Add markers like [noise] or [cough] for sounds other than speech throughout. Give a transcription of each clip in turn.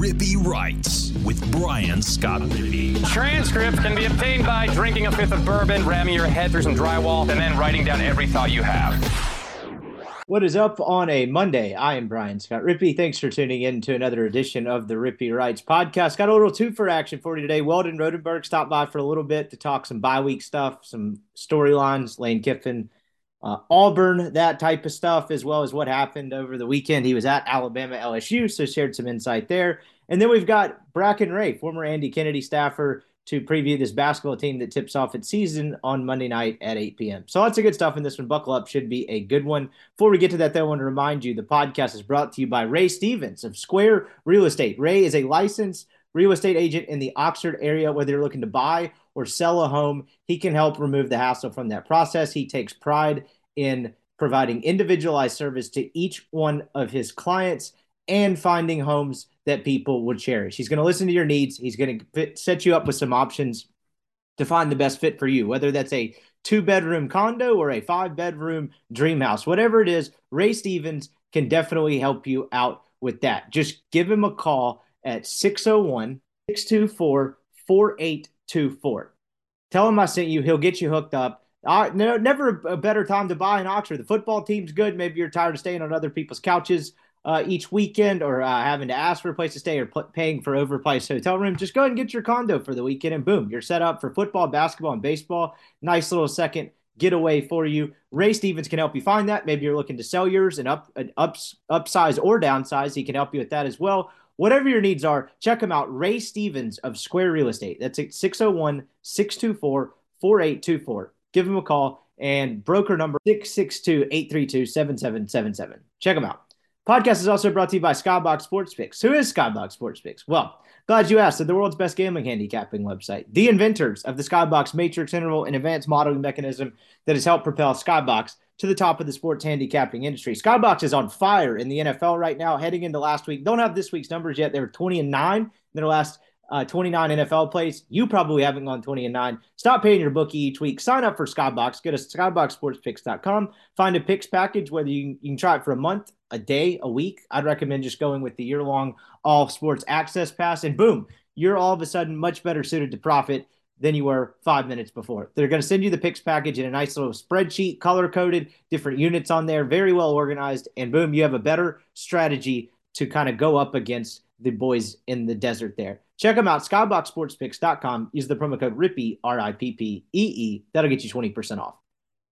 Rippee Writes with Brian Scott Rippee. Transcripts can be obtained by drinking a fifth of bourbon, ramming your head through some drywall, and then writing down every thought you have. What is up on a Monday? I am Brian Scott Rippee. Thanks for tuning in to another edition of the Rippee Writes podcast. Got a little two for action for you today. Weldon Rodenberg stopped by for a little bit to talk some bye week stuff, some storylines, Lane Kiffin uh, Auburn, that type of stuff, as well as what happened over the weekend. He was at Alabama LSU, so shared some insight there. And then we've got Bracken Ray, former Andy Kennedy staffer, to preview this basketball team that tips off its season on Monday night at 8 p.m. So lots of good stuff in this one. Buckle up, should be a good one. Before we get to that, though, I want to remind you the podcast is brought to you by Ray Stevens of Square Real Estate. Ray is a licensed real estate agent in the Oxford area, whether you're looking to buy or sell a home, he can help remove the hassle from that process. He takes pride in providing individualized service to each one of his clients and finding homes that people would cherish. He's going to listen to your needs. He's going to set you up with some options to find the best fit for you, whether that's a two bedroom condo or a five bedroom dream house, whatever it is. Ray Stevens can definitely help you out with that. Just give him a call at 601 624 4824. Tell him I sent you. He'll get you hooked up. Uh, no, never a better time to buy an Oxford. The football team's good. Maybe you're tired of staying on other people's couches uh, each weekend or uh, having to ask for a place to stay or p- paying for overpriced hotel room. Just go ahead and get your condo for the weekend and boom, you're set up for football, basketball, and baseball. Nice little second getaway for you. Ray Stevens can help you find that. Maybe you're looking to sell yours and up, an ups, upsize or downsize. He can help you with that as well. Whatever your needs are, check him out. Ray Stevens of Square Real Estate. That's at 601 624 4824. Give him a call and broker number 662 832 7777. Check him out. Podcast is also brought to you by Skybox Sports Picks. Who is Skybox Sports Picks? Well, glad you asked. They're the world's best gambling handicapping website, the inventors of the Skybox Matrix Interval and advanced modeling mechanism that has helped propel Skybox to the top of the sports handicapping industry. Skybox is on fire in the NFL right now, heading into last week. Don't have this week's numbers yet. They were 20 and 9 in their last uh, 29 NFL plays. You probably haven't gone 20 and 9. Stop paying your bookie each week. Sign up for Skybox. Go to skyboxsportspicks.com. Find a picks package, whether you, you can try it for a month, a day, a week. I'd recommend just going with the year long all sports access pass. And boom, you're all of a sudden much better suited to profit than you were five minutes before. They're going to send you the picks package in a nice little spreadsheet, color coded, different units on there, very well organized. And boom, you have a better strategy to kind of go up against the boys in the desert there. Check them out, skyboxsportspicks.com. Use the promo code RIPPEE, R I P P E E. That'll get you 20% off.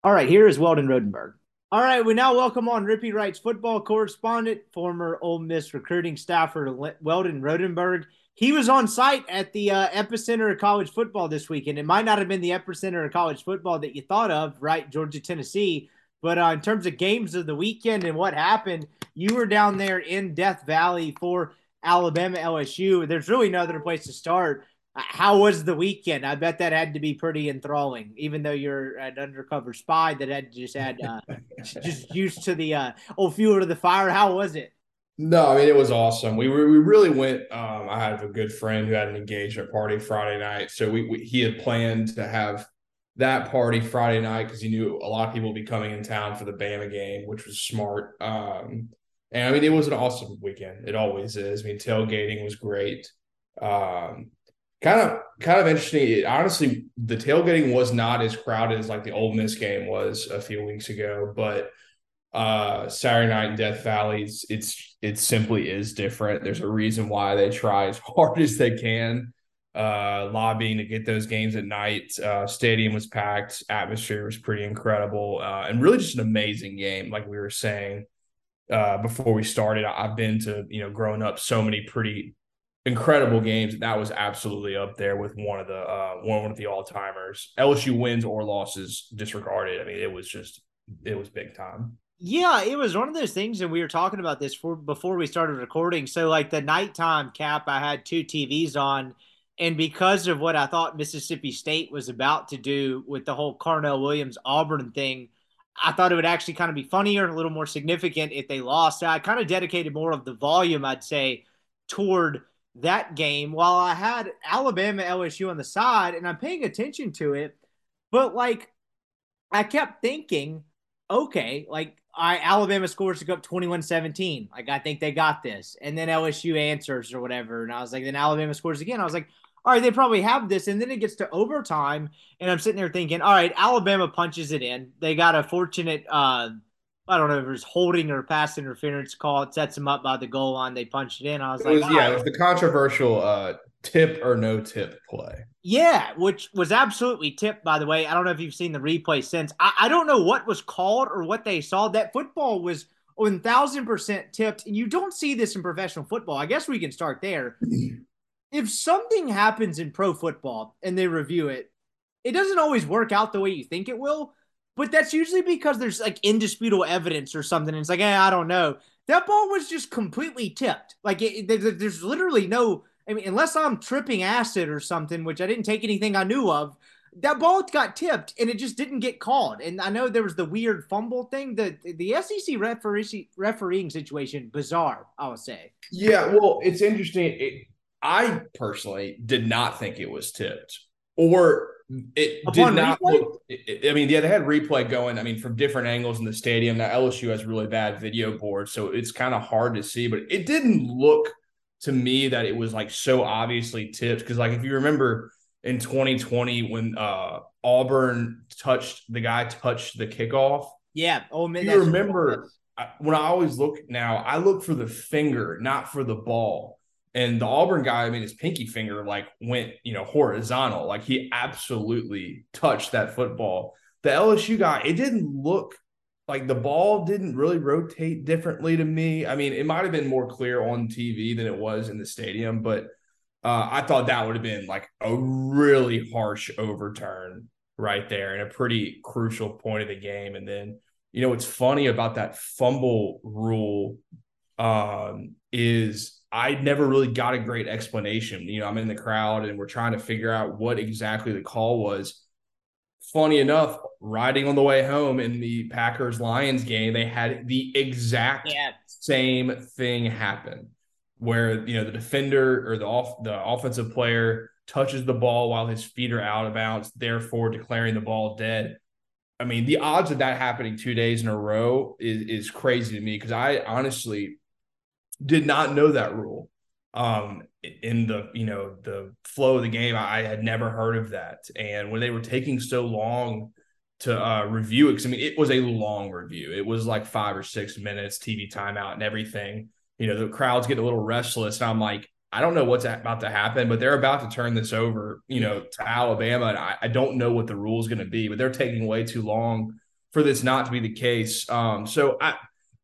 All right, here is Weldon Rodenberg. All right, we now welcome on Rippee Wright's football correspondent, former Ole Miss recruiting staffer Weldon Rodenberg. He was on site at the uh, epicenter of college football this weekend. It might not have been the epicenter of college football that you thought of, right? Georgia, Tennessee. But uh, in terms of games of the weekend and what happened, you were down there in Death Valley for Alabama, LSU. There's really no other place to start. Uh, how was the weekend? I bet that had to be pretty enthralling, even though you're an undercover spy that had just had uh, [laughs] just used to the uh, old fuel to the fire. How was it? No, I mean it was awesome. We we really went. Um, I have a good friend who had an engagement party Friday night, so we, we he had planned to have that party Friday night because he knew a lot of people would be coming in town for the Bama game, which was smart. Um, and I mean, it was an awesome weekend. It always is. I mean, tailgating was great. Um, kind of, kind of interesting. It, honestly, the tailgating was not as crowded as like the Ole Miss game was a few weeks ago, but uh, Saturday night in Death Valley, it's, it's it simply is different. There's a reason why they try as [laughs] hard as they can uh, lobbying to get those games at night. Uh, stadium was packed, atmosphere was pretty incredible, uh, and really just an amazing game. Like we were saying, uh, before we started. I've been to, you know, growing up so many pretty incredible games. That was absolutely up there with one of the uh, one of the all timers. LSU wins or losses disregarded. I mean, it was just it was big time. Yeah, it was one of those things, and we were talking about this for before we started recording. So, like the nighttime cap, I had two TVs on, and because of what I thought Mississippi State was about to do with the whole Carnell Williams Auburn thing, I thought it would actually kind of be funnier, a little more significant if they lost. I kind of dedicated more of the volume, I'd say, toward that game while I had Alabama LSU on the side and I'm paying attention to it. But like, I kept thinking, okay, like I Alabama scores to go up 21-17. Like I think they got this. And then LSU answers or whatever. And I was like, then Alabama scores again. I was like, all right, they probably have this. And then it gets to overtime. And I'm sitting there thinking, all right, Alabama punches it in. They got a fortunate uh I don't know if it was holding or pass interference call. It sets them up by the goal line. They punched it in. I was It like, was, yeah, it was the controversial uh, tip or no tip play. Yeah, which was absolutely tipped, by the way. I don't know if you've seen the replay since. I, I don't know what was called or what they saw. That football was 1000% tipped, and you don't see this in professional football. I guess we can start there. [clears throat] if something happens in pro football and they review it, it doesn't always work out the way you think it will, but that's usually because there's like indisputable evidence or something. And it's like, hey, I don't know. That ball was just completely tipped. Like, it, it, there's literally no I mean, unless I'm tripping acid or something, which I didn't take anything I knew of, that ball got tipped and it just didn't get called. And I know there was the weird fumble thing. The the SEC referee, refereeing situation bizarre. I would say. Yeah, well, it's interesting. It, I personally did not think it was tipped, or it did not. Look, it- I mean, yeah, they had replay going. I mean, from different angles in the stadium. Now LSU has really bad video board, so it's kind of hard to see. But it didn't look to me that it was like so obviously tipped because, like, if you remember in 2020 when uh Auburn touched the guy touched the kickoff. Yeah. Oh man. You remember I, when I always look now, I look for the finger, not for the ball. And the Auburn guy, I mean, his pinky finger like went, you know, horizontal. Like he absolutely touched that football. The LSU guy, it didn't look like the ball didn't really rotate differently to me. I mean, it might have been more clear on TV than it was in the stadium, but uh, I thought that would have been like a really harsh overturn right there and a pretty crucial point of the game. And then you know what's funny about that fumble rule um, is I never really got a great explanation. You know, I'm in the crowd and we're trying to figure out what exactly the call was. Funny enough, riding on the way home in the Packers Lions game, they had the exact Yeah. same thing happen where you know the defender or the off the offensive player touches the ball while his feet are out of bounds, therefore declaring the ball dead. I mean, the odds of that happening two days in a row is is crazy to me because I honestly did not know that rule. Um, in the you know the flow of the game, I had never heard of that, and when they were taking so long to uh, review it, because I mean, it was a long review. It was like five or six minutes, TV timeout, and everything. You know, the crowd's getting a little restless, and I'm like, I don't know what's about to happen, but they're about to turn this over, you know, to Alabama. And I, I don't know what the rule is going to be, but they're taking way too long for this not to be the case. Um, so I, I,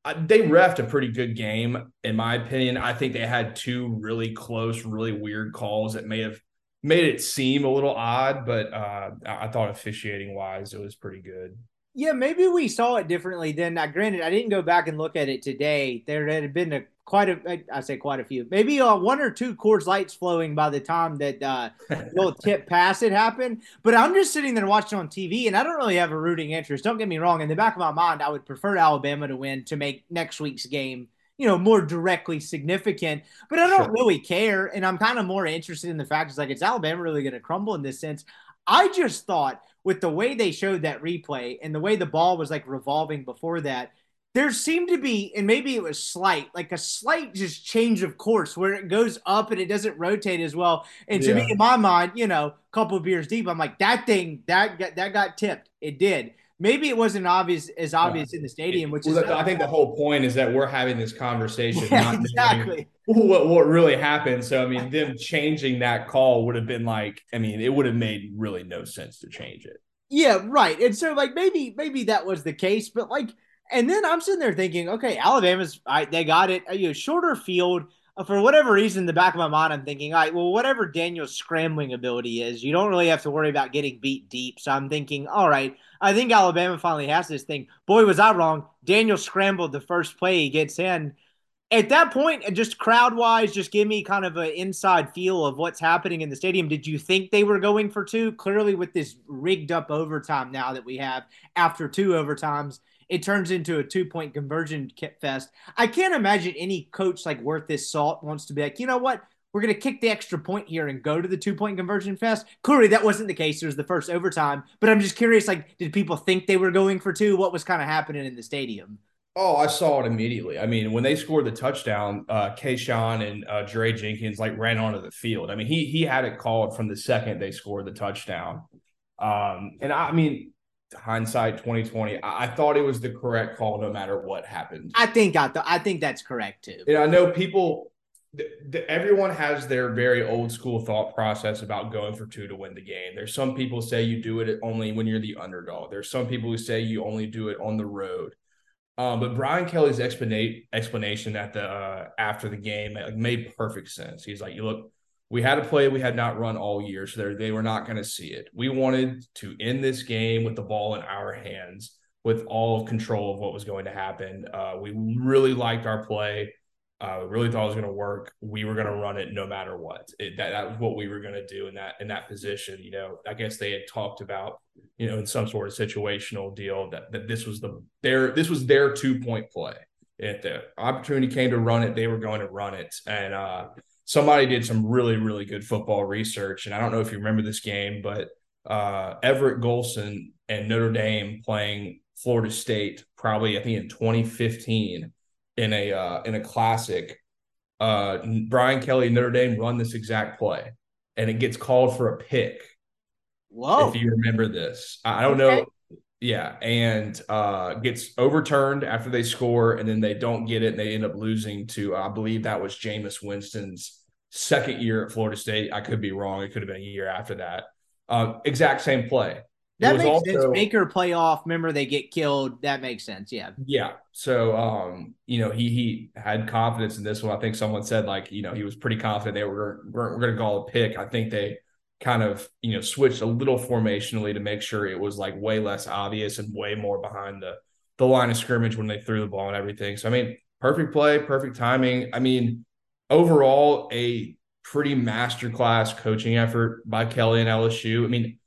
they refed a pretty good game, in my opinion. I think they had two really close, really weird calls that may have made it seem a little odd, but uh, I I thought officiating wise, it was pretty good. Yeah, maybe we saw it differently then. Now, granted, I didn't go back and look at it today. There had been a quite a, I- say quite a few, maybe uh, one or two Coors Lights flowing by the time that uh, [laughs] little tip pass had happened. But I'm just sitting there watching on TV, and I don't really have a rooting interest. Don't get me wrong. In the back of my mind, I would prefer Alabama to win to make next week's game, you know, more directly significant. But I don't Sure. really care, and I'm kind of more interested in the fact it's like, is Alabama really going to crumble in this sense? I just thought with the way they showed that replay and the way the ball was like revolving before that, there seemed to be, and maybe it was slight, like a slight just change of course where it goes up and it doesn't rotate as well. And to Yeah. me, in my mind, you know, a couple of beers deep, I'm like, that thing that got, that got tipped. It did. Maybe it wasn't obvious as obvious in the stadium, which Well, is I think the whole point is that we're having this conversation, yeah, not exactly. what what really happened. So I mean, them changing that call would have been like, I mean, it would have made really no sense to change it. Yeah, right. And so like maybe maybe that was the case, but like and then I'm sitting there thinking, okay, Alabama's all right, they got it. You know, shorter field. Uh, For whatever reason, in the back of my mind, I'm thinking, all right, well, whatever Daniels' scrambling ability is, you don't really have to worry about getting beat deep. So I'm thinking, all right, I think Alabama finally has this thing. Boy, was I wrong. Daniel scrambled the first play he gets in. At that point, just crowd wise, just give me kind of an inside feel of what's happening in the stadium. Did you think they were going for two? Clearly, with this rigged up overtime now that we have after two overtimes, it turns into a two point conversion fest. I can't imagine any coach like worth his salt wants to be like, you know what? we're going to kick the extra point here and go to the two point conversion fest. Clearly, that wasn't the case. It was the first overtime. But I'm just curious like, did people think they were going for two? What was kind of happening in the stadium? Oh, I saw it immediately. I mean, when they scored the touchdown, uh, Kayshon and uh, Dre Jenkins like ran onto the field. I mean, he he had it called from the second they scored the touchdown. Um, and I, I mean, hindsight 2020, I, I, thought it was the correct call no matter what happened. I think I, th- I think that's correct too. And I know people everyone has their very old school thought process about going for two to win the game. There's some people say you do it only when you're the underdog. There's some people who say you only do it on the road. Um, but Brian Kelly's explanation explanation at the uh, after the game like, made perfect sense. He's like, "You look, we had a play we had not run all year, so they were not going to see it. We wanted to end this game with the ball in our hands, with all control of what was going to happen. Uh, we really liked our play." Uh, really thought it was going to work. We were going to run it no matter what. It, that, that was what we were going to do in that in that position. You know, I guess they had talked about, you know, in some sort of situational deal that that this was the their this was their two point play. If the opportunity came to run it, they were going to run it. And uh, somebody did some really really good football research. And I don't know if you remember this game, but uh, Everett Golson and Notre Dame playing Florida State probably I think in 2015 in a uh, in a classic, uh, Brian Kelly Notre Dame run this exact play, and it gets called for a pick. Whoa! If you remember this, I don't okay. know. Yeah, and uh, gets overturned after they score, and then they don't get it, and they end up losing to I believe that was Jameis Winston's second year at Florida State. I could be wrong; it could have been a year after that. Uh, exact same play. That makes also, sense. Baker playoff. Remember, they get killed. That makes sense. Yeah. Yeah. So, um, you know, he he had confidence in this one. I think someone said like, you know, he was pretty confident they were we're, we're going to call a pick. I think they kind of you know switched a little formationally to make sure it was like way less obvious and way more behind the the line of scrimmage when they threw the ball and everything. So I mean, perfect play, perfect timing. I mean, overall a pretty masterclass coaching effort by Kelly and LSU. I mean,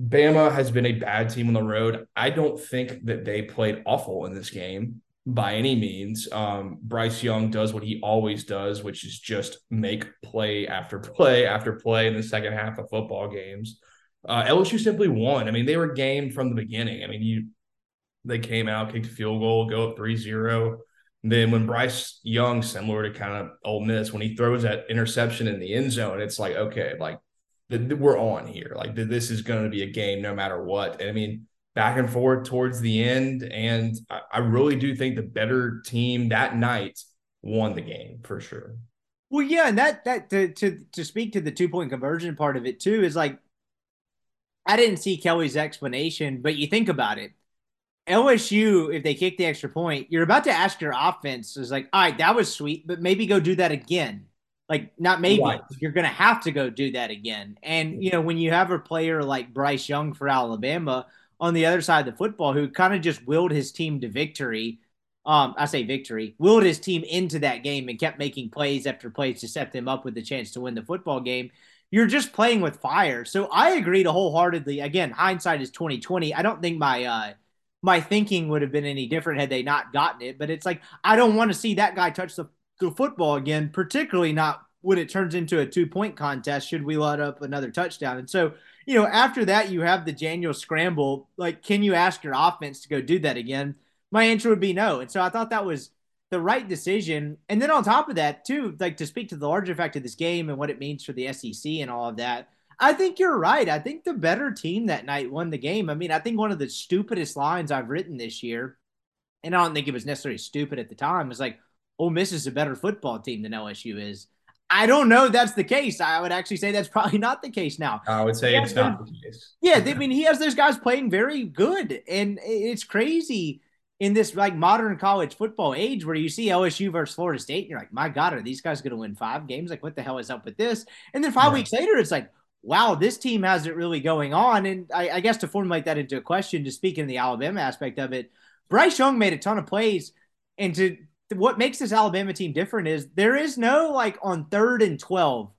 Bama has been a bad team on the road. I don't think that they played awful in this game by any means. Um, Bryce Young does what he always does, which is just make play after [laughs] play after play in the second half of football games. Uh, LSU simply won. I mean, they were game from the beginning. I mean, you they came out, kicked a field goal, go up 3-0. Then when Bryce Young, similar to kind of Ole Miss, when he throws that interception in the end zone, it's like, okay, like we're on here. Like this is going to be a game no matter what. And I mean, back and forth towards the end, and I, I really do think the better team that night won the game for sure. Well, yeah, and that that to to to speak to the two point conversion part of it too is like I didn't see Kelly's explanation, but you think about it. LSU, if they kick the extra point, you're about to ask your offense is like, all right, that was sweet, but maybe go do that again. Like not maybe right. you're going to have to go do that again. And you know when you have a player like Bryce Young for Alabama on the other side of the football who kind of just willed his team to victory. Um, I say victory, willed his team into that game and kept making plays after plays to set them up with the chance to win the football game. You're just playing with fire. So I agree to wholeheartedly. Again, hindsight is 2020. I don't think my uh my thinking would have been any different had they not gotten it. But it's like I don't want to see that guy touch the to football again, particularly not when it turns into a two point contest, should we let up another touchdown. And so, you know, after that, you have the Daniel scramble. Like, can you ask your offense to go do that again? My answer would be no. And so I thought that was the right decision. And then on top of that, too, like to speak to the larger fact of this game and what it means for the SEC and all of that, I think you're right. I think the better team that night won the game. I mean, I think one of the stupidest lines I've written this year, and I don't think it was necessarily stupid at the time, was like, Ole Miss is a better football team than LSU is. I don't know if that's the case. I would actually say that's probably not the case now. I would say it's not the case. Yeah, I mean, he has those guys playing very good, and it's crazy in this like modern college football age where you see LSU versus Florida State, and you're like, my God, are these guys going to win five games? Like, what the hell is up with this? And then five weeks later, it's like, wow, this team has it really going on. And I, I guess to formulate that into a question, to speak in the Alabama aspect of it, Bryce Young made a ton of plays, and to what makes this Alabama team different is there is no like on third and 12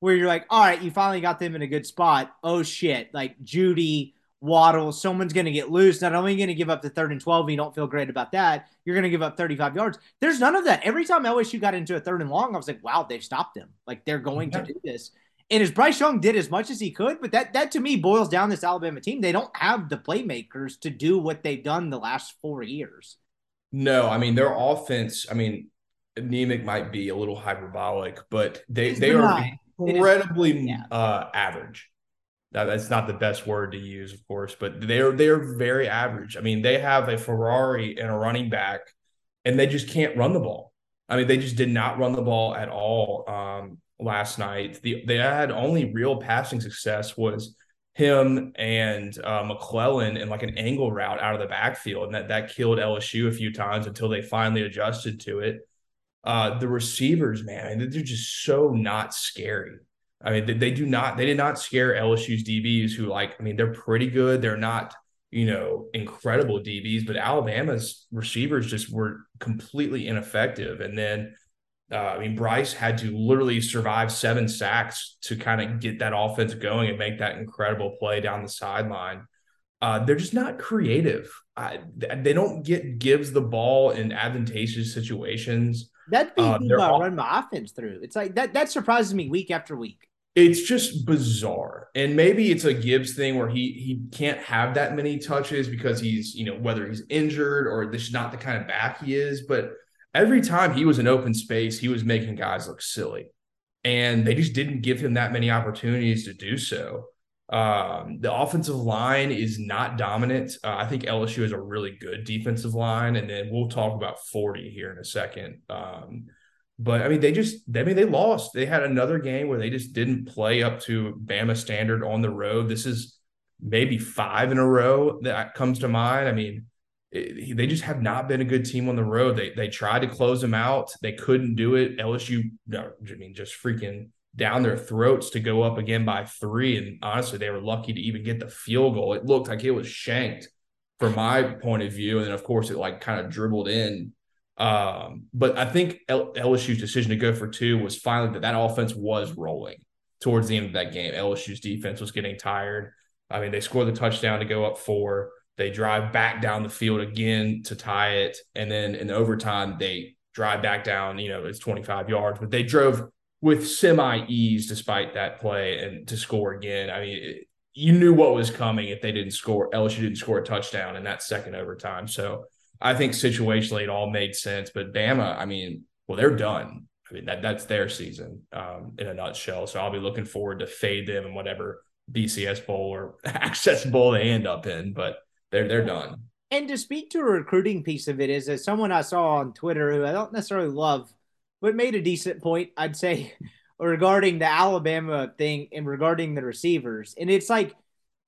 where you're like, all right, you finally got them in a good spot. Oh shit, like Jeudy, Waddle, someone's going to get loose. Not only going to give up the third and 12, and you don't feel great about that, you're going to give up 35 yards. There's none of that. Every time LSU got into a third and long, I was like, wow, they've stopped them. Like they're going yeah. to do this. And as Bryce Young did as much as he could, but that that to me boils down this Alabama team. They don't have the playmakers to do what they've done the last four years. No, I mean their offense. I mean, anemic might be a little hyperbolic, but they it's they are incredibly yeah. uh, average. That, that's not the best word to use, of course, but they're they're very average. I mean, they have a Ferrari and a running back, and they just can't run the ball. I mean, they just did not run the ball at all um, last night. The, they had only real passing success was him and uh, McClellan in like an angle route out of the backfield, and that that killed LSU a few times until they finally adjusted to it. Uh, the receivers, man, they're just so not scary. I mean, they, they do not, they did not scare LSU's DBs, who like, I mean, they're pretty good. They're not, you know, incredible DBs, but Alabama's receivers just were completely ineffective. And then uh, I mean, Bryce had to literally survive seven sacks to kind of get that offense going and make that incredible play down the sideline. Uh, they're just not creative. I, they don't get Gibbs the ball in advantageous situations. That'd be uh, about all, run my offense through. It's like that. That surprises me week after week. It's just bizarre, and maybe it's a Gibbs thing where he he can't have that many touches because he's you know whether he's injured or this is not the kind of back he is, but every time he was in open space, he was making guys look silly. And they just didn't give him that many opportunities to do so. Um, the offensive line is not dominant. Uh, I think LSU has a really good defensive line, and then we'll talk about 40 here in a second. Um, but I mean, they just, I mean, they lost. They had another game where they just didn't play up to Bama standard on the road. This is maybe five in a row that comes to mind. I mean, they just have not been a good team on the road. They they tried to close them out, they couldn't do it. LSU, I mean, just freaking down their throats to go up again by three. And honestly, they were lucky to even get the field goal. It looked like it was shanked from my point of view, and then of course it like kind of dribbled in. Um, but I think L- LSU's decision to go for two was finally that that offense was rolling towards the end of that game. LSU's defense was getting tired. I mean, they scored the touchdown to go up four. They drive back down the field again to tie it. And then in overtime, they drive back down, you know, it's 25 yards, but they drove with semi ease despite that play and to score again. I mean, it, you knew what was coming if they didn't score. LSU didn't score a touchdown in that second overtime. So I think situationally it all made sense. But Bama, I mean, well, they're done. I mean, that that's their season um, in a nutshell. So I'll be looking forward to fade them in whatever BCS bowl or [laughs] access bowl they end up in. But they're they're done. And to speak to a recruiting piece of it is as someone I saw on Twitter who I don't necessarily love, but made a decent point, I'd say, [laughs] regarding the Alabama thing and regarding the receivers. And it's like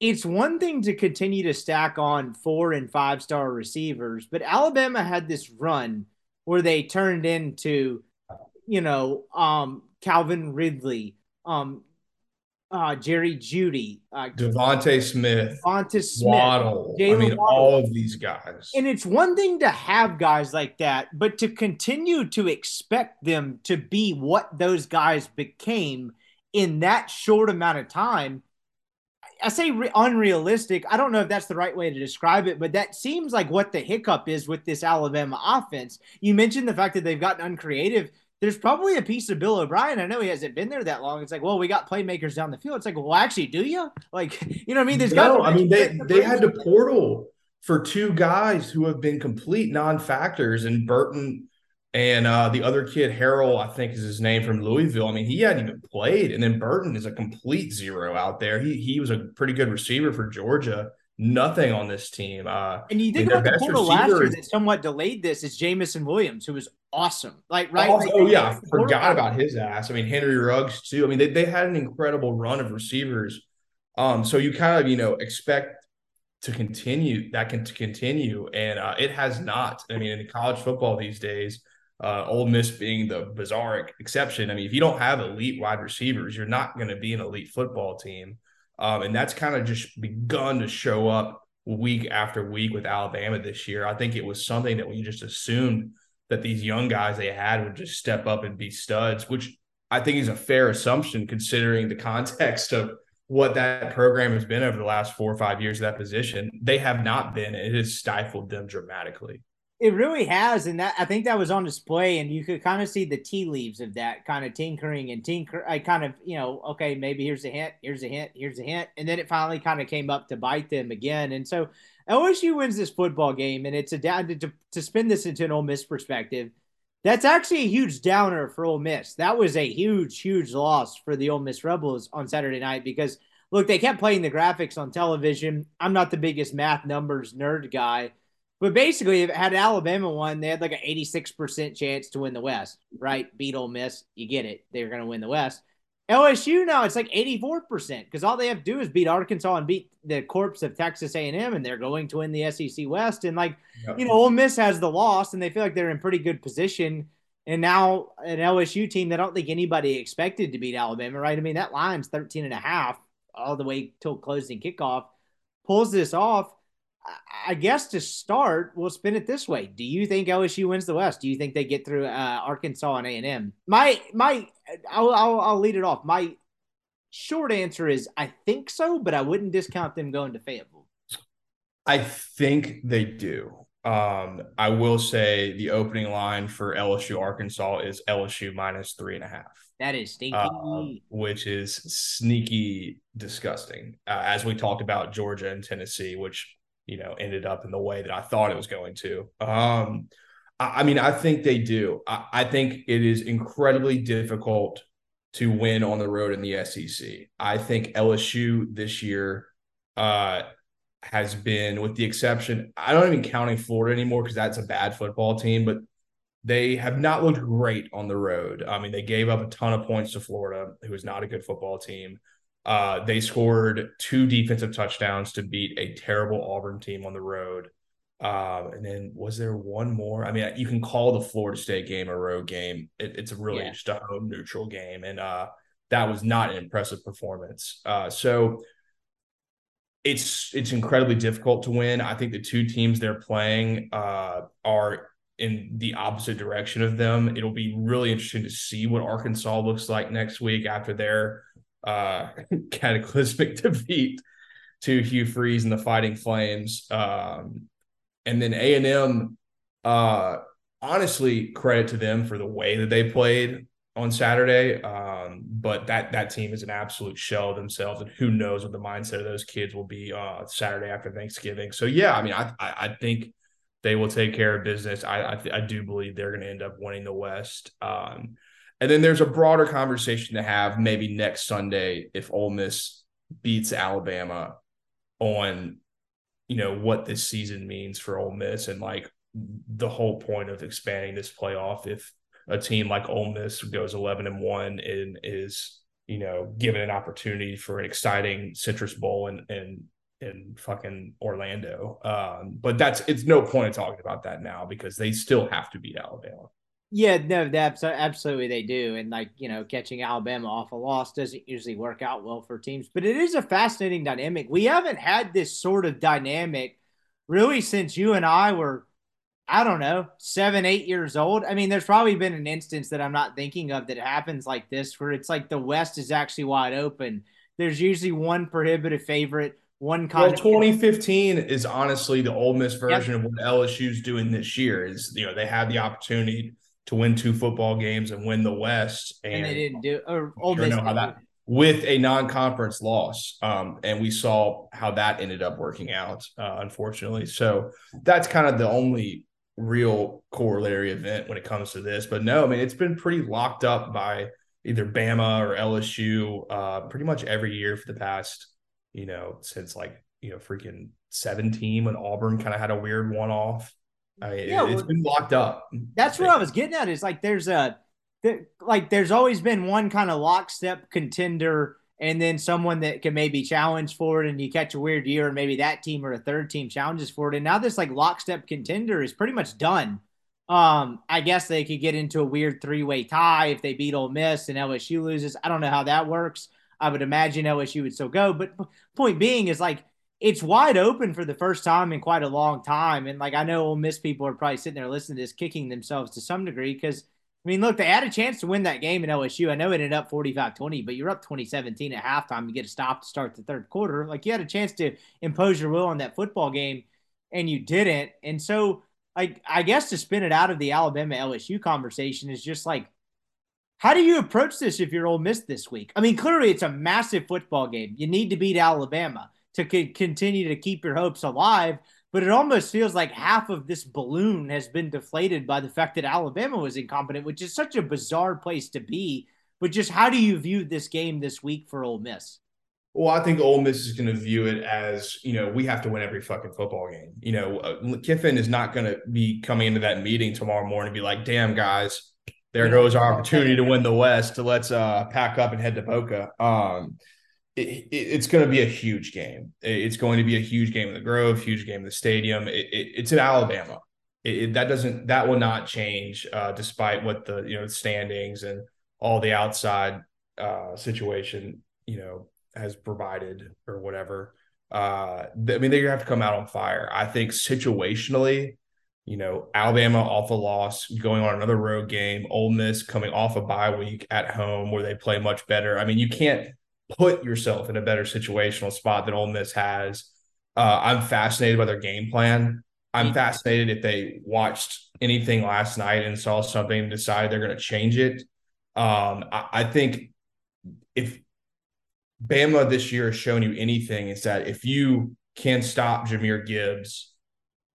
it's one thing to continue to stack on four and five star receivers, but Alabama had this run where they turned into, you know, um, Calvin Ridley, um, uh, Jerry Jeudy, uh, DeVonta Smith, DeVonta Smith, Waddle. Jaylen I mean, Waddle. all of these guys. And it's one thing to have guys like that, but to continue to expect them to be what those guys became in that short amount of time. I say re- unrealistic. I don't know if that's the right way to describe it, but that seems like what the hiccup is with this Alabama offense. You mentioned the fact that they've gotten uncreative there's probably a piece of Bill O'Brien. I know he hasn't been there that long. It's like, well, we got playmakers down the field. It's like, well, actually, do you? Like, [laughs] you know what I mean? There's no, I mean, they they had to portal for two guys who have been complete non-factors and Burton and uh, the other kid, Harrell, I think is his name from Louisville. I mean, he hadn't even played. And then Burton is a complete zero out there. He he was a pretty good receiver for Georgia nothing on this team. Uh, and you think about the portal last year that somewhat delayed this is Jameson Williams, who was awesome. Like right? Oh yeah, I forgot about his ass. I mean Henry Ruggs too. I mean they they had an incredible run of receivers. Um, so you kind of you know expect to continue that can to continue, and uh, it has not. I mean in college football these days. Uh, Ole Miss being the bizarre exception. I mean, if you don't have elite wide receivers, you're not going to be an elite football team. Um, and that's kind of just begun to show up week after week with Alabama this year. I think it was something that we just assumed that these young guys they had would just step up and be studs, which I think is a fair assumption considering the [laughs] context of what that program has been over the last four or five years of that position, they have not been. It has stifled them dramatically. It really has, and that I think that was on display, and you could kind of see the tea leaves of that kind of tinkering and tinker. I kind of, you know, okay, maybe here's a hint, here's a hint, here's a hint, and then it finally kind of came up to bite them again. And so LSU wins this football game, and it's a down to, to spin this into an Ole Miss perspective. That's actually a huge downer for Ole Miss. That was a huge, huge loss for the Ole Miss Rebels on Saturday night because look, they kept playing the graphics on television. I'm not the biggest math numbers nerd guy but basically, if it had Alabama won, they had like an 86% chance to win the West, right? Beat Ole Miss. You get it. They're going to win the West. LSU now it's like 84% because all they have to do is beat Arkansas and beat the corpse of Texas A&M and they're going to win the SEC West. And like, you know, Ole Miss has the loss and they feel like they're in pretty good position. And now an LSU team that I don't think anybody expected to beat Alabama, right? I mean, that line's 13 and a half all the way till closing kickoff pulls this off I guess to start, we'll spin it this way: Do you think LSU wins the West? Do you think they get through uh, Arkansas and A and M? My my, I'll, I'll I'll lead it off. My short answer is I think so, but I wouldn't discount them going to Fayetteville. I think they do. Um, I will say the opening line for LSU Arkansas is LSU minus three and a half. That is stinky, uh, which is sneaky disgusting. Uh, as we talked about Georgia and Tennessee, which you know, ended up in the way that I thought it was going to. Um, I, I mean, I think they do. I, I think it is incredibly difficult to win on the road in the SEC. I think LSU this year uh, has been, with the exception, I don't even counting Florida anymore because that's a bad football team, but they have not looked great on the road. I mean, they gave up a ton of points to Florida, who is not a good football team. Uh, they scored two defensive touchdowns to beat a terrible Auburn team on the road. Um, and then was there one more? I mean, you can call the Florida State game a road game. It, it's a really yeah. just a home neutral game, and uh, that was not an impressive performance. Uh, so it's it's incredibly difficult to win. I think the two teams they're playing uh, are in the opposite direction of them. It'll be really interesting to see what Arkansas looks like next week after their uh, [laughs] cataclysmic [laughs] defeat to Hugh Freeze and the Fighting Flames. Um, and then A and M, uh, honestly, credit to them for the way that they played on Saturday. Um, but that that team is an absolute shell of themselves, and who knows what the mindset of those kids will be uh, Saturday after Thanksgiving. So yeah, I mean, I I, I think they will take care of business. I I, th- I do believe they're going to end up winning the West. Um, and then there's a broader conversation to have maybe next Sunday if Ole Miss beats Alabama on, you know, what this season means for Ole Miss and like the whole point of expanding this playoff. If a team like Ole Miss goes 11 and one and is, you know, given an opportunity for an exciting Citrus Bowl and, and, in fucking Orlando. Um, but that's it's no point in talking about that now because they still have to beat Alabama. Yeah, no, that's absolutely they do. And like, you know, catching Alabama off a loss doesn't usually work out well for teams, but it is a fascinating dynamic. We haven't had this sort of dynamic really since you and I were, I don't know, seven, eight years old. I mean, there's probably been an instance that I'm not thinking of that happens like this where it's like the West is actually wide open. There's usually one prohibitive favorite one well 2015 is honestly the Ole Miss version yep. of what LSU's doing this year is you know they had the opportunity to win two football games and win the West. And, and they didn't do or Ole Miss know how that with a non-conference loss. Um, and we saw how that ended up working out, uh, unfortunately. So that's kind of the only real corollary event when it comes to this. But no, I mean it's been pretty locked up by either Bama or LSU uh, pretty much every year for the past, you know, since like you know freaking 17 when Auburn kind of had a weird one off. I mean, yeah, it, has been locked up. That's what I was getting at. Is like there's a like there's always been one kind of lockstep contender and then someone that can maybe challenge for it and you catch a weird year and maybe that team or a third team challenges for it and now this like lockstep contender is pretty much done um i guess they could get into a weird three-way tie if they beat Ole Miss and LSU loses i don't know how that works i would imagine LSU would still go but point being is like it's wide open for the first time in quite a long time. And like I know Ole Miss people are probably sitting there listening to this, kicking themselves to some degree because I mean, look, they had a chance to win that game in LSU. I know it ended up 45 20, but you're up 2017 at halftime. You get a stop to start the third quarter. Like you had a chance to impose your will on that football game, and you didn't. And so, like, I guess to spin it out of the Alabama LSU conversation is just like, how do you approach this if you're Ole Miss this week? I mean, clearly it's a massive football game. You need to beat Alabama to continue to keep your hopes alive but it almost feels like half of this balloon has been deflated by the fact that Alabama was incompetent, which is such a bizarre place to be. But just how do you view this game this week for Ole Miss? Well, I think Ole Miss is going to view it as you know we have to win every fucking football game. You know, uh, Kiffin is not going to be coming into that meeting tomorrow morning and be like, "Damn guys, there goes our opportunity to win the West. So let's uh, pack up and head to Boca." Um, it, it's going to be a huge game. It's going to be a huge game in the Grove, huge game in the stadium. It, it's in Alabama. that doesn't that will not change uh, despite what the you know standings and all the outside uh, situation you know has provided or whatever. Uh, I mean, they're gonna have to come out on fire. I think situationally, you know, Alabama off a loss, going on another road game, Ole Miss coming off a bye week at home where they play much better. I mean, you can't put yourself in a better situational spot than Ole Miss has. Uh, I'm fascinated by their game plan. I'm fascinated if they watched anything last night and saw something and decided they're going to change it. Um, I, I, think if Bama this year has shown you anything, is that if you can stop Jahmyr Gibbs,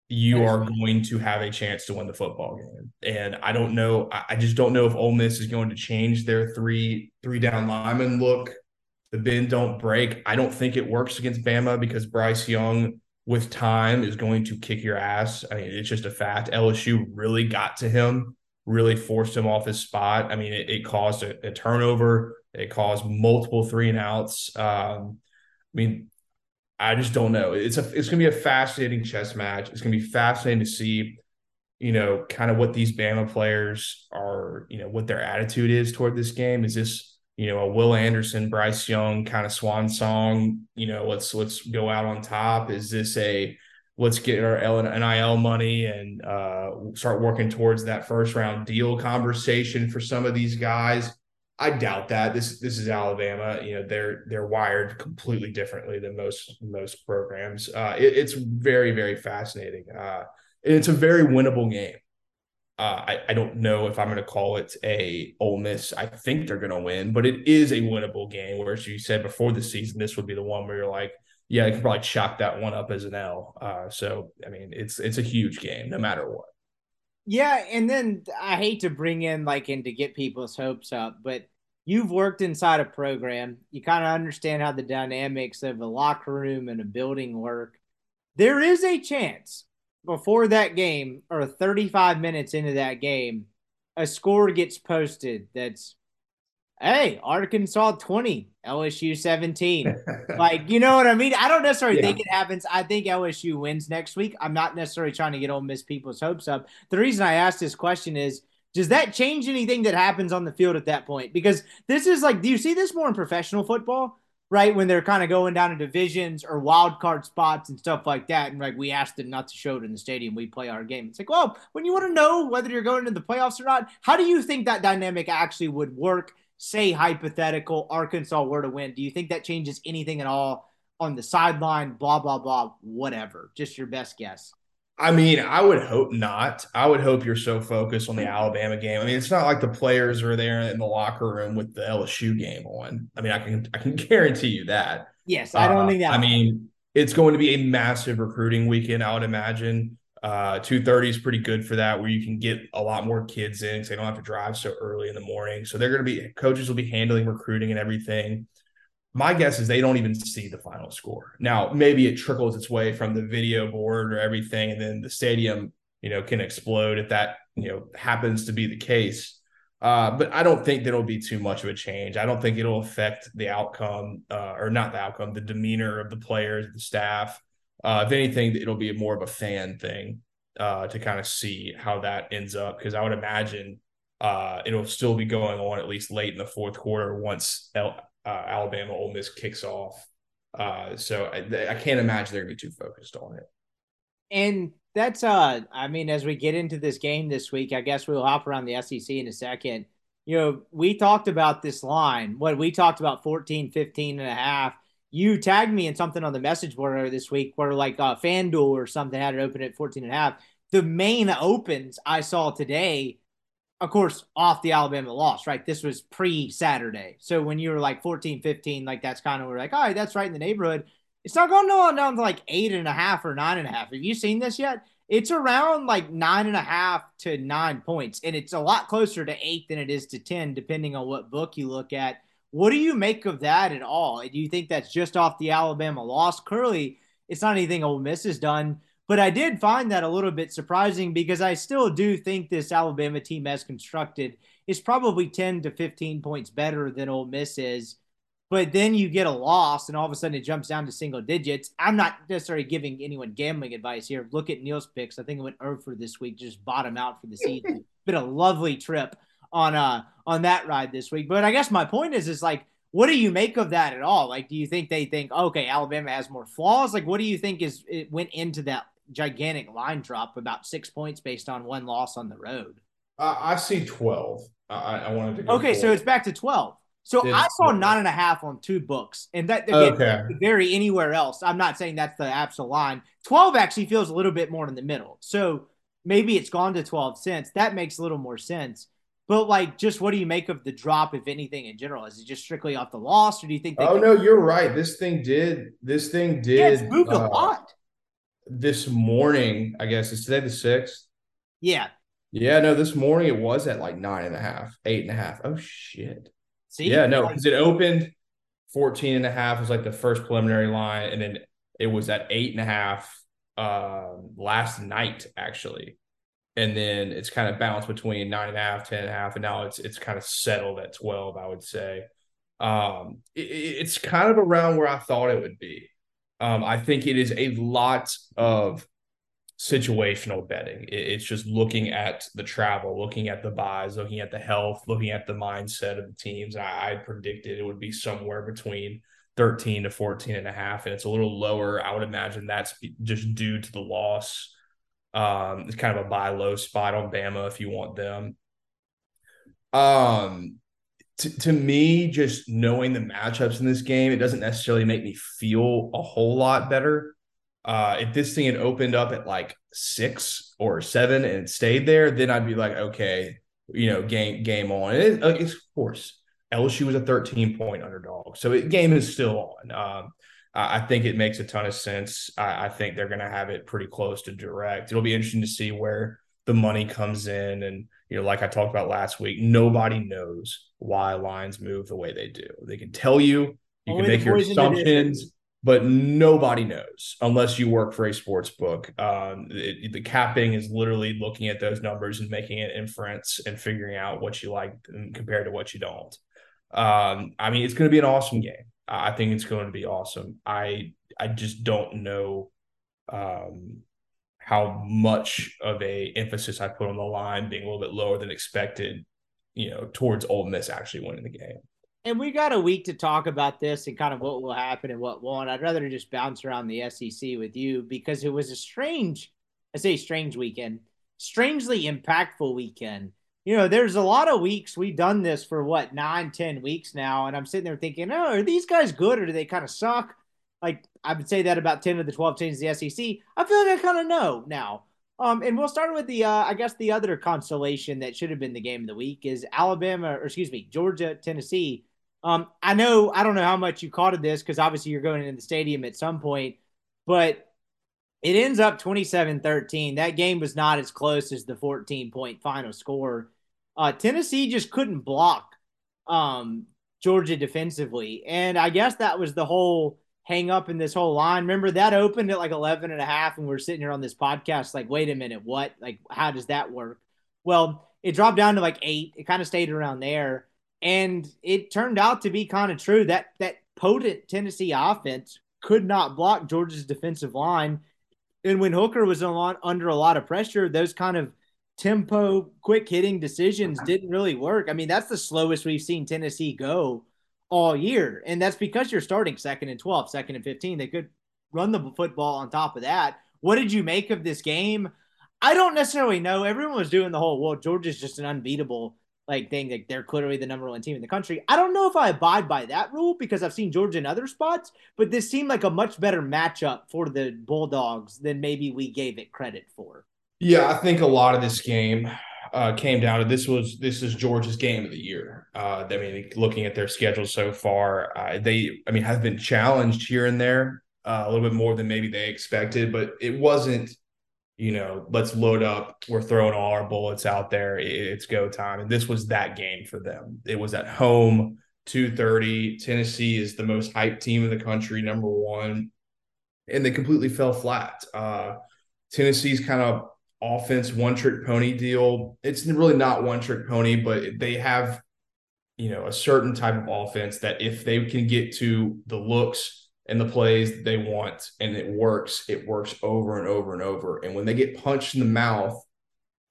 you are going to have a chance to win the football game. And I don't know. I just don't know if Ole Miss is going to change their three three down lineman look the bend don't break. I don't think it works against Bama because Bryce Young with time is going to kick your ass. I mean, it's just a fact. LSU really got to him, really forced him off his spot. I mean, it, it caused a, a, turnover. It caused multiple three and outs. Um, I mean, I just don't know. It's a it's gonna be a fascinating chess match. It's gonna be fascinating to see, you know, kind of what these Bama players are, you know, what their attitude is toward this game. Is this you know, a Will Anderson, Bryce Young kind of swan song, you know, let's let's go out on top? Is this a let's get our NIL money and uh, start working towards that first round deal conversation for some of these guys? I doubt that. This this is Alabama. You know, they're they're wired completely differently than most most programs. Uh, it, it's very very fascinating. Uh, it's a very winnable game. Uh, I, I don't know if I'm going to call it a Ole Miss. I think they're going to win, but it is a winnable game. Whereas you said before the season, this would be the one where you're like, yeah, I could probably chalk that one up as an L. Uh, so I mean, it's it's a huge game, no matter what. Yeah, and then I hate to bring in like in to get people's hopes up, but you've worked inside a program. You kind of understand how the dynamics of a locker room and a building work. There is a chance before that game or 35 minutes into that game, a score gets posted that's, hey, Arkansas 20, LSU 17. [laughs] like, you know what I mean? I don't necessarily yeah. think it happens. I think LSU wins next week. I'm not necessarily trying to get Ole Miss people's hopes up. The reason I asked this question is, does that change anything that happens on the field at that point? Because this is like, do you see this more in professional football? Right? When they're kind of going down to divisions or wild card spots and stuff like that. And like we asked them not to show it in the stadium, we play our game. It's like, well, when you want to know whether you're going to the playoffs or not, how do you think that dynamic actually would work? Say hypothetical Arkansas were to win. Do you think that changes anything at all on the sideline? Blah blah blah. Whatever. Just your best guess. I mean, I would hope not. I would hope you're so focused on the Alabama game. I mean, it's not like the players are there in the locker room with the LSU game on. I mean, I can I can guarantee you that. Yes, I don't uh, think that. I mean, it's going to be a massive recruiting weekend. I would imagine. Uh, two thirty is pretty good for that, where you can get a lot more kids in because they don't have to drive so early in the morning. So they're going to be coaches will be handling recruiting and everything my guess is they don't even see the final score. Now, maybe it trickles its way from the video board or everything, and then the stadium, you know, can explode if that, you know, happens to be the case. Uh, but I don't think there'll be too much of a change. I don't think it'll affect the outcome, uh, or not the outcome, the demeanor of the players, the staff. Uh, if anything, it'll be more of a fan thing uh, to kind of see how that ends up. Because I would imagine uh, it'll still be going on at least late in the fourth quarter once L- uh, Alabama Ole Miss kicks off. Uh, so I, I, can't imagine they're gonna be too focused on it. And that's uh I mean, as we get into this game this week, I guess we'll hop around the SEC in a second. You know, we talked about this line. What we talked about 14, 15 and a half. You tagged me in something on the message board this week where like uh FanDuel or something had it open at 14 and a half. The main opens I saw today, of course, off the Alabama loss, right? This was pre-Saturday. So when you were like 14, 15, like that's kind of we're like, all right, that's right in the neighborhood. It's not going on down to like eight and a half or nine and a half. Have you seen this yet? It's around like nine and a half to nine points, and it's a lot closer to eight than it is to 10, depending on what book you look at. What do you make of that at all? Do you think that's just off the Alabama loss? Curly, it's not anything Ole Miss has done, but I did find that a little bit surprising because I still do think this Alabama team, as constructed, is probably 10 to 15 points better than Ole Miss is but then you get a loss and all of a sudden it jumps down to single digits. I'm not necessarily giving anyone gambling advice here. Look at Neil's picks. I think it went over this week, just bottom out for the season. [laughs] Been a lovely trip on uh on that ride this week. But I guess my point is is like what do you make of that at all? Like do you think they think okay, Alabama has more flaws? Like what do you think is it went into that gigantic line drop about 6 points based on one loss on the road? Uh, I see 12. I, I wanted to Okay, 12. so it's back to 12. So I saw nine and a half on two books, and that again, okay. vary anywhere else. I'm not saying that's the absolute line. Twelve actually feels a little bit more in the middle. So maybe it's gone to twelve cents. That makes a little more sense. But like, just what do you make of the drop, if anything, in general? Is it just strictly off the loss, or do you think? oh no, you're right. This thing did. This thing did. Yeah, it's moved uh, a lot. This morning, I guess is today the sixth. Yeah. Yeah. No, this morning it was at like nine and a half, eight and a half. Oh shit. See? Yeah, no, because it opened 14 and a half was like the first preliminary line, and then it was at eight and a half um, last night, actually. And then it's kind of bounced between nine and a half, 10 and a half, and now it's it's kind of settled at 12, I would say. Um, it, it's kind of around where I thought it would be. Um, I think it is a lot of situational betting. It's just looking at the travel, looking at the byes, looking at the health, looking at the mindset of the teams. I, I predicted it would be somewhere between 13 to 14 and a half, and it's a little lower. I would imagine that's just due to the loss. Um, it's kind of a buy low spot on Bama if you want them. Um, to, to me, just knowing the matchups in this game, it doesn't necessarily make me feel a whole lot better. Uh, if this thing had opened up at like six or seven and stayed there, then I'd be like, okay, you know, game game on. It, of course, LSU was a 13 point underdog, so it, game is still on. Um, I think it makes a ton of sense. I, I think they're going to have it pretty close to direct. It'll be interesting to see where the money comes in, and you know, like I talked about last week, nobody knows why lines move the way they do. They can tell you, you Only can make your assumptions but nobody knows unless you work for a sports book. Um, it, the capping is literally looking at those numbers and making an inference and figuring out what you like compared to what you don't. Um, I mean, it's going to be an awesome game. I think it's going to be awesome. I I just don't know um, how much of a emphasis I put on the line being a little bit lower than expected. You know, towards Ole Miss actually winning the game and we got a week to talk about this and kind of what will happen and what won't. I'd rather just bounce around the SEC with you because it was a strange, I say strange weekend, strangely impactful weekend. You know, there's a lot of weeks we've done this for what nine, ten weeks now, and I'm sitting there thinking, oh, are these guys good or do they kind of suck? Like I would say that about ten of the twelve teams in the SEC. I feel like I kind of know now. Um, and we'll start with the, uh, I guess, the other constellation that should have been the game of the week is Alabama, or excuse me, Georgia, Tennessee. Um, I know I don't know how much you caught of this because obviously you're going into the stadium at some point, but it ends up 27-13. That game was not as close as the 14 point final score. Uh, Tennessee just couldn't block um, Georgia defensively. And I guess that was the whole hang up in this whole line. Remember that opened at like 11 and a half and we're sitting here on this podcast like, wait a minute, what? Like, how does that work? Well, it dropped down to like eight. It kind of stayed around there. And it turned out to be kind of true that that potent Tennessee offense could not block Georgia's defensive line. And when Hooker was lot, under a lot of pressure, those kind of tempo, quick hitting decisions didn't really work. I mean, that's the slowest we've seen Tennessee go all year. And that's because you're starting second and 12, second and 15. They could run the football on top of that, What did you make of this game? I don't necessarily know. Everyone was doing the whole, well, Georgia's just an unbeatable like thing. Like they're clearly the number one team in the country. I don't know if I abide by that rule because I've seen Georgia in other spots, but this seemed like a much better matchup for the Bulldogs than maybe we gave it credit for. Yeah, I think a lot of this game uh, came down to this was this is Georgia's game of the year. Uh, I mean, looking at their schedule so far, uh, they I mean have been challenged here and there uh, a little bit more than maybe they expected, but it wasn't you know, let's load up. We're throwing all our bullets out there. It's go time. And this was that game for them. It was at home, 230. Tennessee is the most hyped team in the country, number one. And they completely fell flat. Uh, Tennessee's kind of offense, one trick pony deal. It's really not one trick pony, but they have, you know, a certain type of offense that if they can get to the looks, and the plays they want and it works, it works over and over and over. And when they get punched in the mouth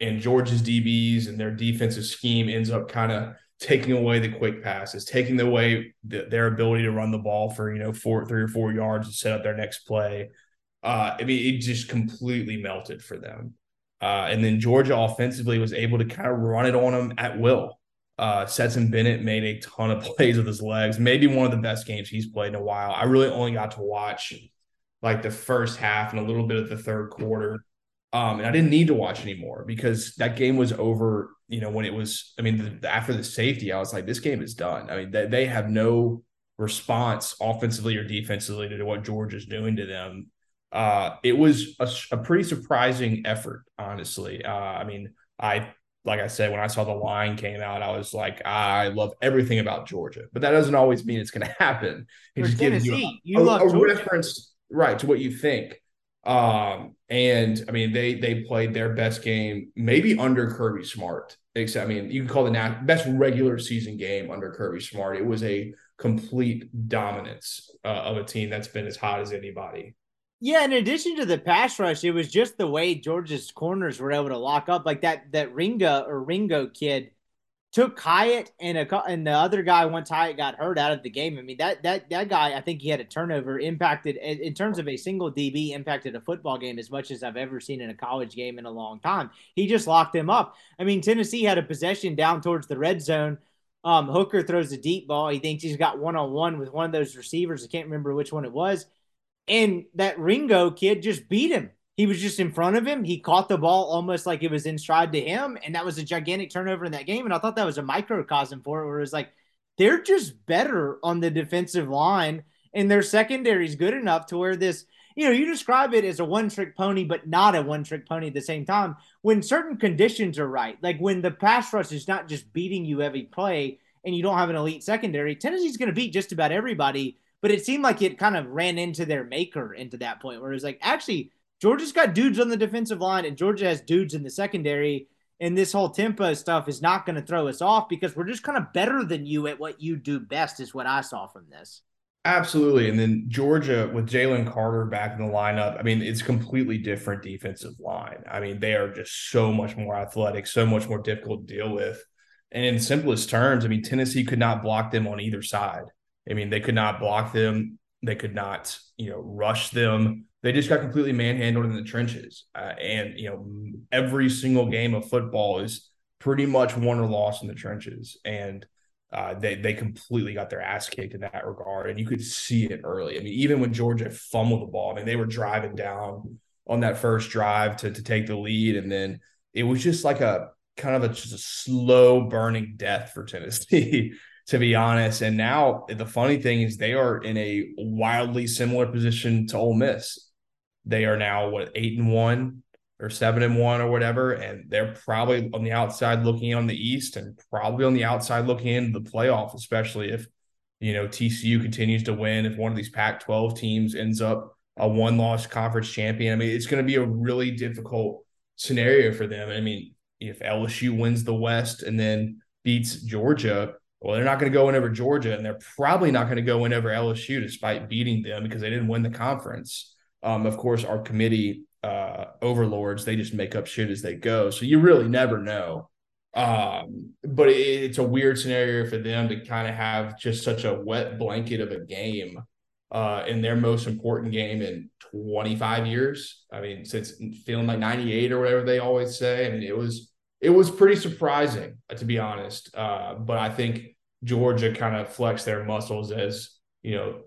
and Georgia's DBs and their defensive scheme ends up kind of taking away the quick passes, taking away the, their ability to run the ball for, you know, four, three or four yards to set up their next play. Uh, I mean, it just completely melted for them. Uh, and then Georgia offensively was able to kind of run it on them at will. Uh, Stetson Bennett made a ton of [laughs] plays with his legs. Maybe one of the best games he's played in a while. I really only got to watch like the first half and a little bit of the third quarter. Um, and I didn't need to watch anymore because that game was over. You know, when it was, I mean, the, after the safety, I was like, this game is done. I mean, they, they have no response offensively or defensively to what George is doing to them. Uh, it was a, a pretty surprising effort, honestly. Uh, I mean, I like I said, when I saw the line came out, I was like, I love everything about Georgia, but that doesn't always mean it's going [laughs] to happen. It just gives you a, you a, a reference, right, to what you think. Um, and I mean, they they played their best game, maybe under Kirby Smart. Except, I mean, you can call the nat- best regular season game under Kirby Smart. It was a complete dominance uh, of a team that's been as hot as anybody. Yeah, in addition to the pass rush, it was just the way Georgia's corners were able to lock up. Like that that Ringo or Ringo kid took Hyatt and a and the other guy once Hyatt got hurt out of the game. I mean that that that guy I think he had a turnover impacted in terms of a single DB impacted a football game as much as I've ever seen in a college game in a long time. He just locked him up. I mean Tennessee had a possession down towards the red zone. Um, Hooker throws a deep ball. He thinks he's got one on one with one of those receivers. I can't remember which one it was and that Ringo kid just beat him. He was just in front of him. He caught the ball almost like it was in stride to him. And that was a gigantic turnover in that game. And I thought that was a microcosm for it, where it was like, they're just better on the defensive line. And their secondary is good enough to where this, you know, you describe it as a one trick pony, but not a one trick pony at the same time. When certain conditions are right, like when the pass rush is not just beating you every play and you don't have an elite secondary, Tennessee's going to beat just about everybody but it seemed like it kind of ran into their maker into that point where it was like, actually, Georgia's got dudes on the defensive line and Georgia has dudes in the secondary. And this whole tempo stuff is not going to throw us off because we're just kind of better than you at what you do best, is what I saw from this. Absolutely. And then Georgia with Jalen Carter back in the lineup, I mean, it's completely different defensive line. I mean, they are just so much more athletic, so much more difficult to deal with. And in simplest terms, I mean, Tennessee could not block them on either side. I mean, they could not block them. They could not, you know, rush them. They just got completely manhandled in the trenches. Uh, and, you know, every single game of football is pretty much won or lost in the trenches. And uh, they, they completely got their ass kicked in that regard. And you could see it early. I mean, even when Georgia fumbled the ball, I mean, they were driving down on that first drive to, to take the lead. And then it was just like a kind of a, just a slow burning death for Tennessee [laughs] to be honest. And now the funny thing is they are in a wildly similar position to Ole Miss. They are now what eight and one or seven and one or whatever, and they're probably on the outside looking on the East and probably on the outside looking into the playoff, especially if you know TCU continues to win. If one of these Pac-12 teams ends up a one-loss conference champion, I mean, it's going to be a really difficult scenario for them. I mean, if LSU wins the West and then beats Georgia, well, they're not going to go in over Georgia, and they're probably not going to go in over LSU despite beating them because they didn't win the conference. Um, of course, our committee uh, overlords they just make up shit as they go, so you really never know. Um, but it, it's a weird scenario for them to kind of have just such a wet blanket of a game uh, in their most important game in 25 years. I mean, since feeling like 98 or whatever they always say. I mean, it was it was pretty surprising to be honest. Uh, but I think Georgia kind of flexed their muscles as you know.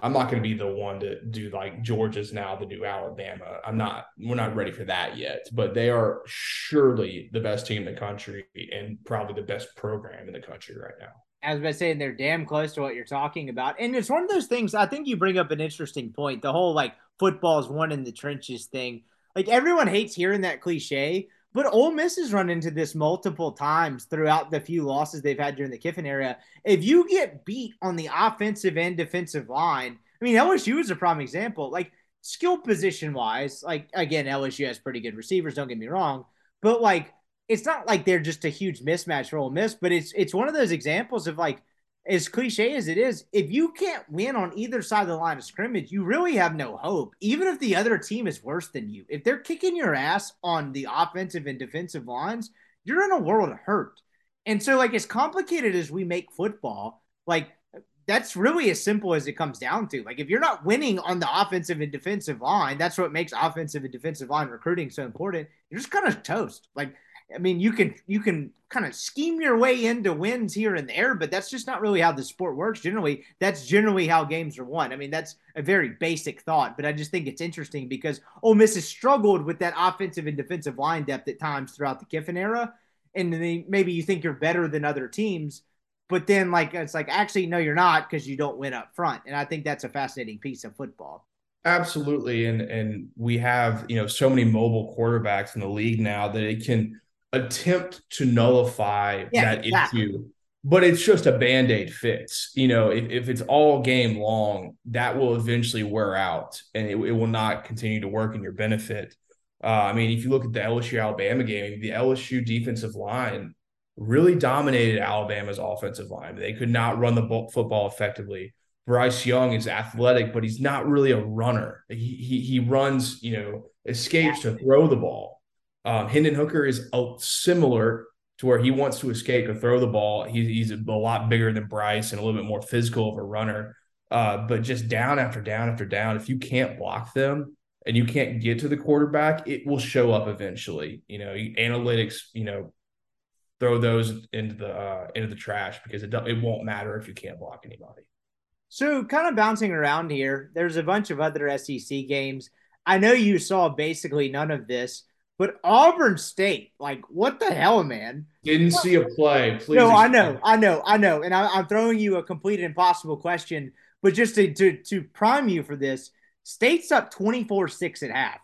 I'm not going to be the one to do like Georgia's now the new Alabama. I'm not. We're not ready for that yet. But they are surely the best team in the country and probably the best program in the country right now as I was saying, they're damn close to what you're talking about. And it's won of those things, I think you bring up an interesting point. The whole like football's one in the trenches thing. Like everyone hates hearing that cliche, but Ole Miss has run into this multiple times throughout the few losses they've had during the Kiffin era. If you get beat on the offensive and defensive line, I mean, LSU is a prime example. Like skill position wise, like again, LSU has pretty good receivers, don't get me wrong, but like it's not like they're just a huge mismatch for Ole Miss, but it's it's one of those examples of like as cliche as it is, if you can't win on either side of the line of scrimmage, you really have no hope. Even if the other team is worse than you, if they're kicking your ass on the offensive and defensive lines, you're in a world of hurt. And so, like as complicated as we make football, like that's really as simple as it comes down to. Like if you're not winning on the offensive and defensive line, that's what makes offensive and defensive line recruiting so important. You're just kind of toast. Like I mean, you can you can kind of scheme your way into wins here and there, but that's just not really how the sport works. Generally, that's generally how games are won. I mean, that's a very basic thought, but I just think it's interesting because Ole Miss has struggled with that offensive and defensive line depth at times throughout the Kiffin era, and then maybe you think you're better than other teams, but then like it's like actually no, you're not because you don't win up front, and I think that's a fascinating piece of football. Absolutely, and and we have you know so many mobile quarterbacks in the league now that it can attempt to nullify yeah, that exactly. issue but it's just a band-aid fix. You know if, if it's all game long that will eventually wear out and it, it will not continue to work in your benefit. Uh, i mean if you look at the lsu alabama game the lsu defensive line really dominated alabama's offensive line. They could not run the football effectively. Bryce young is athletic but he's not really a runner. He, he, he runs you know escapes to throw the ball um, Hendon Hooker is a, similar to where he wants to escape to throw the ball. He, he's a lot bigger than Bryce and a little bit more physical of a runner. Uh, but just down after down after down, if you can't block them and you can't get to the quarterback, it will show up eventually. You know, analytics, you know, throw those into the uh, into the trash because it it won't matter if you can't block anybody. So, kind of bouncing around here, there's a bunch of other SEC games. I know you saw basically none of this, but Auburn State, like, what the hell, man? Didn't see a play. Please. No, I know, I know, I know. And I, am throwing you a complete impossible question, but just to, to, to prime you for this, State's up 24 6 at half.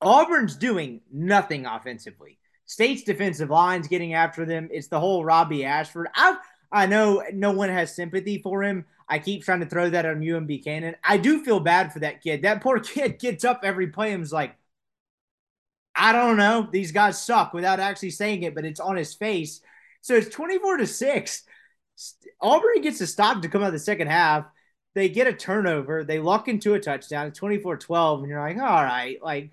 Auburn's doing nothing offensively. State's defensive line's getting after them. It's the whole Robby Ashford. I I know no one has sympathy for him. I keep trying to throw that on UM Buchanan. I do feel bad for that kid. That poor [laughs] kid gets up every play and is like, I don't know. These guys suck without actually saying it, but it's on his face. So it's 24 to 6. Auburn gets a stop to come out the second half. They get a turnover. They luck into a touchdown. It's 24 12. And you're like, all right, like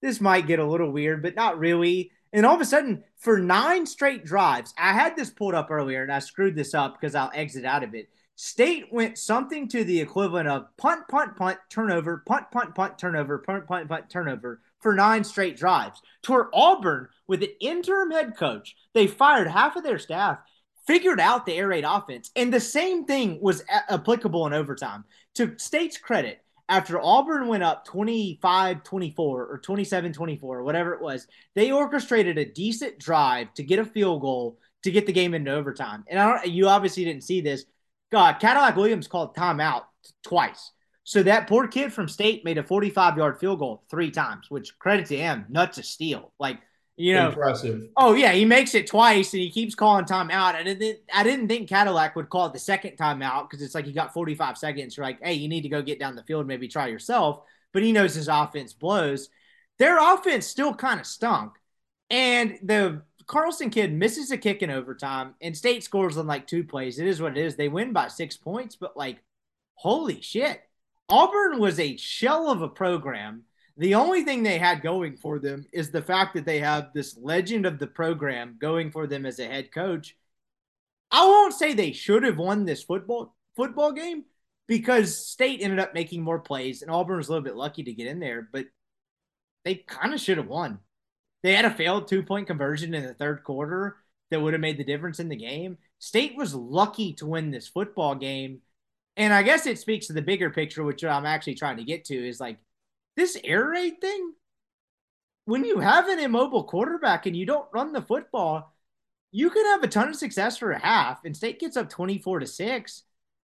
this might get a little weird, but not really. And all of a sudden, for nine straight drives, I had this pulled up earlier and I screwed this up because I'll exit out of it. State went something to the equivalent of punt, punt, punt, turnover, punt, punt, punt, turnover, punt, punt, punt, turnover for nine straight drives. To where Auburn, with an interim head coach, they fired half of their staff, figured out the air raid offense, and the same thing was a- applicable in overtime. To State's credit, after Auburn went up 25 24 or 27 24, whatever it was, they orchestrated a decent drive to get a field goal to get the game into overtime. And I don't, you obviously didn't see this. God, Cadillac Williams called timeout twice. So that poor kid from state made a 45 yard field goal three times, which credit to him, nuts a steal. Like, you know, impressive. Oh yeah, he makes it twice and he keeps calling timeout. I didn't, I didn't think Cadillac would call it the second timeout because it's like he got 45 seconds. You're like, hey, you need to go get down the field, maybe try yourself. But he knows his offense blows. Their offense still kind of stunk, and the Carlson kid misses a kick in overtime, and State scores on like two plays. It is what it is. They win by six points, but like, holy shit Auburn was a shell of a program. The only thing they had going for them is the fact that they have this legend of the program going for them as a head coach. I won't say they should have won this football football game, because State ended up making more plays and Auburn was a little bit lucky to get in there, but they kind of should have won. They had a failed two point conversion in the third quarter that would have made the difference in the game. State was lucky to win this football game. And I guess it speaks to the bigger picture, which I'm actually trying to get to is like this air raid thing. When you have an immobile quarterback and you don't run the football, you could have a ton of success for a half. And State gets up 24 to 6.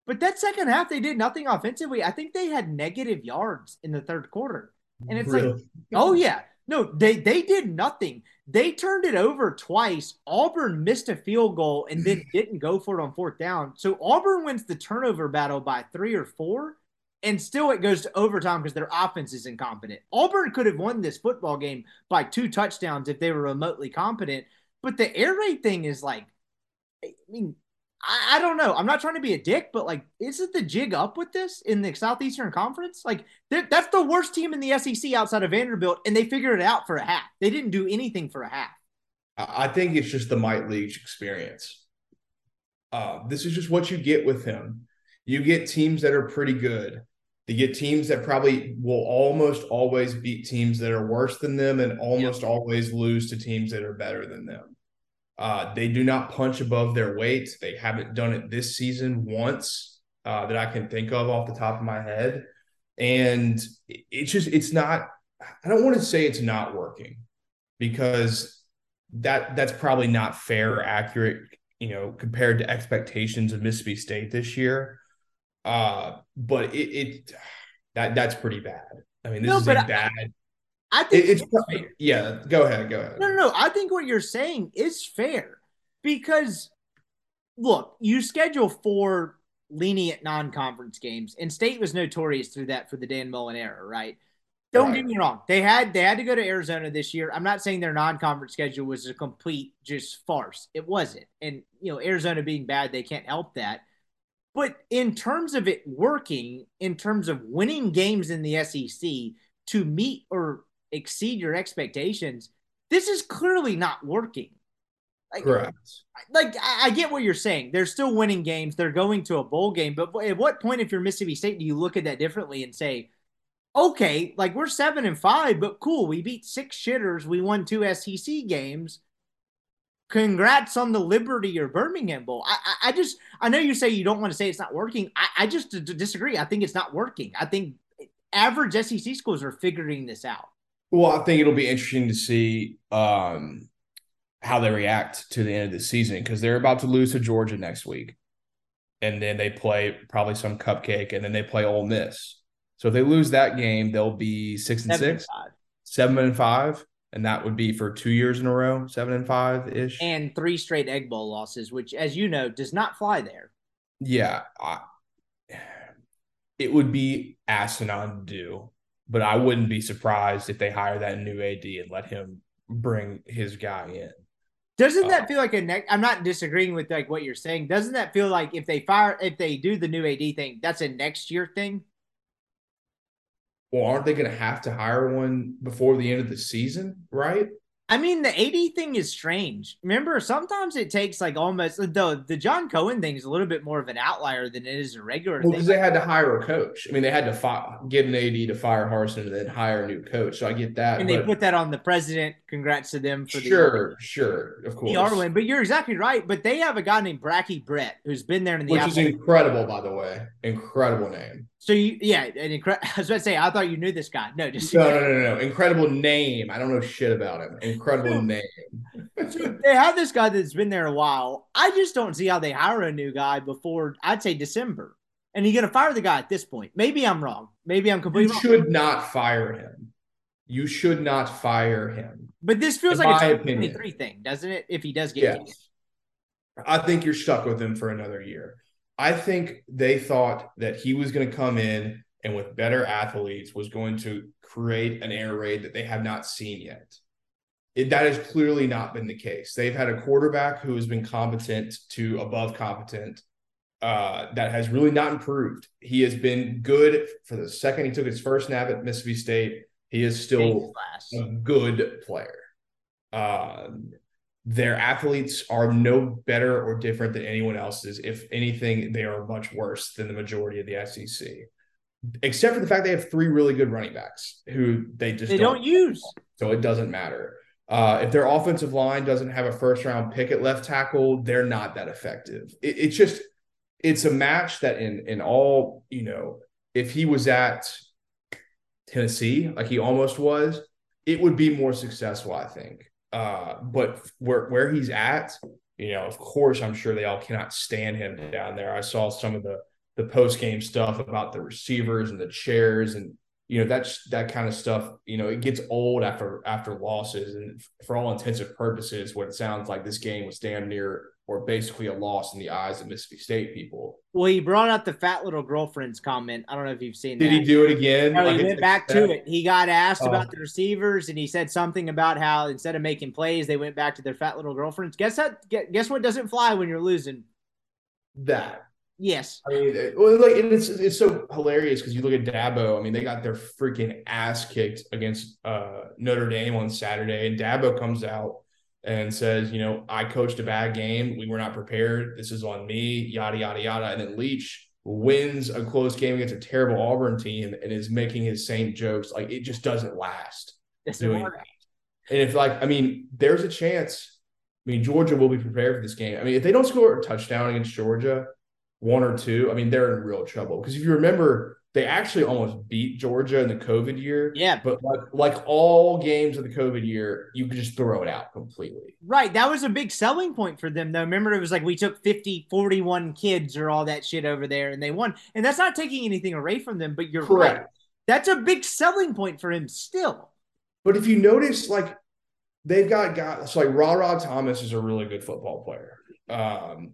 But that second half, they did nothing offensively. I think they had negative yards in the third quarter. And it's really? like, oh, yeah. No, they they did nothing. They turned it over twice. Auburn missed a field goal and then [laughs] didn't go for it on fourth down. So Auburn wins the turnover battle by three or four, and still it goes to overtime because their offense is incompetent. Auburn could have won this football game by two touchdowns if they were remotely competent. But the air raid thing is like, I mean, I, I, don't know. I'm not trying to be a dick, but like, isn't the jig up with this in the Southeastern Conference? Like, that's the worst team in the SEC outside of Vanderbilt, and they figured it out for a half. They didn't do anything for a half. I think it's just the Mike Leach experience. Uh, this is just what you get with him. You get teams that are pretty good. You get teams that probably will almost always beat teams that are worse than them and almost yep. always lose to teams that are better than them. Uh, they do not punch above their weight. They haven't done it this season once uh, that I can think of off the top of my head. And it's just, it's not, I don't want to say it's not working because that that's probably not fair or accurate, you know, compared to expectations of Mississippi State this year. Uh, but it, it that that's pretty bad. I mean, this no, is a bad. I think it's yeah. Go ahead. Go ahead. No, no, no. I think what you're saying is fair because look, you schedule four lenient non-conference games, and State was notorious through that for the Dan Mullen era, right? Don't right. get me wrong. They had they had to go to Arizona this year. I'm not saying their non-conference schedule was a complete just farce. It wasn't. And you know, Arizona being bad, they can't help that. But in terms of it working, in terms of winning games in the SEC to meet or exceed your expectations, this is clearly not working. Like, Correct. Like I, I get what you're saying. They're still winning games. They're going to a bowl game. But at what point, if you're Mississippi State, do you look at that differently and say, okay, like we're seven and five, but cool, we beat six shitters. We won two SEC games. Congrats on the Liberty or Birmingham Bowl. I, I, I just, I know you say you don't want to say it's not working. I, I just d- disagree. I think it's not working. I think average SEC schools are figuring this out. Well, I think it'll be interesting to see um, how they react to the end of the season because they're about to lose to Georgia next week, and then they play probably some cupcake, and then they play Ole Miss. So if they lose that game, they'll be six and seven six, and seven and five, and that would be for two years in a row, seven and five ish, and three straight Egg Bowl losses, which, as you know, does not fly there. Yeah, I, it would be asinine to do but I wouldn't be surprised if they hire that new AD and let him bring his guy in. Doesn't that uh, feel like a next? I'm not disagreeing with like what you're saying. Doesn't that feel like if they fire, if they do the new AD thing, that's a next year thing? Well, aren't they going to have to hire one before the end of the season, right? I mean, the AD thing is strange. Remember, sometimes it takes like almost the the John Cohen thing is a little bit more of an outlier than it is a regular. Well, because they had to hire a coach. I mean, they had to fi- get an AD to fire Harson and then hire a new coach. So I get that. And they put that on the president. Congrats to them for the sure, sure, of course. The win. But you're exactly right. But they have a guy named Bracky Brett who's been there in the which is incredible, by the way. Incredible name. So you, yeah, an incre- [laughs] I was about to say, I thought you knew this guy. No, just no, no, no, no, Incredible name. I don't know shit about him. Incredible name. [laughs] so they have this guy that's been there a while. I just don't see how they hire a new guy before I'd say December. And you're gonna fire the guy at this point. Maybe I'm wrong. Maybe I'm completely. You should wrong. not fire him. You should not fire him. But this feels like a 2023 thing, doesn't it? If he does get, yes. I think you're stuck with him for another year. I think they thought that he was going to come in and with better athletes was going to create an air raid that they have not seen yet. It, that has clearly not been the case. They've had a quarterback who has been competent to above competent uh, that has really not improved. He has been good for the second he took his first snap at Mississippi State. He is still a good player. Uh, their athletes are no better or different than anyone else's. If anything, they are much worse than the majority of the SEC, except for the fact they have three really good running backs who they just they don't, don't use. So it doesn't matter. Uh, if their offensive line doesn't have a first round pick at left tackle, they're not that effective. It, it's just it's a match that in in all you know, if he was at Tennessee like he almost was, it would be more successful, I think. Uh, but where where he's at, you know, of course, I'm sure they all cannot stand him down there. I saw some of the the post game stuff about the receivers and the chairs and you know that's that kind of stuff you know it gets old after after losses and for all intensive purposes what it sounds like this game was damn near or basically a loss in the eyes of Mississippi State people. Well, he brought up the fat little girlfriends comment. I don't know if you've seen that. Did that. he do it again? No, like he went back to it. He got asked oh. about the receivers and he said something about how instead of making plays, they went back to their fat little girlfriends. Guess that guess what doesn't fly when you're losing? That. Yes. I mean, well, like it's it's so hilarious because you look at Dabo. I mean, they got their freaking ass kicked against uh, Notre Dame on Saturday, and Dabo comes out and says, you know, I coached a bad game. We were not prepared. This is on me, yada, yada, yada. And then Leach wins a close game against a terrible Auburn team and is making his same jokes. Like it just doesn't last. It's doing. And if like, I mean, there's a chance. I mean, Georgia will be prepared for this game. I mean, if they don't score a touchdown against Georgia, one or two, I mean, they're in real trouble. Because if you remember, they actually almost beat Georgia in the COVID year. Yeah. But like like all games of the COVID year, you could just throw it out completely. Right. That was a big selling point for them, though. Remember, it was like we took 50, 41 kids or all that shit over there and they won. And that's not taking anything away from them, but you're Correct. right. That's a big selling point for him still. But if you notice, like they've got guys like Ra Ra Thomas is a really good football player. Um,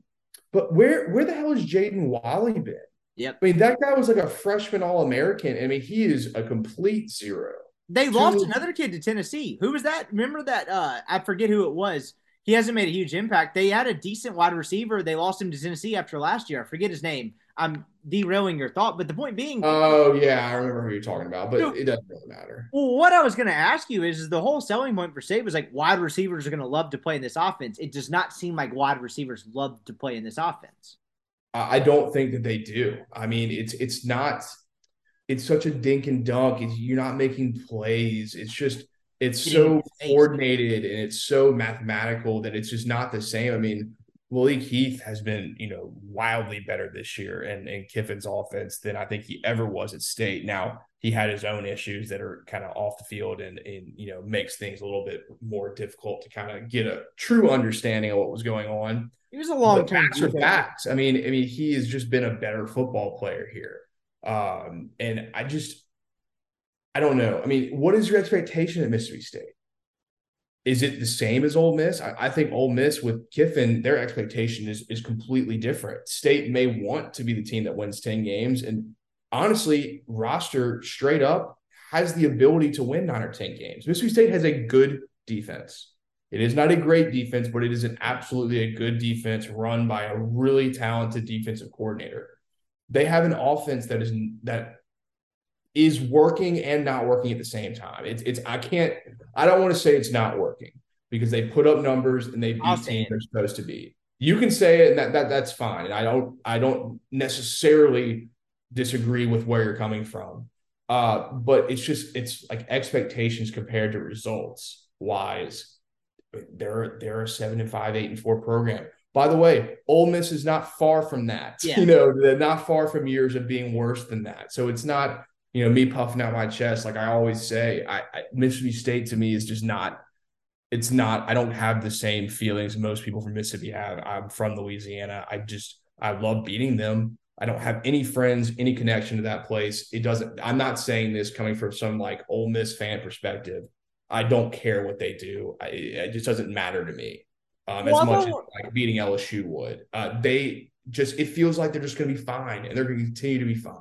but where where the hell has Jaden Walley been? Yep. I mean, that guy was like a freshman All American. I mean, he is a complete zero. They lost another kid to Tennessee. Who was that? Remember that? Uh, I forget who it was. He hasn't made a huge impact. They had a decent wide receiver. They lost him to Tennessee after last year. I forget his name. I'm derailing your thought, but the point being. Oh yeah, I remember who you're talking about, but it doesn't really matter. Well, what I was going to ask you is, is the whole selling point for State was like wide receivers are going to love to play in this offense. It does not seem like wide receivers love to play in this offense. I don't think that they do. I mean, it's it's not. It's such a dink and dunk. It's, you're not making plays. It's just it's so coordinated and it's so mathematical that it's just not the same. I mean, Malik Heath has been, you know, wildly better this year and in, in Kiffin's offense than I think he ever was at State. Now he had his own issues that are kind of off the field and, and you know makes things a little bit more difficult to kind of get a true understanding of what was going on. He was a long time Facts are facts. I mean, I mean, he has just been a better football player here, um, and I just, I don't know. I mean, what is your expectation at Mississippi State? Is it the same as Ole Miss? I, I think Ole Miss with Kiffin, their expectation is is completely different. State may want to be the team that wins ten games, and honestly, roster straight up has the ability to win nine or ten games. Mississippi State has a good defense. It is not a great defense, but it is an absolutely a good defense run by a really talented defensive coordinator. They have an offense that is that is working and not working at the same time. It's it's I can't I don't want to say it's not working because they put up numbers and they beat teams they're supposed to be. You can say it and that, that that's fine. And I don't I don't necessarily disagree with where you're coming from. Uh, but it's just it's like expectations compared to results wise they're they're a seven and five, eight and four program. By the way, Ole Miss is not far from that. [laughs] Yeah. You know, they're not far from years of being worse than that. So it's not, you know, me puffing out my chest. Like I always say, I, I Mississippi State to me is just not. It's not. I don't have the same feelings most people from Mississippi have. I'm from Louisiana. I just I love beating them. I don't have any friends, any connection to that place. It doesn't. I'm not saying this coming from some like Ole Miss fan perspective. I don't care what they do. I, it just doesn't matter to me um, well, as much as like beating LSU would. Uh, they just it feels like they're just going to be fine and they're going to continue to be fine.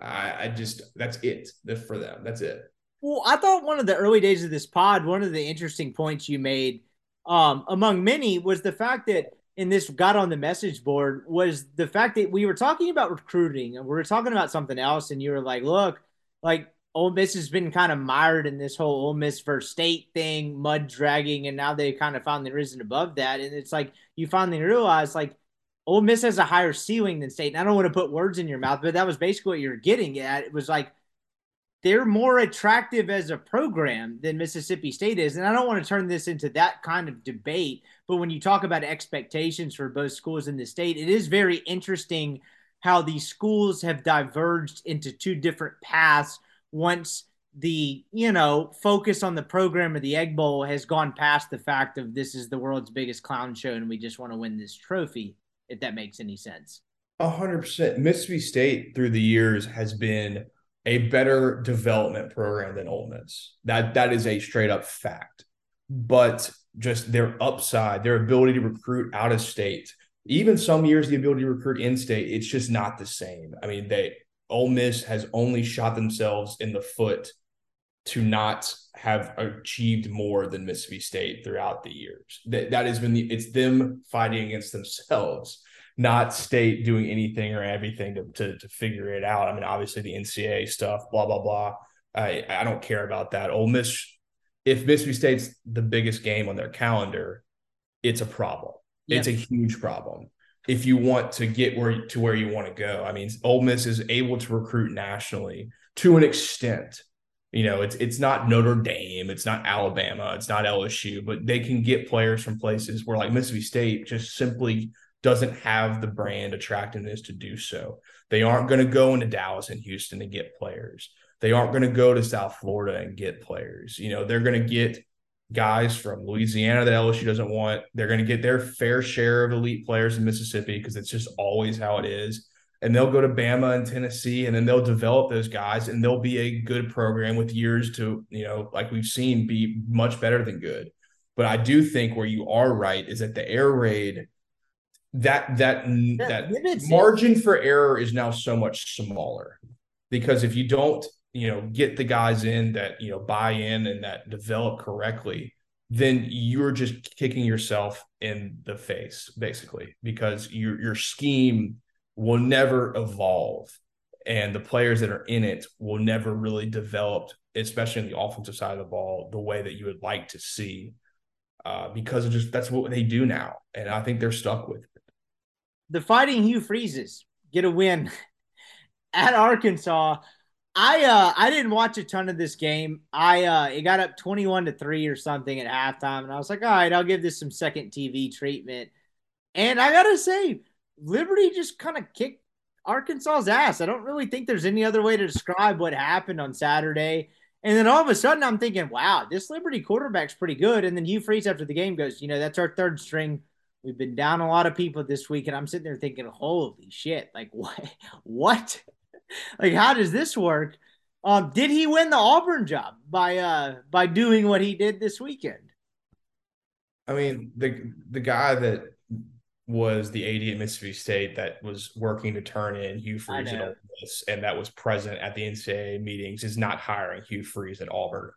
I, I just that's it for them. That's it. Well, I thought one of the early days of this pod, one of the interesting points you made, um, among many, was the fact that in this got on the message board was the fact that we were talking about recruiting and we were talking about something else, and you were like, "Look, like Ole Miss has been kind of mired in this whole Ole Miss versus state thing, mud dragging, and now they kind of finally risen above that. And it's like you finally realize like Ole Miss has a higher ceiling than state. And I don't want to put words in your mouth, but that was basically what you're getting at. It was like they're more attractive as a program than Mississippi State is. And I don't want to turn this into that kind of debate, but when you talk about expectations for both schools in the state, it is very interesting how these schools have diverged into two different paths once the you know focus on the program of the egg bowl has gone past the fact of this is the world's biggest clown show and we just want to win this trophy if that makes any sense a hundred percent mississippi state through the years has been a better development program than Ole Miss. That that is a straight up fact. But just their upside, their ability to recruit out of state, even some years the ability to recruit in state, it's just not the same. I mean, they Ole Miss has only shot themselves in the foot to not have achieved more than Mississippi State throughout the years. That that has been the, it's them fighting against themselves, not state doing anything or everything to, to, to figure it out. I mean, obviously the NCAA stuff, blah blah blah. I I don't care about that. Ole Miss, if Mississippi State's the biggest game on their calendar, it's a problem. It's a huge problem if you want to get where to where you want to go. I mean, Ole Miss is able to recruit nationally to an extent. You know, it's it's not Notre Dame, it's not Alabama, it's not LSU, but they can get players from places where like Mississippi State just simply doesn't have the brand attractiveness to do so. They aren't going to go into Dallas and Houston to get players. They aren't going to go to South Florida and get players. You know, they're going to get guys from Louisiana that LSU doesn't want. They're going to get their fair share of elite players in Mississippi because it's just always how it is. And they'll go to Bama and Tennessee, and then they'll develop those guys, and they'll be a good program with years to, you know, like we've seen, be much better than good. But I do think where you are right is that the air raid, that that that, that margin for error is now so much smaller because if you don't you know get the guys in that you know buy in and that develop correctly then you're just kicking yourself in the face basically because your your scheme will never evolve and the players that are in it will never really develop especially on the offensive side of the ball the way that you would like to see uh, because of just that's what they do now. And i think they're stuck with it. The fighting hugh freezes get a win [laughs] at arkansas I uh I didn't watch a ton of this game. I uh it got up 21 to 3 or something at halftime and I was like, "All right, I'll give this some second TV treatment." And I got to say, Liberty just kind of kicked Arkansas's ass. I don't really think there's any other way to describe what happened on Saturday. And then all of a sudden I'm thinking, "Wow, this Liberty quarterback's pretty good." And then Hugh Freeze after the game goes, "You know, that's our third string. We've been down a lot of people this week." And I'm sitting there thinking, "Holy shit. Like [laughs] what? What?" [laughs] like, how does this work? Um, did he win the Auburn job by uh by doing what he did this weekend? I mean, the the guy that was the AD at Mississippi State that was working to turn in Hugh Freeze at Ole Miss and that was present at the NCAA meetings is not hiring Hugh Freeze at Auburn.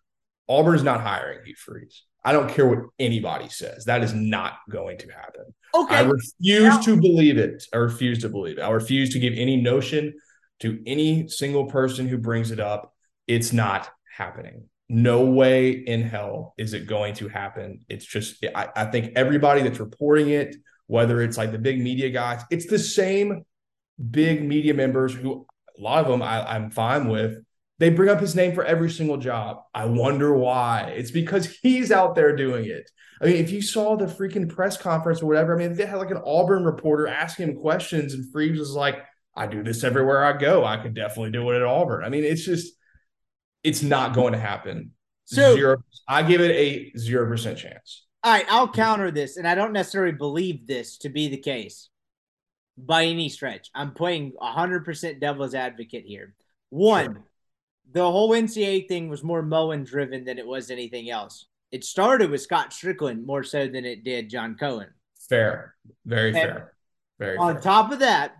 Auburn is not hiring Hugh Freeze. I don't care what anybody says. That is not going to happen. Okay. I refuse now- to believe it. I refuse to believe it. I refuse to give any notion to any single person who brings it up, it's not happening. No way in hell is it going to happen. It's just, I, I think everybody that's reporting it, whether it's like the big media guys, it's the same big media members who a lot of them I, I'm fine with. They bring up his name for every single job. I wonder why. It's because he's out there doing it. I mean, if you saw the freaking press conference or whatever, I mean, they had like an Auburn reporter asking him questions, and Freeze was like, I do this everywhere I go. I could definitely do it at Auburn. I mean, it's just, it's not going to happen. So zero, I give it a zero percent chance. All right, I'll counter this, and I don't necessarily believe this to be the case by any stretch. I'm playing 100% devil's advocate here. One, sure. the whole NCAA thing was more Mullen driven than it was anything else. It started with Scott Stricklin more so than it did John Cohen. Fair, very and fair. Very on fair. top of that,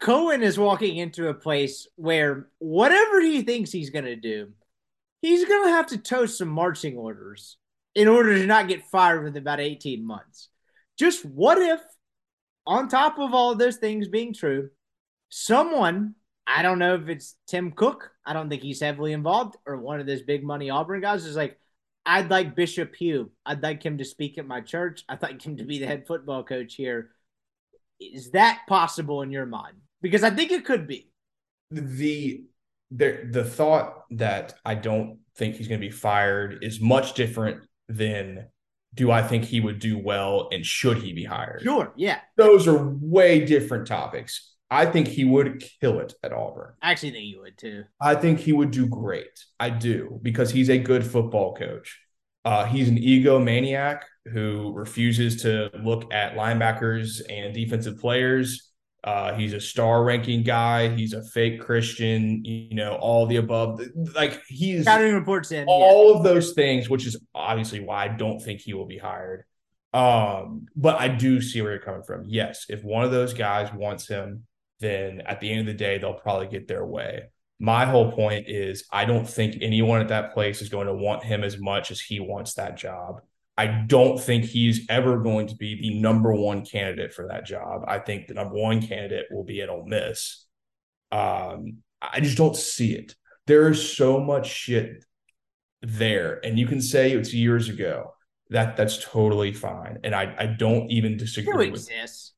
Cohen is walking into a place where whatever he thinks he's going to do, he's going to have to toast some marching orders in order to not get fired within about 18 months. Just what if, on top of all of those things being true, someone I don't know if it's Tim Cook. I don't think he's heavily involved, or one of those big money Auburn guys is like, I'd like Bishop Hugh. I'd like him to speak at my church. I'd like him to be the head football coach here. Is that possible in your mind? Because I think it could be. The the the thought that I don't think he's going to be fired is much different than do I think he would do well and should he be hired? Sure, yeah. Those are way different topics. I think he would kill it at Auburn. I actually think he would too. I think he would do great. I do because he's a good football coach. Uh, he's an egomaniac who refuses to look at linebackers and defensive players. Uh, he's a star ranking guy. He's a fake Christian, you know, all the above. Like he's scouting reports in all yeah. of those things, which is obviously why I don't think he will be hired. Um, but I do see where you're coming from. Yes, if one of those guys wants him, then at the end of the day, they'll probably get their way. My whole point is I don't think anyone at that place is going to want him as much as he wants that job. I don't think he's ever going to be the number one candidate for that job. I think the number one candidate will be at Ole Miss. Um, I just don't see it. There is so much shit there, and you can say it's years ago. That that's totally fine, and I I don't even disagree with. Exists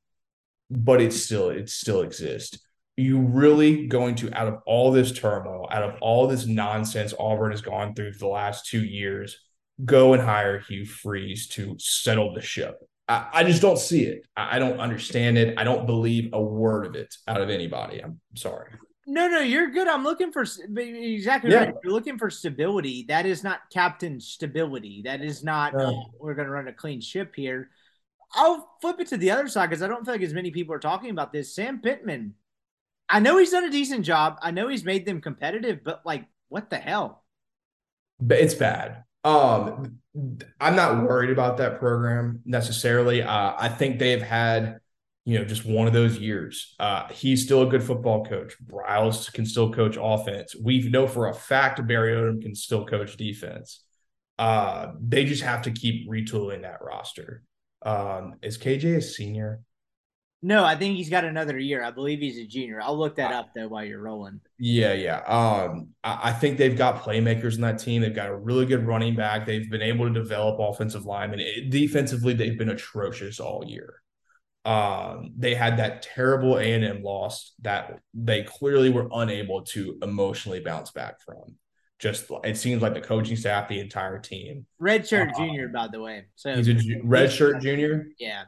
but it still it still exists. You really going to out of all this turmoil, out of all this nonsense Auburn has gone through for the last two years, go and hire Hugh Freeze to settle the ship. I, I just don't see it. I, I don't understand it. I don't believe a word of it out of anybody. I'm sorry. No, no, you're good. I'm looking for exactly yeah. right. You're looking for stability. That is not captain stability. That is not. Yeah. Oh, we're going to run a clean ship here. I'll flip it to the other side because I don't feel like as many people are talking about this. Sam Pittman, I know he's done a decent job. I know he's made them competitive, but like, what the hell? It's bad. Um, I'm not worried about that program necessarily. Uh, I think they've had, you know, just one of those years. Uh, he's still a good football coach. Briles can still coach offense. We know for a fact Barry Odom can still coach defense. Uh, they just have to keep retooling that roster. Um, is KJ a senior? No, I think he's got another year. I believe he's a junior. I'll look that up though while you're rolling. Yeah, yeah. Um, I, I, think they've got playmakers in that team. They've got a really good running back. They've been able to develop offensive linemen. It, defensively, they've been atrocious all year. Um, they had that terrible A and M loss that they clearly were unable to emotionally bounce back from just it seems like the coaching staff, the entire team. Redshirt uh, junior, by the way. So he's a ju- red shirt junior. Yeah.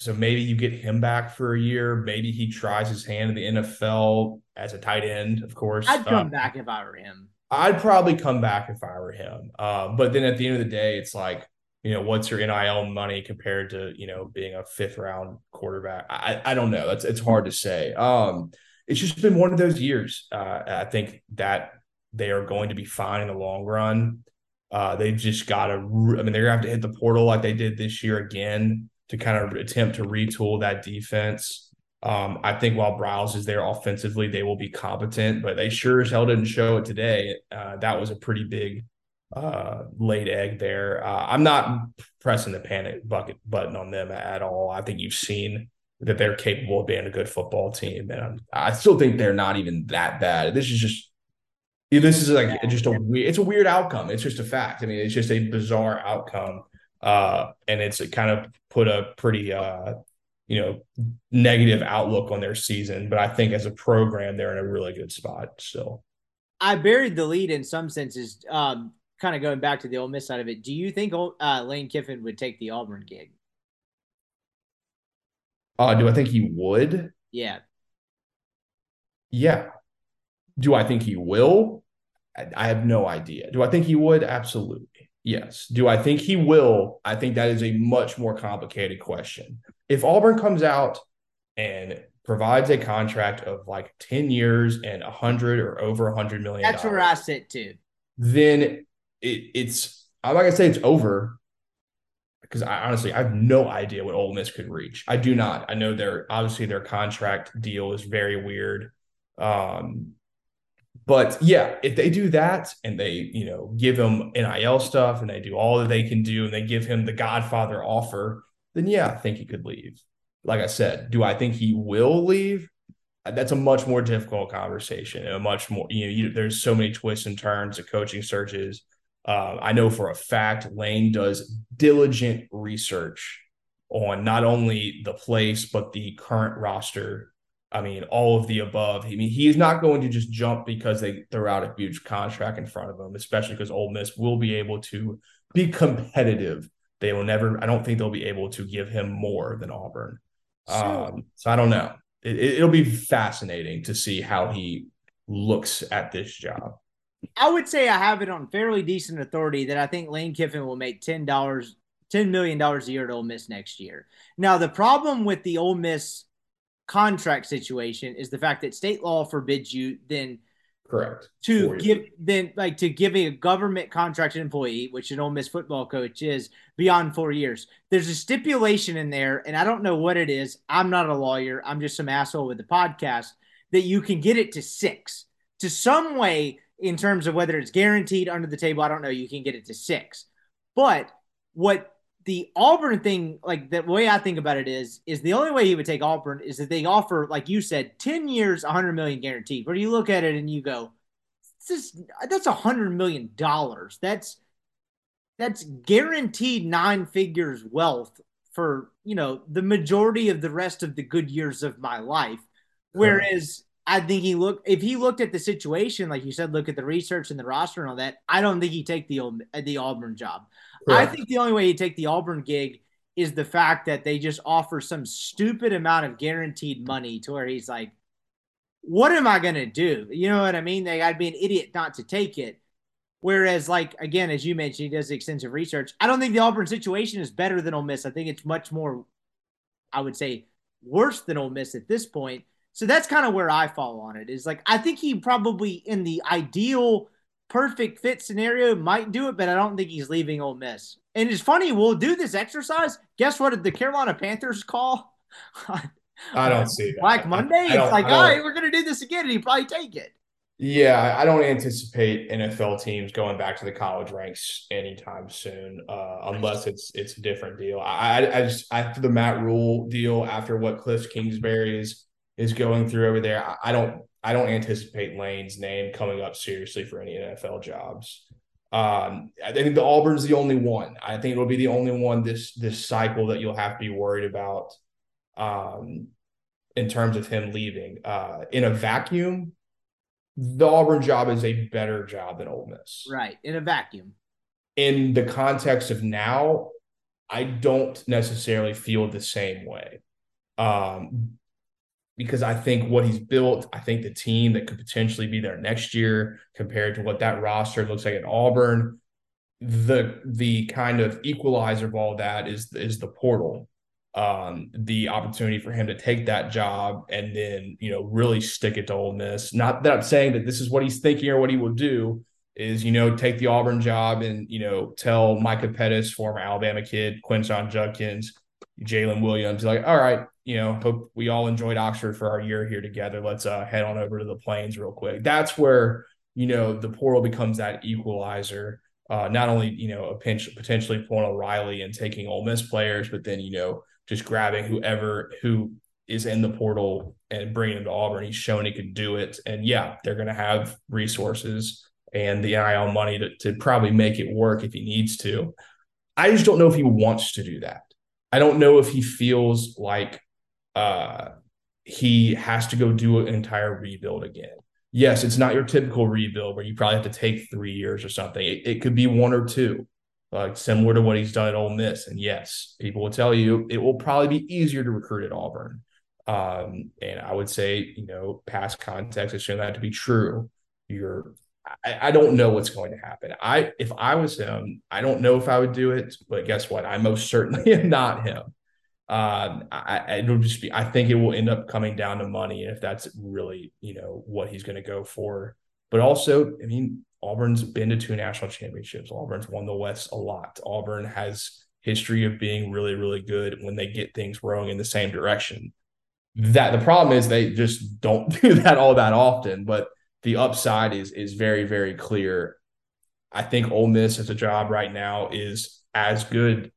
So maybe you get him back for a year. Maybe he tries his hand in the NFL as a tight end. Of course, I'd come um, back if I were him. I'd probably come back if I were him. Uh, but then at the end of the day, it's like you know, what's your NIL money compared to you know being a fifth round quarterback? I I don't know. That's it's hard to say. Um, it's just been one of those years. Uh, I think that they are going to be fine in the long run. Uh, they've just got to, I mean, they're going to have to hit the portal like they did this year again to kind of attempt to retool that defense. Um, I think while Briles is there offensively, they will be competent, but they sure as hell didn't show it today. Uh, that was a pretty big uh, laid egg there. Uh, I'm not pressing the panic bucket button on them at all. I think you've seen that they're capable of being a good football team, and I still think they're not even that bad. This is just this is like just a weird, it's a weird outcome. It's just a fact. I mean, it's just a bizarre outcome. Uh, and it's kind of put a pretty, uh, you know, negative outlook on their season. But I think as a program, they're in a really good spot still. I buried the lead in some senses. Um, kind of going back to the Ole Miss side of it. Do you think uh, Lane Kiffin would take the Auburn gig? Uh, do I think he would? Yeah. Yeah. Do I think he will? I have no idea. Do I think he would? Absolutely. Yes. Do I think he will? I think that is a much more complicated question. If Auburn comes out and provides a contract of like 10 years and 100 or over 100 million That's where I sit too. Then it, it's I'm not gonna say it's over because I honestly I have no idea what Ole Miss could reach. I do not. I know their obviously their contract deal is very weird. Um, but yeah, if they do that and they, you know, give him NIL stuff and they do all that they can do and they give him the Godfather offer, then yeah, I think he could leave. Like I said, do I think he will leave? that's a much more difficult conversation a much more you know you, there's so many twists and turns of coaching searches uh, i know for a fact lane does diligent research on not only the place but the current roster i mean all of the above. I mean he is not going to just jump because they throw out a huge contract in front of him especially because Ole Miss will be able to be competitive. They will never i don't think they'll be able to give him more than auburn. Um, so i don't know. It, it'll be fascinating to see how he looks at this job. I would say I have it on fairly decent authority that I think Lane Kiffin will make ten dollars, ten million dollars a year at Ole Miss next year. Now, the problem with the Ole Miss contract situation is the fact that state law forbids you then correct to give then like to give a government contracted employee, which an Ole Miss football coach is, beyond four years. There's a stipulation in there, and I don't know what it is. I'm not a lawyer. I'm just some asshole with the podcast that you can get it to six to some way in terms of whether it's guaranteed under the table. I don't know. You can get it to six, but what the Auburn thing, like the way I think about it is, is the only way he would take Auburn is that they offer, like you said, 10 years, 100 million guaranteed. Where you look at it and you go, this is, that's a hundred million dollars. That's that's guaranteed nine figures wealth for you know the majority of the rest of the good years of my life whereas i think he looked if he looked at the situation like you said look at the research and the roster and all that i don't think he'd take the the auburn job i think the only way he'd take the auburn gig is the fact that they just offer some stupid amount of guaranteed money to where he's like what am i going to do you know what i mean like i'd be an idiot not to take it Whereas, like again, as you mentioned, he does extensive research. I don't think the Auburn situation is better than Ole Miss. I think it's much more, I would say, worse than Ole Miss at this point. So that's kind of where I fall on it. Is like I think he probably in the ideal, perfect fit scenario might do it, but I don't think he's leaving Ole Miss. And it's funny, we'll do this exercise. Guess what? Did the Carolina Panthers call? [laughs] I don't see that. Black Monday. It's like, all right, we're gonna do this again, and he probably take it. Yeah, I don't anticipate NFL teams going back to the college ranks anytime soon, uh, unless it's it's a different deal. I, I just after the Matt Rhule deal, after what Cliff Kingsbury is going through over there, I, I don't I don't anticipate Lane's name coming up seriously for any NFL jobs. Um, I think the Auburn's the only one. I think it'll be the only one this this cycle that you'll have to be worried about um, in terms of him leaving. Uh, in a vacuum, the Auburn job is a better job than Ole Miss. Right. In a vacuum. In the context of now, I don't necessarily feel the same way. Um, because I think what he's built, I think the team that could potentially be there next year compared to what that roster looks like at Auburn, the the kind of equalizer of all that is is the portal um, the opportunity for him to take that job and then you know really stick it to Ole Miss. Not that I'm saying that this is what he's thinking or what he will do is you know take the Auburn job and you know tell Micah Pettus, former Alabama kid, Quinshon Judkins, Jaylin Williams, like all right, you know hope we all enjoyed Oxford for our year here together. Let's uh, head on over to the Plains real quick. That's where you know the portal becomes that equalizer. Uh, not only you know a pinch potentially pulling O'Reilly and taking Ole Miss players, but then you know just grabbing whoever who is in the portal and bringing him to Auburn. He's shown he can do it. And yeah, they're going to have resources and the NIL money to, to probably make it work if he needs to. I just don't know if he wants to do that. I don't know if he feels like uh, he has to go do an entire rebuild again. Yes, it's not your typical rebuild where you probably have to take three years or something. It, it could be one or two like similar to what he's done at Ole Miss. And yes, people will tell you it will probably be easier to recruit at Auburn. Um, and I would say, you know, past context has shown that to be true. You're, I, I, don't know what's going to happen. I, if I was him, I don't know if I would do it, but guess what? I most certainly [laughs] am not him. Um, I, it'll just be, I think it will end up coming down to money. And if that's really, you know, what he's going to go for, but also, I mean, Auburn's been to two national championships. Auburn's won the West a lot. Auburn has history of being really, really good when they get things rolling in the same direction. That the problem is they just don't [laughs] do that all that often, but the upside is is very, very clear. I think Ole Miss as a job right now is as good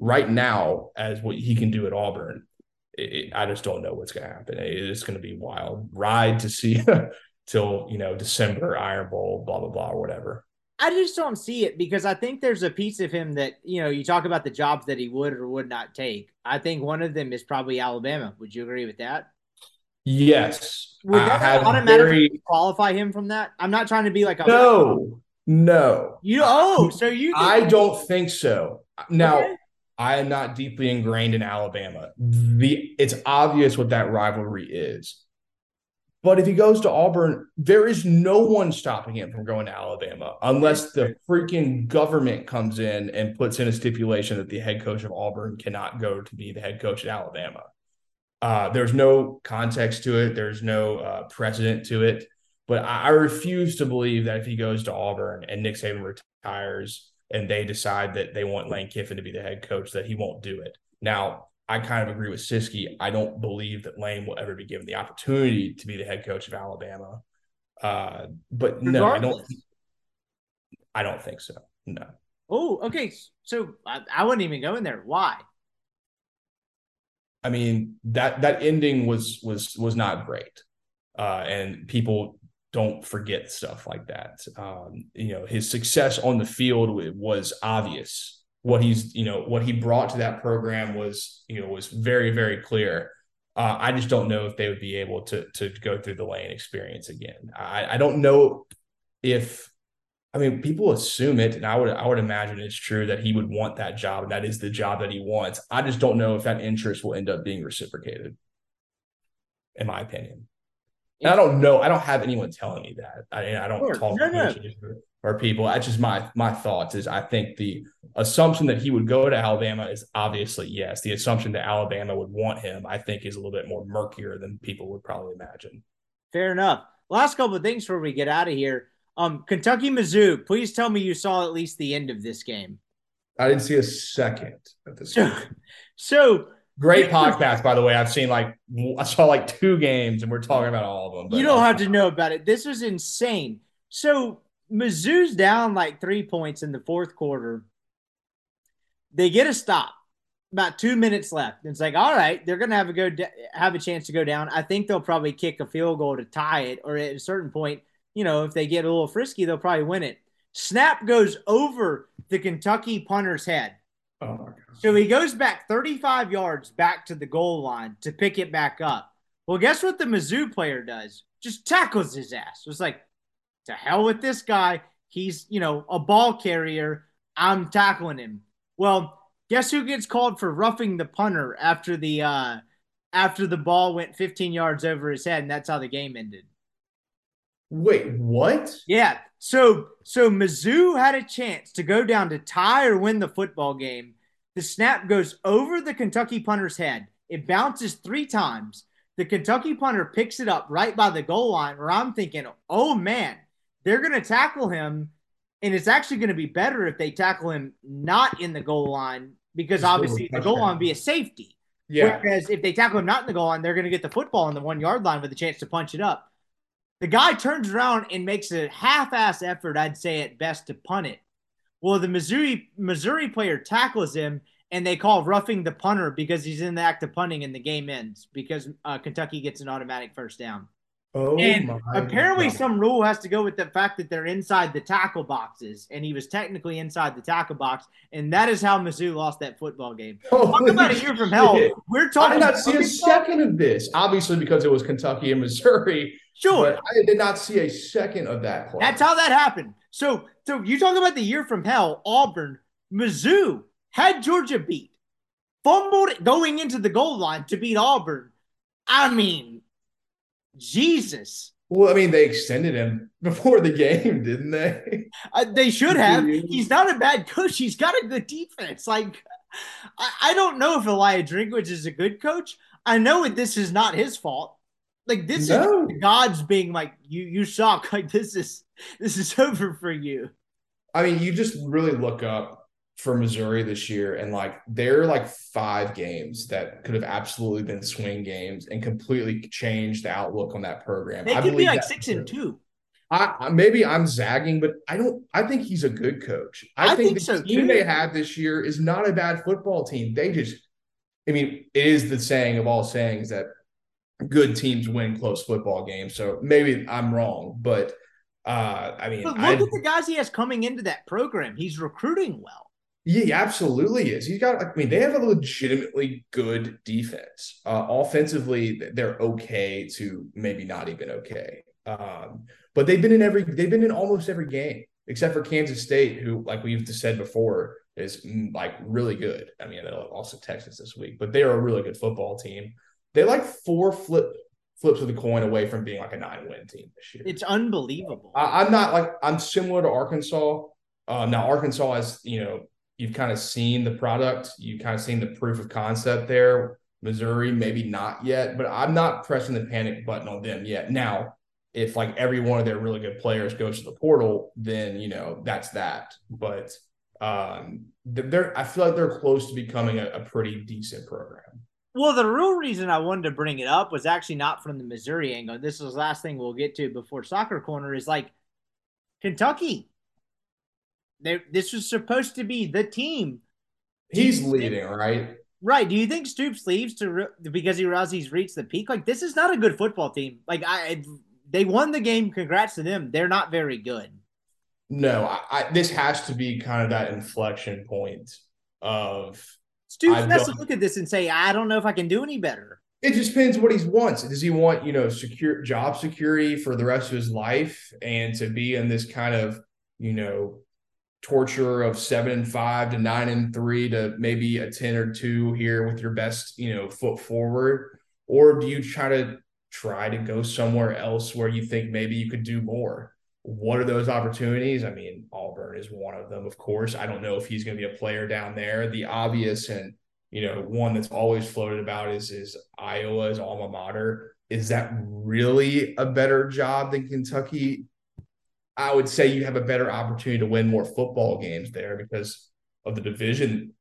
right now as what he can do at Auburn. it, I just don't know what's going to happen. It is going to be wild ride to see [laughs] till you know December Iron Bowl, blah blah blah, or whatever. I just don't see it because I think there's a piece of him that you know you talk about the jobs that he would or would not take. I think one of them is probably Alabama. Would you agree with that? Yes, would I that have automatically very qualify him from that? I'm not trying to be like a no, no. You oh, so you? I don't think so. Now, Okay. I am not deeply ingrained in Alabama. The it's obvious what that rivalry is. But if he goes to Auburn, there is no one stopping him from going to Alabama unless the freaking government comes in and puts in a stipulation that the head coach of Auburn cannot go to be the head coach at Alabama. Uh, there's no context to it. There's no uh, precedent to it. But I, I refuse to believe that if he goes to Auburn and Nick Saban retires and they decide that they want Lane Kiffin to be the head coach, that he won't do it. Now, I kind of agree with Siski. I don't believe that Lane will ever be given the opportunity to be the head coach of Alabama. Uh, but no, I don't. I don't think so. No. Oh, okay. So I, I wouldn't even go in there. Why? I mean that that ending was was was not great, uh, and people don't forget stuff like that. Um, you know, his success on the field was obvious. What he's you know what he brought to that program was you know was very very clear. Uh, I just don't know if they would be able to to go through the lane experience again. I, I don't know if I mean, people assume it, and I would I would imagine it's true that he would want that job, and that is the job that he wants. I just don't know if that interest will end up being reciprocated, in my opinion. And I don't know. I don't have anyone telling me that. I, I don't Sure. talk No, to no. or people. That's just my my thoughts. Is I think the assumption that he would go to Alabama is obviously yes. The assumption that Alabama would want him, I think, is a little bit more murkier than people would probably imagine. Fair enough. Last couple of things before we get out of here. Um, Kentucky Mizzou. Please tell me you saw at least the end of this game. I didn't see a second of this. So, so Great podcast, by the way. I've seen like I saw like two games, and we're talking about all of them. but- you don't have to know about it. This was insane. So Mizzou's down like three points in the fourth quarter. They get a stop. About two minutes left. It's like, all right, they're gonna have a go have a chance to go down. I think they'll probably kick a field goal to tie it, or at a certain point, you know, if they get a little frisky, they'll probably win it. Snap goes over the Kentucky punter's head. Oh my god! So he goes back 35 yards back to the goal line to pick it back up. Well, guess what the Mizzou player does? Just tackles his ass. It was like, to hell with this guy. He's, you know, a ball carrier. I'm tackling him. Well, guess who gets called for roughing the punter after the uh after the ball went 15 yards over his head, and that's how the game ended. Wait, what? Yeah. So so Mizzou had a chance to go down to tie or win the football game. The snap goes over the Kentucky punter's head. It bounces three times. The Kentucky punter picks it up right by the goal line, where I'm thinking, oh man, they're gonna tackle him. And it's actually going to be better if they tackle him not in the goal line because obviously the goal line would be a safety. Yeah, Whereas if they tackle him not in the goal line, they're going to get the football on the one yard line with a chance to punch it up. The guy turns around and makes a half-ass effort, I'd say at best, to punt it. Well, the Missouri Missouri player tackles him, and they call roughing the punter because he's in the act of punting, and the game ends because uh, Kentucky gets an automatic first down. Oh and apparently, God. some rule has to go with the fact that they're inside the tackle boxes, and he was technically inside the tackle box, and that is how Mizzou lost that football game. Talk Holy about a year from hell. shit. We're talking. I did not see a second of this. Obviously, because it was Kentucky and Missouri. Sure, But I did not see a second of that play. That's how that happened. So, so you talk about the year from hell. Auburn, Mizzou had Georgia beat, fumbled going into the goal line to beat Auburn. I mean, Jesus, Well, I mean, they extended him before the game, didn't they? uh, they should have. He's not a bad coach. He's got a good defense. Like, I, I don't know if Eliah Drinkwitz is a good coach. I know this is not his fault. Like this No. is God's being like, you you suck. [laughs] Like this is this is [laughs] over for you. I mean, you just really look up for Missouri this year, and like there are like five games that could have absolutely been swing games and completely changed the outlook on that program. They I could be like six and two. I, maybe I'm zagging, but I don't. I think he's a good coach. I, I think, think the so, team too. they had this year is not a bad football team. They just I mean, it is the saying of all sayings that good teams win close football games. So maybe I'm wrong, but uh, I mean, But look I, at the guys he has coming into that program. He's recruiting well. yeah, he absolutely is. He's got. I mean, they have a legitimately good defense. Uh, offensively, they're okay to maybe not even okay. Um, but they've been in every. They've been in almost every game except for Kansas State, who, like we've said before, is mm, like really good. I mean, also Texas this week, but they are a really good football team. They like four flip flips of the coin away from being like a nine win team this year. It's unbelievable. I, I'm not like I'm similar to Arkansas. Um, now Arkansas has you know you've kind of seen the product, you've kind of seen the proof of concept there. Missouri maybe not yet, but I'm not pressing the panic button on them yet. Now, if like every one of their really good players goes to the portal, then you know that's that. But um, they're I feel like they're close to becoming a, a pretty decent program. Well, the real reason I wanted to bring it up was actually not from the Missouri angle. This is the last thing we'll get to before Soccer Corner is like Kentucky. They, this was supposed to be the team. He's leading, right? Right. Do you think Stoops leaves to re- because he realizes he's reached the peak? Like this is not a good football team. Like I, they won the game. Congrats to them. They're not very good. No, I, I, this has to be kind of that inflection point of Stoops has to look at this and say, I don't know if I can do any better. It just depends what he wants. Does he want, you know, secure job security for the rest of his life and to be in this kind of, you know, torture of seven and five to nine and three to maybe a 10 or two here with your best, you know, foot forward? Or do you try to try to go somewhere else where you think maybe you could do more? What are those opportunities? I mean, Auburn is one of them, of course. I don't know if he's going to be a player down there. The obvious and you know one that's always floated about is is Iowa's alma mater. Is that really a better job than Kentucky? I would say you have a better opportunity to win more football games there because of the division,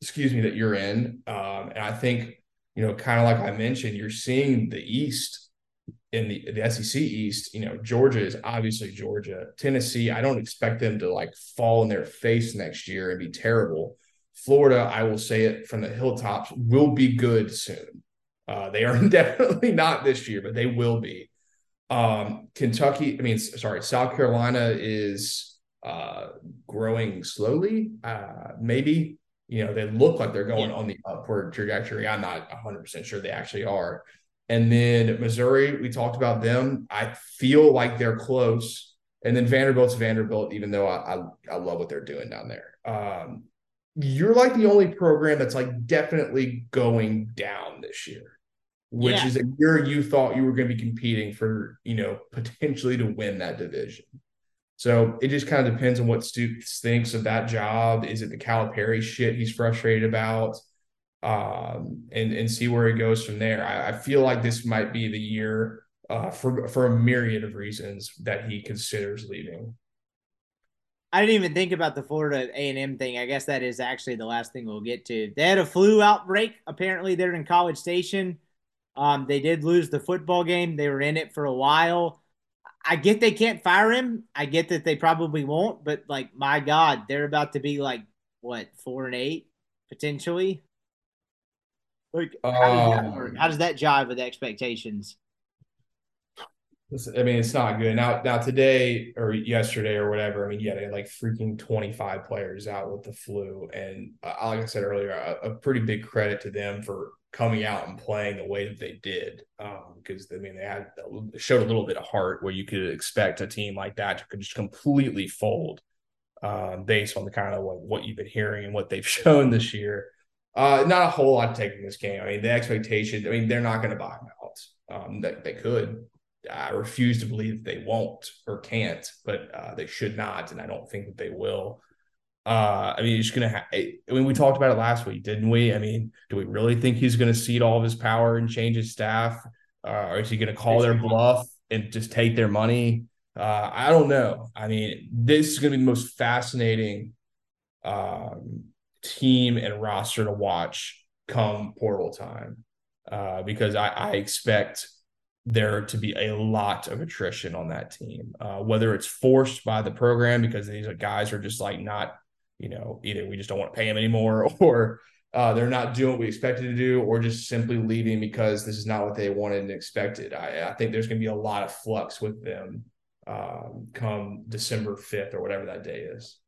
excuse me, that you're in. Um, and I think you know, kind of like I mentioned, you're seeing the East in the, the SEC East, you know, Georgia is obviously Georgia. Tennessee, I don't expect them to like fall in their face next year and be terrible. Florida, I will say it from the hilltops, will be good soon. Uh, they are [laughs] definitely not this year, but they will be. Um, Kentucky, I mean, sorry, South Carolina is uh, growing slowly. Uh, maybe, you know, they look like they're going yeah. on the upward trajectory. I'm not 100% sure they actually are. And then Missouri, we talked about them. I feel like they're close. And then Vanderbilt's Vanderbilt, even though I, I, I love what they're doing down there. Um, you're like the only program that's like definitely going down this year, which yeah. is a year you thought you were going to be competing for, you know, potentially to win that division. So it just kind of depends on what Stoops thinks of that job. Is it the Calipari shit he's frustrated about? Um, and and see where he goes from there. I, I feel like this might be the year uh, for for a myriad of reasons that he considers leaving. I didn't even think about the Florida A and M thing. I guess that is actually the last thing we'll get to. They had a flu outbreak. Apparently, they're in College Station. Um, they did lose the football game. They were in it for a while. I get they can't fire him. I get that they probably won't. But like, my God, they're about to be like what four and eight potentially. Like, how does that work? Um, how does that jive with expectations? I mean, it's not good. Now, now today or yesterday or whatever. I mean, yeah, they had like freaking twenty five players out with the flu, and uh, like I said earlier, a, a, pretty big credit to them for coming out and playing the way that they did. Because um, I mean, they had showed a little bit of heart where you could expect a team like that to just completely fold, um, based on the kind of what, what you've been hearing and what they've [laughs] shown this year. Uh, not a whole lot to take this game. I mean, the expectation, I mean, they're not going to buy out. Um, they, they could. I refuse to believe they won't or can't, but uh, they should not. And I don't think that they will. Uh, I mean, just going to I mean, we talked about it last week, didn't we? I mean, do we really think he's going to cede all of his power and change his staff? Uh, or is he going to call their bluff and just take their money? Uh, I don't know. I mean, this is going to be the most fascinating um, team and roster to watch come portal time uh, because I, I, expect there to be a lot of attrition on that team, uh, whether it's forced by the program because these guys are just like not, you know, either we just don't want to pay them anymore [laughs] or uh, they're not doing what we expected to do, or just simply leaving because this is not what they wanted and expected. I, I think there's going to be a lot of flux with them um, come December 5th or whatever that day is.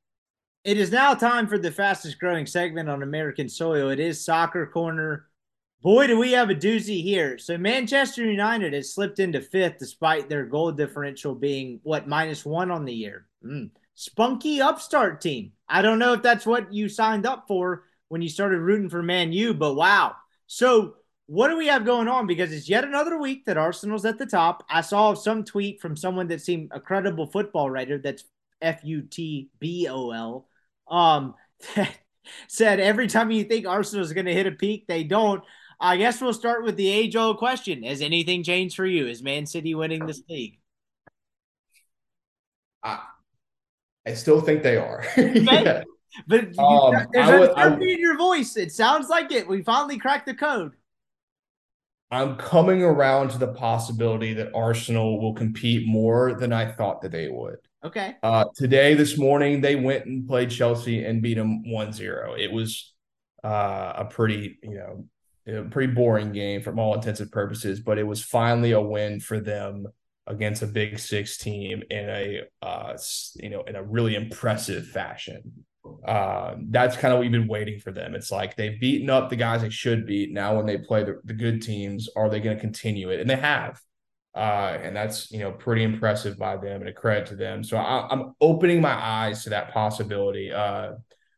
It is now time for the fastest growing segment on American soil. It is Soccer Corner. Boy, do we have a doozy here. So Manchester United has slipped into fifth despite their goal differential being what minus one on the year. Mm. Spunky upstart team. I don't know if that's what you signed up for when you started rooting for Man U, but wow. So what do we have going on? Because it's yet another week that Arsenal's at the top. I saw some tweet from someone that seemed a credible football writer. That's F U T B O L. Um, [laughs] said every time you think Arsenal's going to hit a peak, they don't. I guess we'll start with the age old question: Has anything changed for you? Is Man City winning this league? I, I still think they are. [laughs] yeah. But you, um, there's uncertainty in your voice. It sounds like it. We finally cracked the code. I'm coming around to the possibility that Arsenal will compete more than I thought that they would. Okay. Uh, today, this morning, they went and played Chelsea and beat them 1 0. It was uh, a pretty, you know, a pretty boring game from all intents and purposes, but it was finally a win for them against a big six team in a, uh, you know, in a really impressive fashion. Uh, that's kind of what we've been waiting for them. It's like they've beaten up the guys they should beat. Now, when they play the, the good teams, are they going to continue it? And they have. Uh, and that's you know pretty impressive by them and a credit to them. So I, am opening my eyes to that possibility. Uh,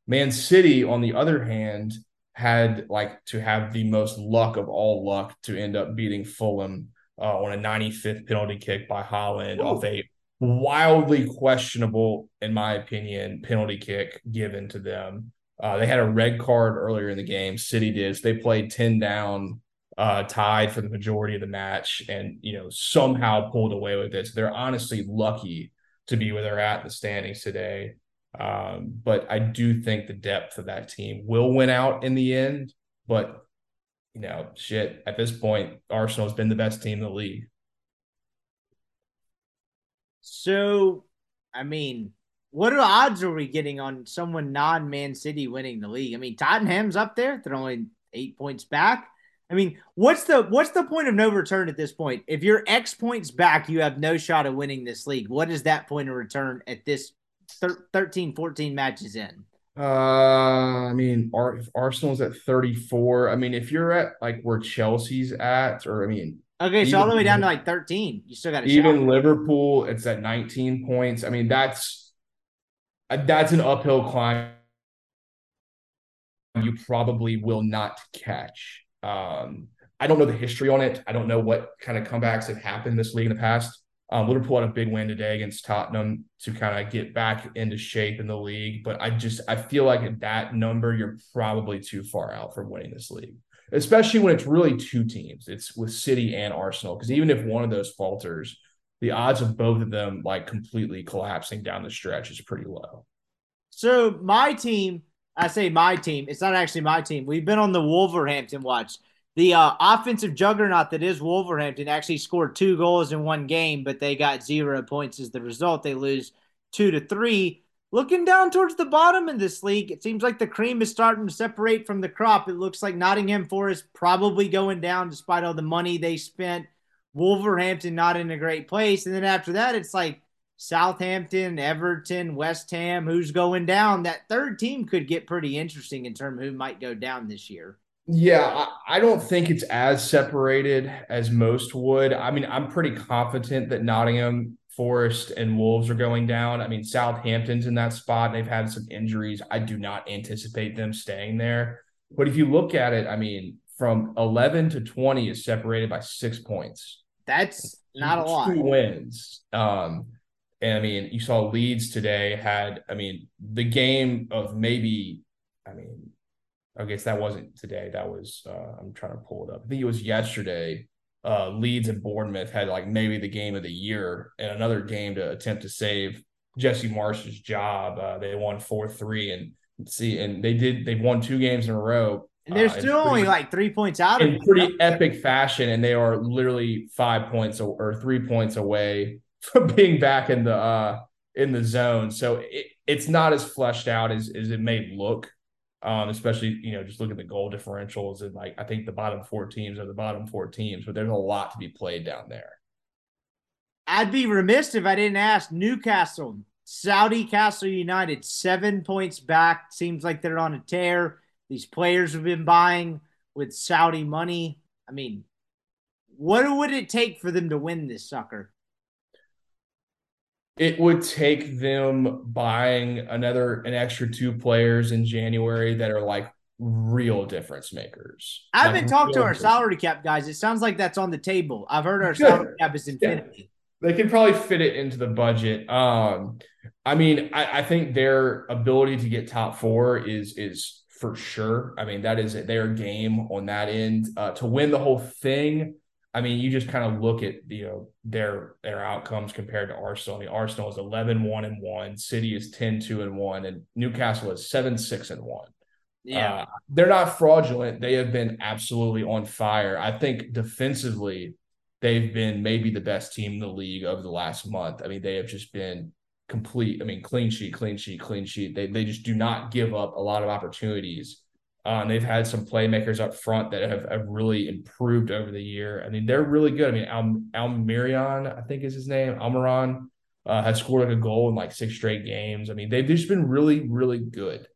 Man City, on the other hand, had like to have the most luck of all luck to end up beating Fulham uh, on a 95th penalty kick by Haaland Ooh. off a wildly questionable, in my opinion, penalty kick given to them. Uh, they had a red card earlier in the game. City did. So they played 10 down, uh, tied for the majority of the match, and you know somehow pulled away with it. So they're honestly lucky to be where they're at in the standings today. Um, but I do think the depth of that team will win out in the end. But you know, shit, at this point, Arsenal's been the best team in the league. So, I mean, what odds are we getting on someone non Man City winning the league? I mean, Tottenham's up there; they're only eight points back. I mean, what's the what's the point of no return at this point? If you're X points back, you have no shot of winning this league. What is that point of return at this thir- 13, 14 matches in? Uh, I mean, if Arsenal's at 34, I mean, if you're at like where Chelsea's at, or I mean, Okay, so all the way down to like 13. You still got even shot. Liverpool. It's at 19 points. I mean, that's that's an uphill climb. You probably will not catch. Um, I don't know the history on it. I don't know what kind of comebacks have happened in this league in the past. Um, Liverpool had a big win today against Tottenham to kind of get back into shape in the league. But I just I feel like at that number, you're probably too far out from winning this league especially when it's really two teams. It's with City and Arsenal. Because even if one of those falters, the odds of both of them like completely collapsing down the stretch is pretty low. So my team, I say my team, it's not actually my team. We've been on the Wolverhampton watch. The uh, offensive juggernaut that is Wolverhampton actually scored two goals in one game, but they got zero points as the result. They lose two to three. Looking down towards the bottom in this league, it seems like the cream is starting to separate from the crop. It looks like Nottingham Forest probably going down despite all the money they spent. Wolverhampton not in a great place. And then after that, it's like Southampton, Everton, West Ham, who's going down. That third team could get pretty interesting in terms of who might go down this year. Yeah, I, don't think it's as separated as most would. I mean, I'm pretty confident that Nottingham Forest and Wolves are going down. I mean, Southampton's in that spot. They've had some injuries. I do not anticipate them staying there. But if you look at it, I mean, from 11 to 20 is separated by six points. That's not a lot. Two wins. Um, and I mean, you saw Leeds today had, I mean, the game of maybe, I mean, I guess that wasn't today. That was, uh, I'm trying to pull it up. I think it was yesterday uh, Leeds and Bournemouth had like maybe the game of the year and another game to attempt to save Jesse Marsch's job. Uh, they won four three and see, and they did. they've won two games in a row. And they're uh, still pretty, only like three points out in pretty epic fashion, and they are literally five points or three points away [laughs] from being back in the uh, in the zone. So it, it's not as fleshed out as as it may look. Um, especially you know just look at the goal differentials and like I think the bottom four teams are the bottom four teams, but there's a lot to be played down there. I'd be remiss if I didn't ask Newcastle, Saudi Castle United, seven points back. Seems like they're on a tear. These players have been buying with Saudi money. I mean, what would it take for them to win this sucker? It would take them buying another an extra two players in January that are like real difference makers. I haven't like talked to our salary cap guys. It sounds like that's on the table. I've heard our salary cap is infinity. They could probably fit it into the budget. Um, I mean, I, I think their ability to get top four is is for sure. I mean, that is their game on that end. Uh, to win the whole thing, I mean, you just kind of look at you know their their outcomes compared to Arsenal. I mean, Arsenal is 11 1 and 1, City is 10 2 and 1, and Newcastle is 7 6 and 1. Yeah. Uh, they're not fraudulent. They have been absolutely on fire. I think defensively, they've been maybe the best team in the league over the last month. I mean, they have just been complete. I mean, clean sheet, clean sheet, clean sheet. They they just do not give up a lot of opportunities. Uh, and they've had some playmakers up front that have, have really improved over the year. I mean, they're really good. I mean, Al Almirion, I think is his name, Almiron, uh, has scored like a goal in like six straight games. I mean, they've just been really, really good.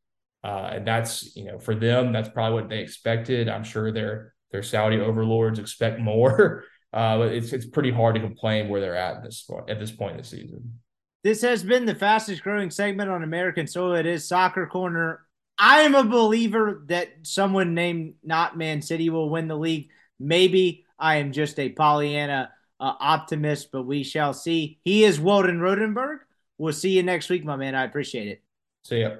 Uh, and that's you know for them, that's probably what they expected. I'm sure their their Saudi overlords expect more. [laughs] Uh, but it's it's pretty hard to complain where they're at this at this point in the season. This has been the fastest growing segment on American soil. It is Soccer Corner. I am a believer that someone named not Man City will win the league. Maybe I am just a Pollyanna uh, optimist, but we shall see. He is Weldon Rodenberg. We'll see you next week, my man. I appreciate it. So yeah,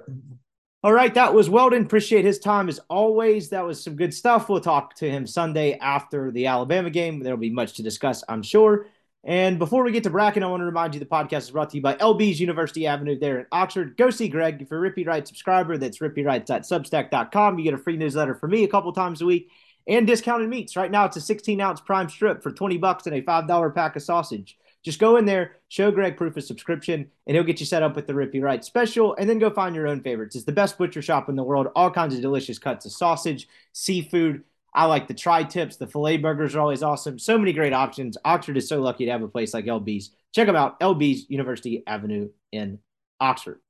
All right, that was Weldon. Appreciate his time as always. That was some good stuff. We'll talk to him Sunday after the Alabama game. There'll be much to discuss, I'm sure. And before we get to Bracken, I want to remind you the podcast is brought to you by LB's University Avenue there in Oxford. Go see Greg. If you're a Rippee Wright subscriber, that's rippywrights.substack.com. You get a free newsletter from me a couple times a week and discounted meats. Right now, it's a 16 ounce prime strip for 20 bucks and a $5 pack of sausage. Just go in there, show Greg proof of subscription, and he'll get you set up with the Rippee Wright special, and then go find your own favorites. It's the best butcher shop in the world. All kinds of delicious cuts of sausage, seafood. I like the tri tips. The filet burgers are always awesome. So many great options. Oxford is so lucky to have a place like LB's. Check them out. LB's University Avenue in Oxford.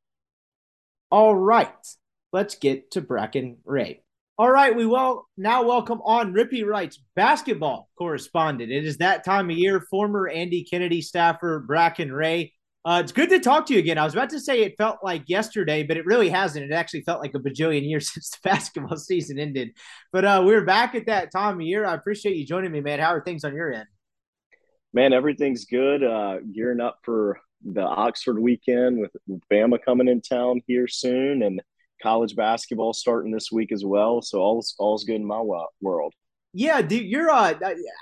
All right, let's get to Bracken Ray. All right, we will now welcome on Rippee Wright's basketball correspondent. It is that time of year. Former Andy Kennedy staffer Bracken Ray. Uh, it's good to talk to you again. I was about to say it felt like yesterday, but it really hasn't. It actually felt like a bajillion [laughs] years since the basketball season ended. But uh, we're back at that time of year. I appreciate you joining me, man. How are things on your end? Man, everything's good. Uh, gearing up for the Oxford weekend with Bama coming in town here soon, and college basketball starting this week as well. So all's all's good in my world. Yeah, dude, you're uh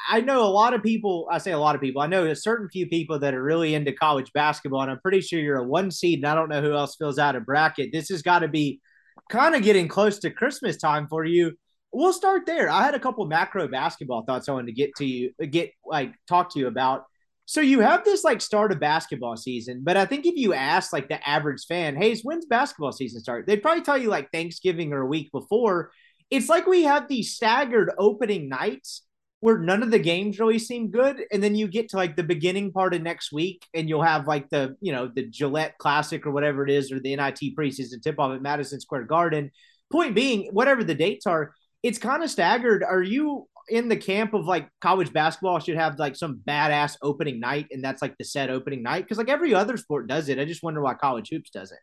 I know a lot of people, I say a lot of people. I know a certain few people that are really into college basketball and I'm pretty sure you're a one seed and I don't know who else fills out a bracket. This has got to be kind of getting close to Christmas time for you. We'll start there. I had a couple macro basketball thoughts I wanted to get to you get like talk to you about. So you have this like start of basketball season, but I think if you ask like the average fan, hey, when's basketball season start? They'd probably tell you like Thanksgiving or a week before it's like we have these staggered opening nights where none of the games really seem good and then you get to like the beginning part of next week and you'll have like the you know the gillette classic or whatever it is or the nit preseason tip off at madison square garden. Point being whatever the dates are it's kind of staggered. Are you in the camp of like college basketball should have like some badass opening night and that's like the set opening night? Because like every other sport does it. I just wonder why college hoops does it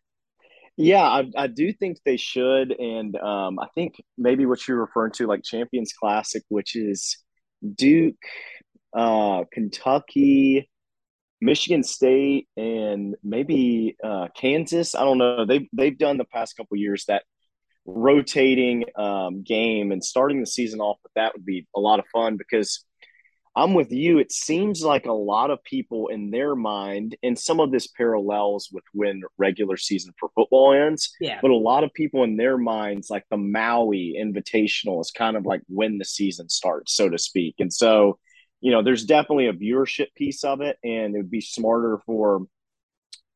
Yeah, I, I do think they should, and um, I think maybe what you're referring to, like Champions Classic, which is Duke, uh, Kentucky, Michigan State, and maybe uh, Kansas. I don't know. They've they've done the past couple years that rotating um, game, and starting the season off with that would be a lot of fun because I'm with you. It seems like a lot of people in their mind, and some of this parallels with when regular season for football ends. yeah But a lot of people in their minds, like the Maui Invitational, is kind of like when the season starts, so to speak. And so, you know, there's definitely a viewership piece of it, and it would be smarter for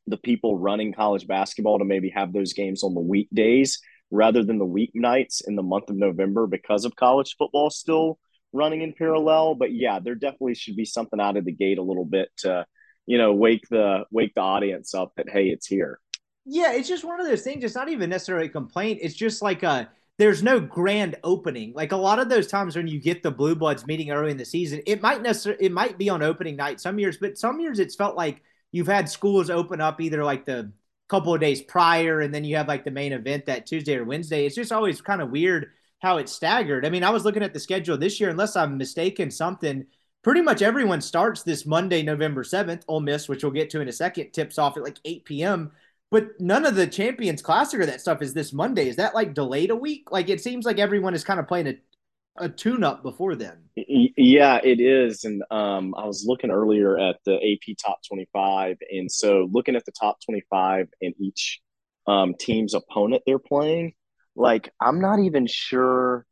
the people running college basketball to maybe have those games on the weekdays rather than the weeknights in the month of November because of college football still running in parallel. But yeah, there definitely should be something out of the gate a little bit to, you know, wake the wake the audience up that hey, it's here. Yeah, it's just one of those things. It's not even necessarily a complaint. It's just like a there's no grand opening. Like a lot of those times when you get the Blue Bloods meeting early in the season, it might necessarily it might be on opening night some years, but some years it's felt like you've had schools open up either like the couple of days prior and then you have like the main event that Tuesday or Wednesday. It's just always kind of weird how it's staggered. I mean, I was looking at the schedule this year, unless I'm mistaken, something pretty much everyone starts this Monday, November 7th. Ole Miss, which we'll get to in a second, tips off at like 8 p.m but none of the Champions Classic or that stuff is this Monday. Is that like delayed a week? Like it seems like everyone is kind of playing a, a tune up before then. Yeah, it is. And um, I was looking earlier at the AP top 25. And so looking at the top 25 and each um, team's opponent they're playing, like I'm not even sure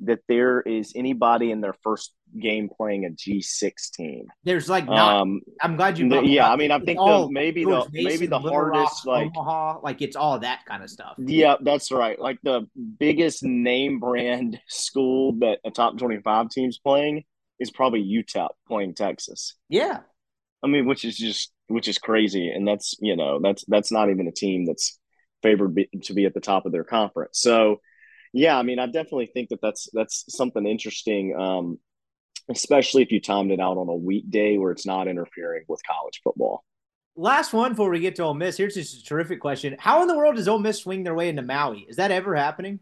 that there is anybody in their first game playing a G6 team. There's like not. Um, I'm glad you. The, yeah, I mean, I think the, maybe the Mason, maybe the Little hardest Rock, like Omaha, like it's all that kind of stuff. Yeah, that's right. Like the biggest name brand school that a top 25 team's playing is probably UTEP playing Texas. Yeah, I mean, which is just which is crazy, and that's you know that's that's not even a team that's favored be, to be at the top of their conference. So yeah, I mean, I definitely think that that's that's something interesting, um, especially if you timed it out on a weekday where it's not interfering with college football. Last one before we get to Ole Miss. Here's just a terrific question: How in the world does Ole Miss swing their way into Maui? Is that ever happening?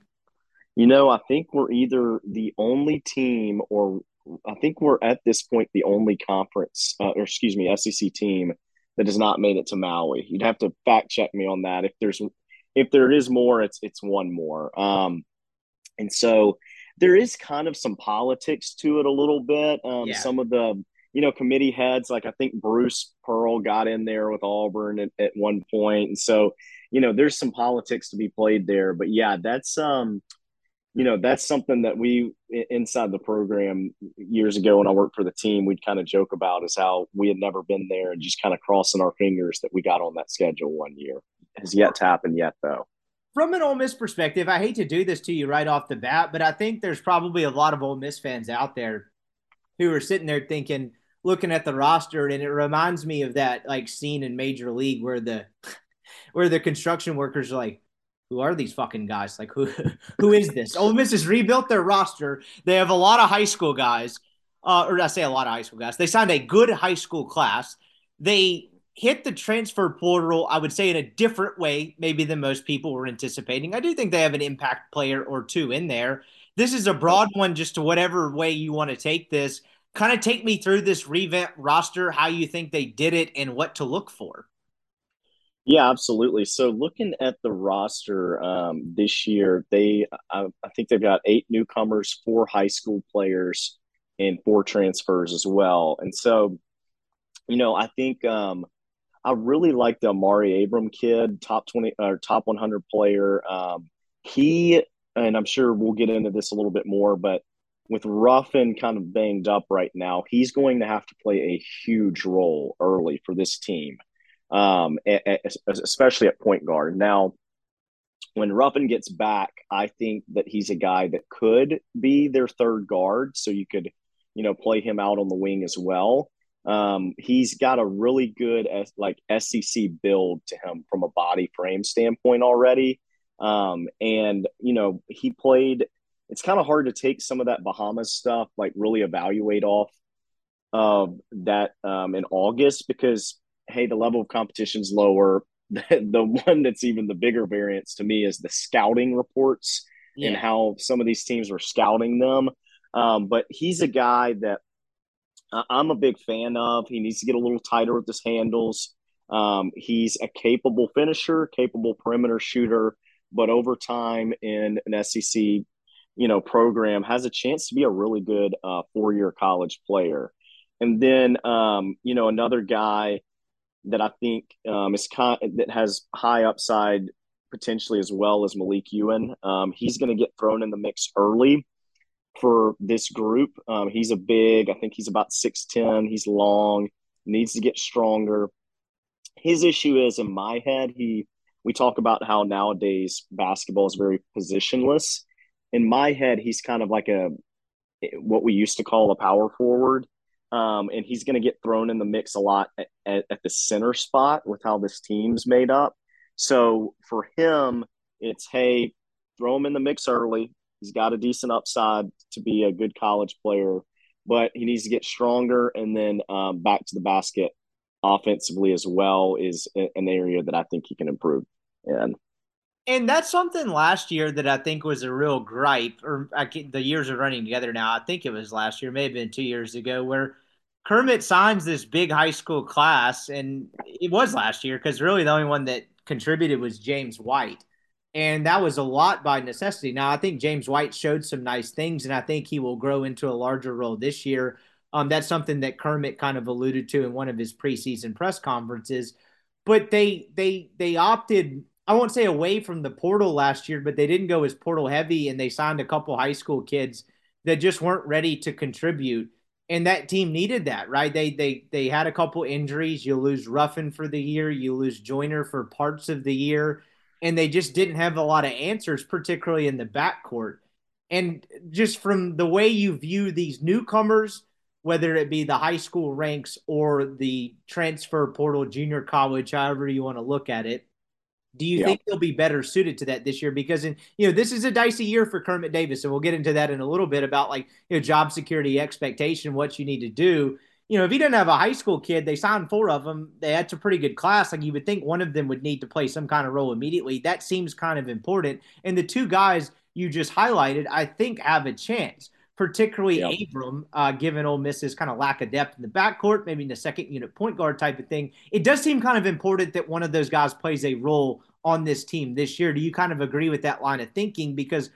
You know, I think we're either the only team, or I think we're at this point the only conference, uh, or excuse me, SEC team that has not made it to Maui. You'd have to fact check me on that. If there's if there is more, it's it's one more. Um, and so there is kind of some politics to it a little bit. Um, yeah. Some of the, you know, committee heads, like I think Bruce Pearl got in there with Auburn at, at one point. And so, you know, there's some politics to be played there. But yeah, that's, um, you know, that's something that we inside the program years ago when I worked for the team, we'd kind of joke about is how we had never been there and just kind of crossing our fingers that we got on that schedule one year. Has yet to happen yet, though from an Ole Miss perspective, I hate to do this to you right off the bat, but I think there's probably a lot of Ole Miss fans out there who are sitting there thinking, looking at the roster, and it reminds me of that like scene in Major League where the [laughs] where the construction workers are like, who are these fucking guys? Like who [laughs] who is this? Ole Miss has rebuilt their roster. They have a lot of high school guys, uh, or I say a lot of high school guys. They signed a good high school class. They hit the transfer portal, I would say, in a different way, maybe than most people were anticipating. I do think they have an impact player or two in there. This is a broad one, just to whatever way you want to take this. Kind of take me through this revamp roster, how you think they did it, and what to look for. Yeah, absolutely. So, looking at the roster um, this year, they I, I think they've got eight newcomers, four high school players, and four transfers as well. And so, you know, I think um, I really like the Amaree Abram kid, top 20 or top 100 player. Um, he, and I'm sure we'll get into this a little bit more, but with Ruffin kind of banged up right now, he's going to have to play a huge role early for this team, um, especially at point guard. Now, when Ruffin gets back, I think that he's a guy that could be their third guard. So you could, you know, play him out on the wing as well. Um, he's got a really good like SEC build to him from a body frame standpoint already. Um, and you know, he played. It's kind of hard to take some of that Bahamas stuff, like really evaluate off of that um, in August because hey, the level of competition's lower. [laughs] the one that's even the bigger variance to me is the scouting reports yeah. and how some of these teams were scouting them. Um, but he's a guy that I'm a big fan of. He needs to get a little tighter with his handles. Um, he's a capable finisher, capable perimeter shooter, but over time in an SEC, you know, program has a chance to be a really good uh, four-year college player. And then, um, you know, another guy that I think um, is kind that has high upside potentially as well as Malique Ewin. Um, he's going to get thrown in the mix early for this group. Um, he's a big, I think he's about 6'10. He's long, needs to get stronger. His issue is in my head, he we talk about how nowadays basketball is very positionless. In my head, he's kind of like a what we used to call a power forward. Um, and he's going to get thrown in the mix a lot at, at, at, the center spot with how this team's made up. So for him, it's hey, throw him in the mix early. He's got a decent upside to be a good college player, but he needs to get stronger and then um, back to the basket offensively as well is an area that I think he can improve in. And that's something last year that I think was a real gripe, or I the years are running together now. I think it was last year, maybe been two years ago, where Kermit signs this big high school class, and it was last year because really the only one that contributed was James White. And that was a lot by necessity. Now, I think James White showed some nice things, and I think he will grow into a larger role this year. Um, that's something that Kermit kind of alluded to in one of his preseason press conferences. But they they they opted, I won't say away from the portal last year, but they didn't go as portal heavy, and they signed a couple high school kids that just weren't ready to contribute. And that team needed that, right? They they they had a couple injuries. You lose Ruffin for the year, you lose Joiner for parts of the year and they just didn't have a lot of answers, particularly in the backcourt. And just from the way you view these newcomers, whether it be the high school ranks or the transfer portal, junior college, however you want to look at it, do you yeah. think they'll be better suited to that this year? Because in you know this is a dicey year for Kermit Davis, and we'll get into that in a little bit about like you know job security expectation, what you need to do you know, if he didn't have a high school kid, they signed four of them. That's a pretty good class. Like you would think one of them would need to play some kind of role immediately. That seems kind of important. And the two guys you just highlighted, I think, have a chance, particularly yep. Abram, uh, given Ole Miss's kind of lack of depth in the backcourt, maybe in the second unit point guard type of thing. It does seem kind of important that one of those guys plays a role on this team this year. Do you kind of agree with that line of thinking? Because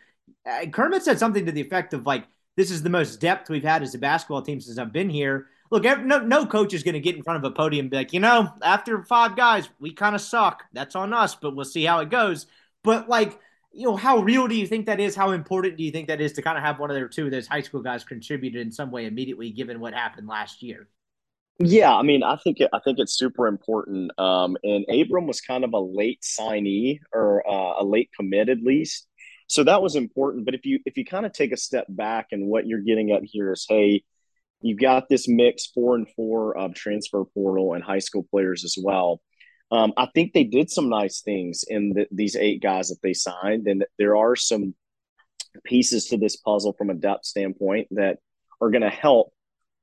uh, Kermit said something to the effect of like, this is the most depth we've had as a basketball team since I've been here look, no, no coach is going to get in front of a podium and be like, you know, after five guys, we kind of suck. That's on us, but we'll see how it goes. But like, you know, how real do you think that is? How important do you think that is to kind of have one of their two of those high school guys contributed in some way immediately, given what happened last year? Yeah, I mean, I think it, I think it's super important. Um, and Abram was kind of a late signee or uh, a late commit at least, so that was important. But if you if you kind of take a step back and what you're getting at here is, hey, you've got this mix four and four of transfer portal and high school players as well. Um, I think they did some nice things in the, these eight guys that they signed, and there are some pieces to this puzzle from a depth standpoint that are going to help.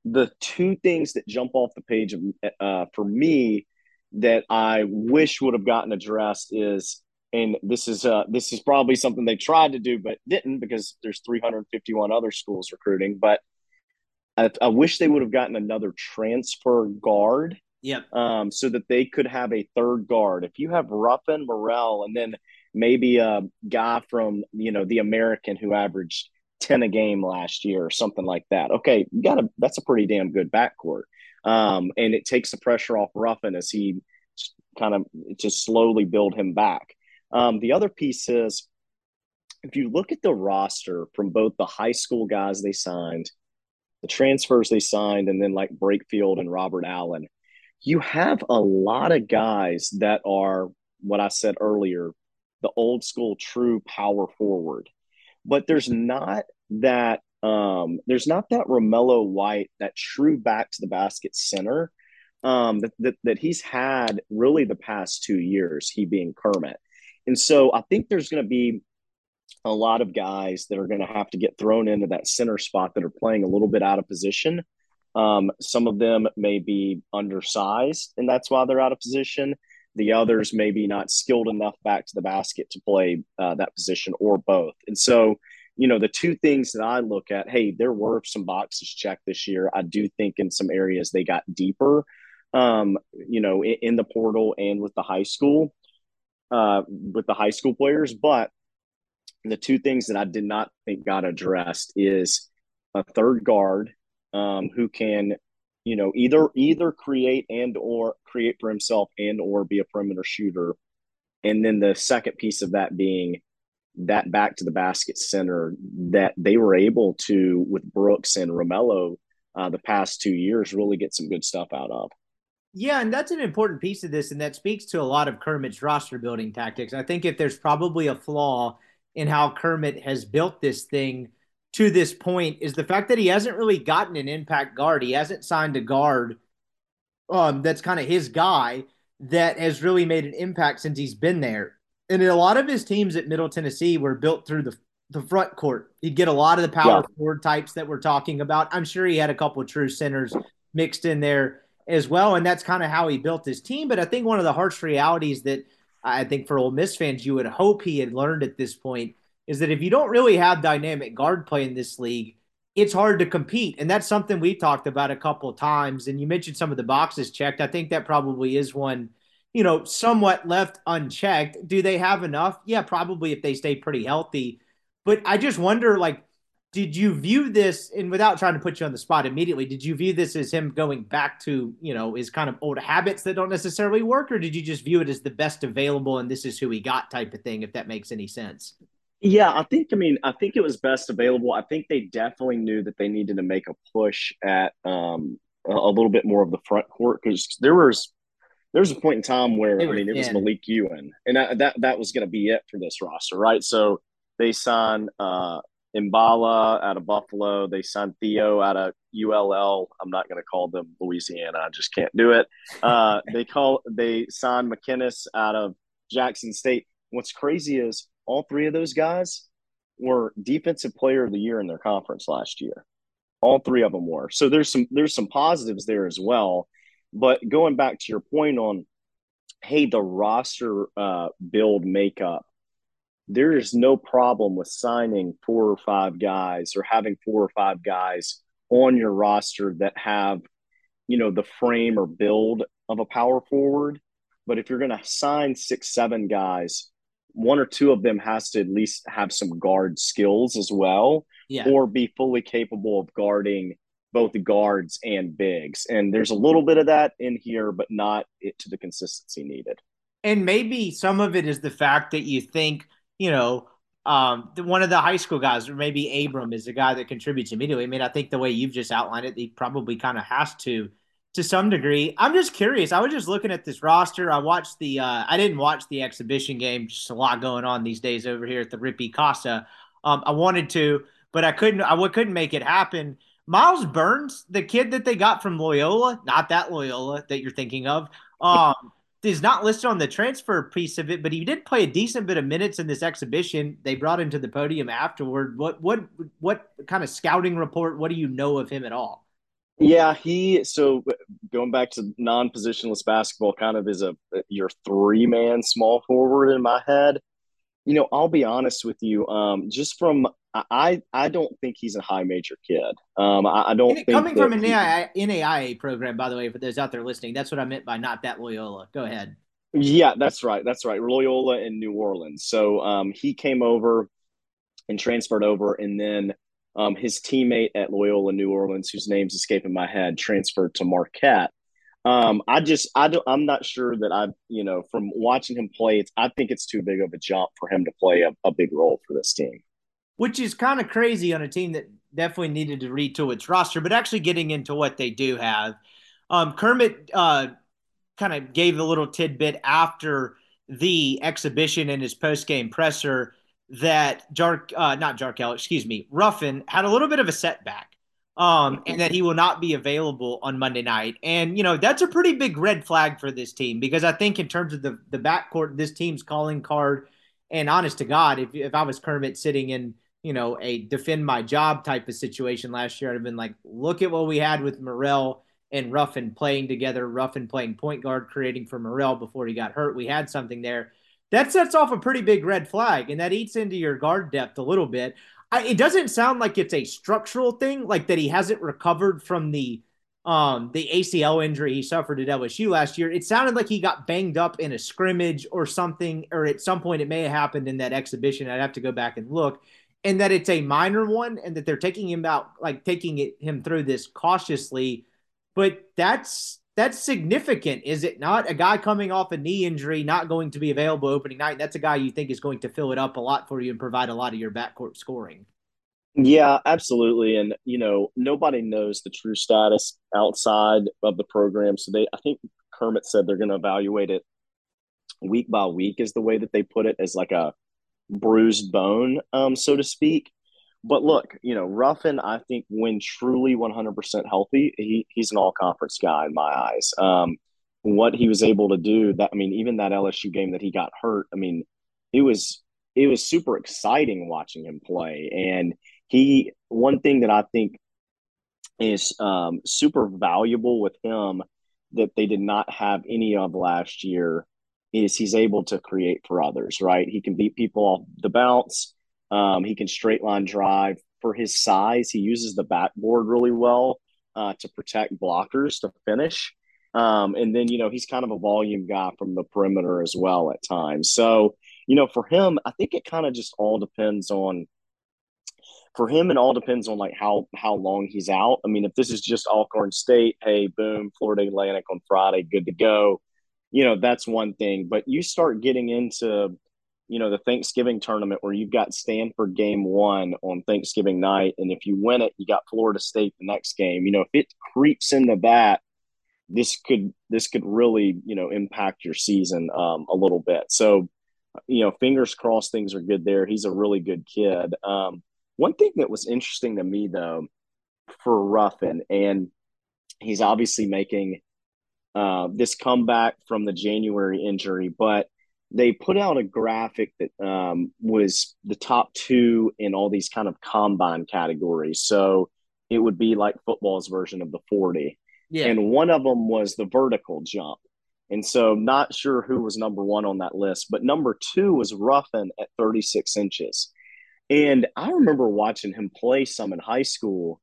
The two things that jump off the page uh, for me that I wish would have gotten addressed is, and this is uh, this is probably something they tried to do but didn't because there's 351 other schools recruiting, but I, I wish they would have gotten another transfer guard. Yeah. Um, so that they could have a third guard. If you have Ruffin, Murrell, and then maybe a guy from you know the American who averaged ten a game last year or something like that. Okay, you got a that's a pretty damn good backcourt. Um, and it takes the pressure off Ruffin as he kind of just slowly build him back. Um, the other piece is if you look at the roster from both the high school guys they signed the transfers they signed, and then like Brakefield and Robert Allen, you have a lot of guys that are what I said earlier, the old school true power forward. But there's not that um, there's not that Romello White, that true back to the basket center um, that, that, that he's had really the past two years, he being Kermit. And so I think there's going to be a lot of guys that are going to have to get thrown into that center spot that are playing a little bit out of position. Um, some of them may be undersized, and that's why they're out of position. The others may be not skilled enough back to the basket to play uh, that position, or both. And so, you know, the two things that I look at, hey, there were some boxes checked this year. I do think in some areas they got deeper, um, you know, in, in the portal and with the high school, uh, with the high school players, but the two things that I did not think got addressed is a third guard um, who can, you know, either either create and or create for himself and or be a perimeter shooter, and then the second piece of that being that back to the basket center that they were able to with Brooks and Romello uh, the past two years really get some good stuff out of. Yeah, and that's an important piece of this, and that speaks to a lot of Kermit's roster building tactics. I think if there's probably a flaw in how Kermit has built this thing to this point, is the fact that he hasn't really gotten an impact guard. He hasn't signed a guard um, that's kind of his guy that has really made an impact since he's been there. And a lot of his teams at Middle Tennessee were built through the the front court. He'd get a lot of the power yeah. forward types that we're talking about. I'm sure he had a couple of true centers mixed in there as well, and that's kind of how he built his team. But I think one of the harsh realities that I think for Ole Miss fans you would hope he had learned at this point is that if you don't really have dynamic guard play in this league, it's hard to compete. And that's something we talked about a couple of times. And you mentioned some of the boxes checked. I think that probably is one, you know, somewhat left unchecked. Do they have enough? Yeah, probably if they stay pretty healthy. But I just wonder, like, did you view this, and without trying to put you on the spot immediately, did you view this as him going back to, you know, his kind of old habits that don't necessarily work? Or did you just view it as the best available and this is who he got type of thing, if that makes any sense? Yeah, I think. I mean, I think it was best available. I think they definitely knew that they needed to make a push at um, a, a little bit more of the front court because there was there was a point in time where I mean it was Malique Ewin, and that that, that was going to be it for this roster, right? So they signed uh, Mballa out of Buffalo. They signed Theo out of ULL. I'm not going to call them Louisiana. I just can't do it. Uh, [laughs] they call they signed McKinnis out of Jackson State. What's crazy is all three of those guys were defensive player of the year in their conference last year. All three of them were. So there's some there's some positives there as well. But going back to your point on, hey, the roster uh, build makeup, there is no problem with signing four or five guys or having four or five guys on your roster that have, you know, the frame or build of a power forward. But if you're going to sign six, seven guys one or two of them has to at least have some guard skills as well, yeah. or be fully capable of guarding both the guards and bigs. And there's a little bit of that in here, but not it to the consistency needed. And maybe some of it is the fact that you think, you know, um, one of the high school guys, or maybe Abram, is the guy that contributes immediately. I mean, I think the way you've just outlined it, he probably kind of has to to some degree. I'm just curious. I was just looking at this roster. I watched the. Uh, I didn't watch the exhibition game. Just a lot going on these days over here at the Rippee Casa. Um, I wanted to, but I couldn't. I couldn't make it happen. Myles Burns, the kid that they got from Loyola, not that Loyola that you're thinking of, um, is not listed on the transfer piece of it, but he did play a decent bit of minutes in this exhibition. They brought him to the podium afterward. What what what kind of scouting report? What do you know of him at all? Yeah, he so going back to non-positionless basketball kind of is a your three-man small forward in my head. You know, I'll be honest with you. Um, just from I I don't think he's a high major kid. Um, I, I don't think coming from an NAIA, NAIA program, by the way, for those out there listening, that's what I meant by not that Loyola. Go ahead. Yeah, that's right. That's right. Loyola in New Orleans. So um, he came over and transferred over, and then um, his teammate at Loyola New Orleans, whose name's escaping my head, transferred to Marquette. Um, I just I don't I'm not sure that I you know from watching him play, it's I think it's too big of a jump for him to play a, a big role for this team. Which is kind of crazy on a team that definitely needed to retool its roster, but actually getting into what they do have. Um, Kermit uh, kind of gave a little tidbit after the exhibition in his post game presser that Jark, uh, not Jarkel, excuse me, Ruffin had a little bit of a setback, um, and that he will not be available on Monday night. And you know that's a pretty big red flag for this team because I think in terms of the the backcourt, this team's calling card, and honest to God, if if I was Kermit sitting in you know a defend my job type of situation last year, I'd have been like, look at what we had with Murrell and Ruffin playing together, Ruffin playing point guard, creating for Murrell before he got hurt. We had something there that sets off a pretty big red flag and that eats into your guard depth a little bit. It doesn't sound like it's a structural thing, like that he hasn't recovered from the um the ACL injury he suffered at LSU last year. It sounded like he got banged up in a scrimmage or something, or at some point it may have happened in that exhibition. I'd have to go back and look. And that it's a minor one, and that they're taking him out, like taking it, him through this cautiously. But that's that's significant, is it not? A guy coming off a knee injury, not going to be available opening night. That's a guy you think is going to fill it up a lot for you and provide a lot of your backcourt scoring. Yeah, absolutely. And, you know, nobody knows the true status outside of the program. So they, I think Kermit said they're going to evaluate it week by week, is the way that they put it, as like a bruised bone, um, so to speak. But look, you know, Ruffin, I think when truly 100% healthy, he, he's an all conference guy in my eyes. Um, what he was able to do that, I mean, even that LSU game that he got hurt, I mean, it was, it was super exciting watching him play. And he, one thing that I think is um, super valuable with him that they did not have any of last year is he's able to create for others, right? He can beat people off the bounce. Um, he can straight line drive for his size. He uses the backboard really well uh, to protect blockers to finish. Um, and then, you know, he's kind of a volume guy from the perimeter as well at times. So, you know, for him, I think it kind of just all depends on for him it all depends on like how how long he's out. I mean, if this is just Alcorn State, hey, boom, Florida Atlantic on Friday, good to go. You know, that's one thing. But you start getting into you know the Thanksgiving tournament where you've got Stanford game one on Thanksgiving night, and if you win it, you got Florida State the next game. You know, if it creeps into that, this could this could really you know impact your season um, a little bit. So, you know, fingers crossed things are good there. He's a really good kid. Um, one thing that was interesting to me though for Ruffin, and he's obviously making uh, this comeback from the January injury, but they put out a graphic that um, was the top two in all these kind of combine categories. So it would be like football's version of the 40. Yeah. And one of them was the vertical jump. And so, not sure who was number one on that list, but number two was Ruffin at 36 inches. And I remember watching him play some in high school,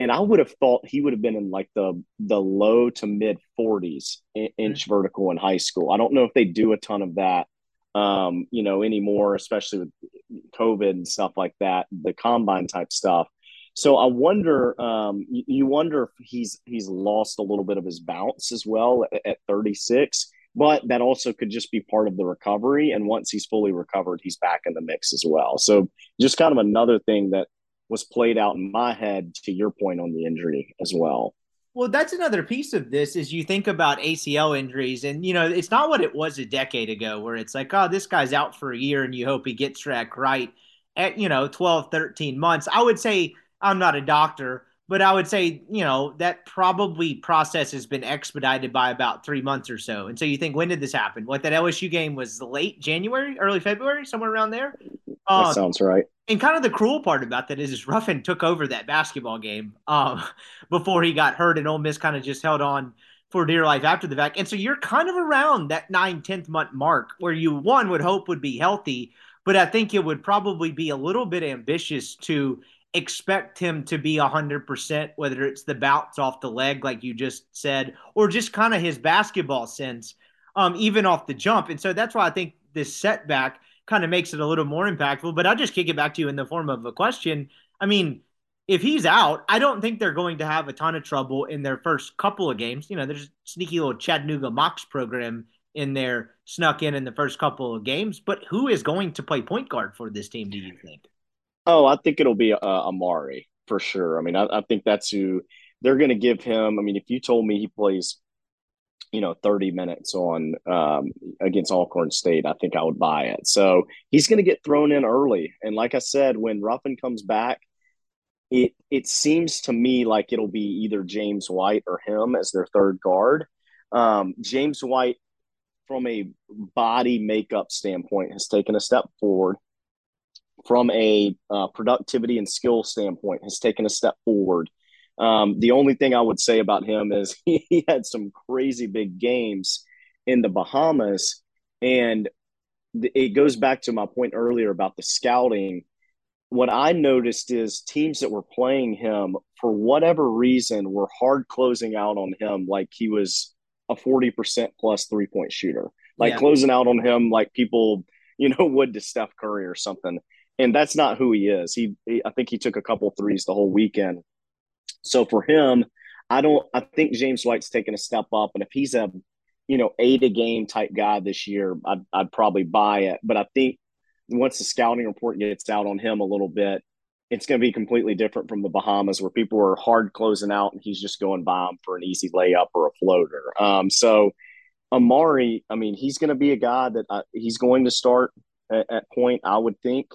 and I would have thought he would have been in like the the low to mid 40s inch mm-hmm. vertical in high school. I don't know if they do a ton of that, um, you know, anymore, especially with COVID and stuff like that, the combine type stuff. So I wonder, um, you, you, wonder if he's he's lost a little bit of his bounce as well at, at 36 but that also could just be part of the recovery. And once he's fully recovered, he's back in the mix as well. So just kind of another thing that was played out in my head to your point on the injury as well. Well, that's another piece of this is you think about ACL injuries and you know, it's not what it was a decade ago where it's like, oh, this guy's out for a year and you hope he gets back right at, you know, 12, 13 months. I would say I'm not a doctor, but I would say, you know, that probably process has been expedited by about three months or so. And so you think, when did this happen? What that LSU game was late January, early February, somewhere around there. That um, sounds right. And kind of the cruel part about that is, is Ruffin took over that basketball game um, [laughs] before he got hurt, and Ole Miss kind of just held on for dear life after the fact. And so you're kind of around that nine, 10th month mark where you, one, would hope would be healthy, but I think it would probably be a little bit ambitious to expect him to be 100%, whether it's the bounce off the leg, like you just said, or just kind of his basketball sense, um, even off the jump. And so that's why I think this setback kind of makes it a little more impactful. But I'll just kick it back to you in the form of a question. I mean, if he's out, I don't think they're going to have a ton of trouble in their first couple of games. You know, there's sneaky little Chattanooga Mocs program in there snuck in in the first couple of games. But who is going to play point guard for this team, do you think? Oh, I think it'll be uh, Amaree for sure. I mean, I, I think that's who they're going to give him. I mean, if you told me he plays, you know, 30 minutes on um, against Alcorn State, I think I would buy it. So he's going to get thrown in early. And like I said, when Ruffin comes back, it it seems to me like it'll be either James White or him as their third guard. Um, James White, from a body makeup standpoint, has taken a step forward from a uh, productivity and skill standpoint has taken a step forward. Um, the only thing I would say about him is [laughs] he, he had some crazy big games in the Bahamas, and th- it goes back to my point earlier about the scouting. What I noticed is teams that were playing him for whatever reason were hard closing out on him like he was a 40% plus three point shooter, like yeah. closing out on him like people, you know, [laughs] would to Steph Curry or something and that's not who he is. He, he, I think he took a couple threes the whole weekend. So for him, I don't. I think James White's taking a step up, and if he's a, you know, eight a game type guy this year, I'd, I'd probably buy it. But I think once the scouting report gets out on him a little bit, it's going to be completely different from the Bahamas where people are hard closing out and he's just going by them for an easy layup or a floater. Um, so Amaree, I mean, he's going to be a guy that uh, he's going to start at, at, point, I would think,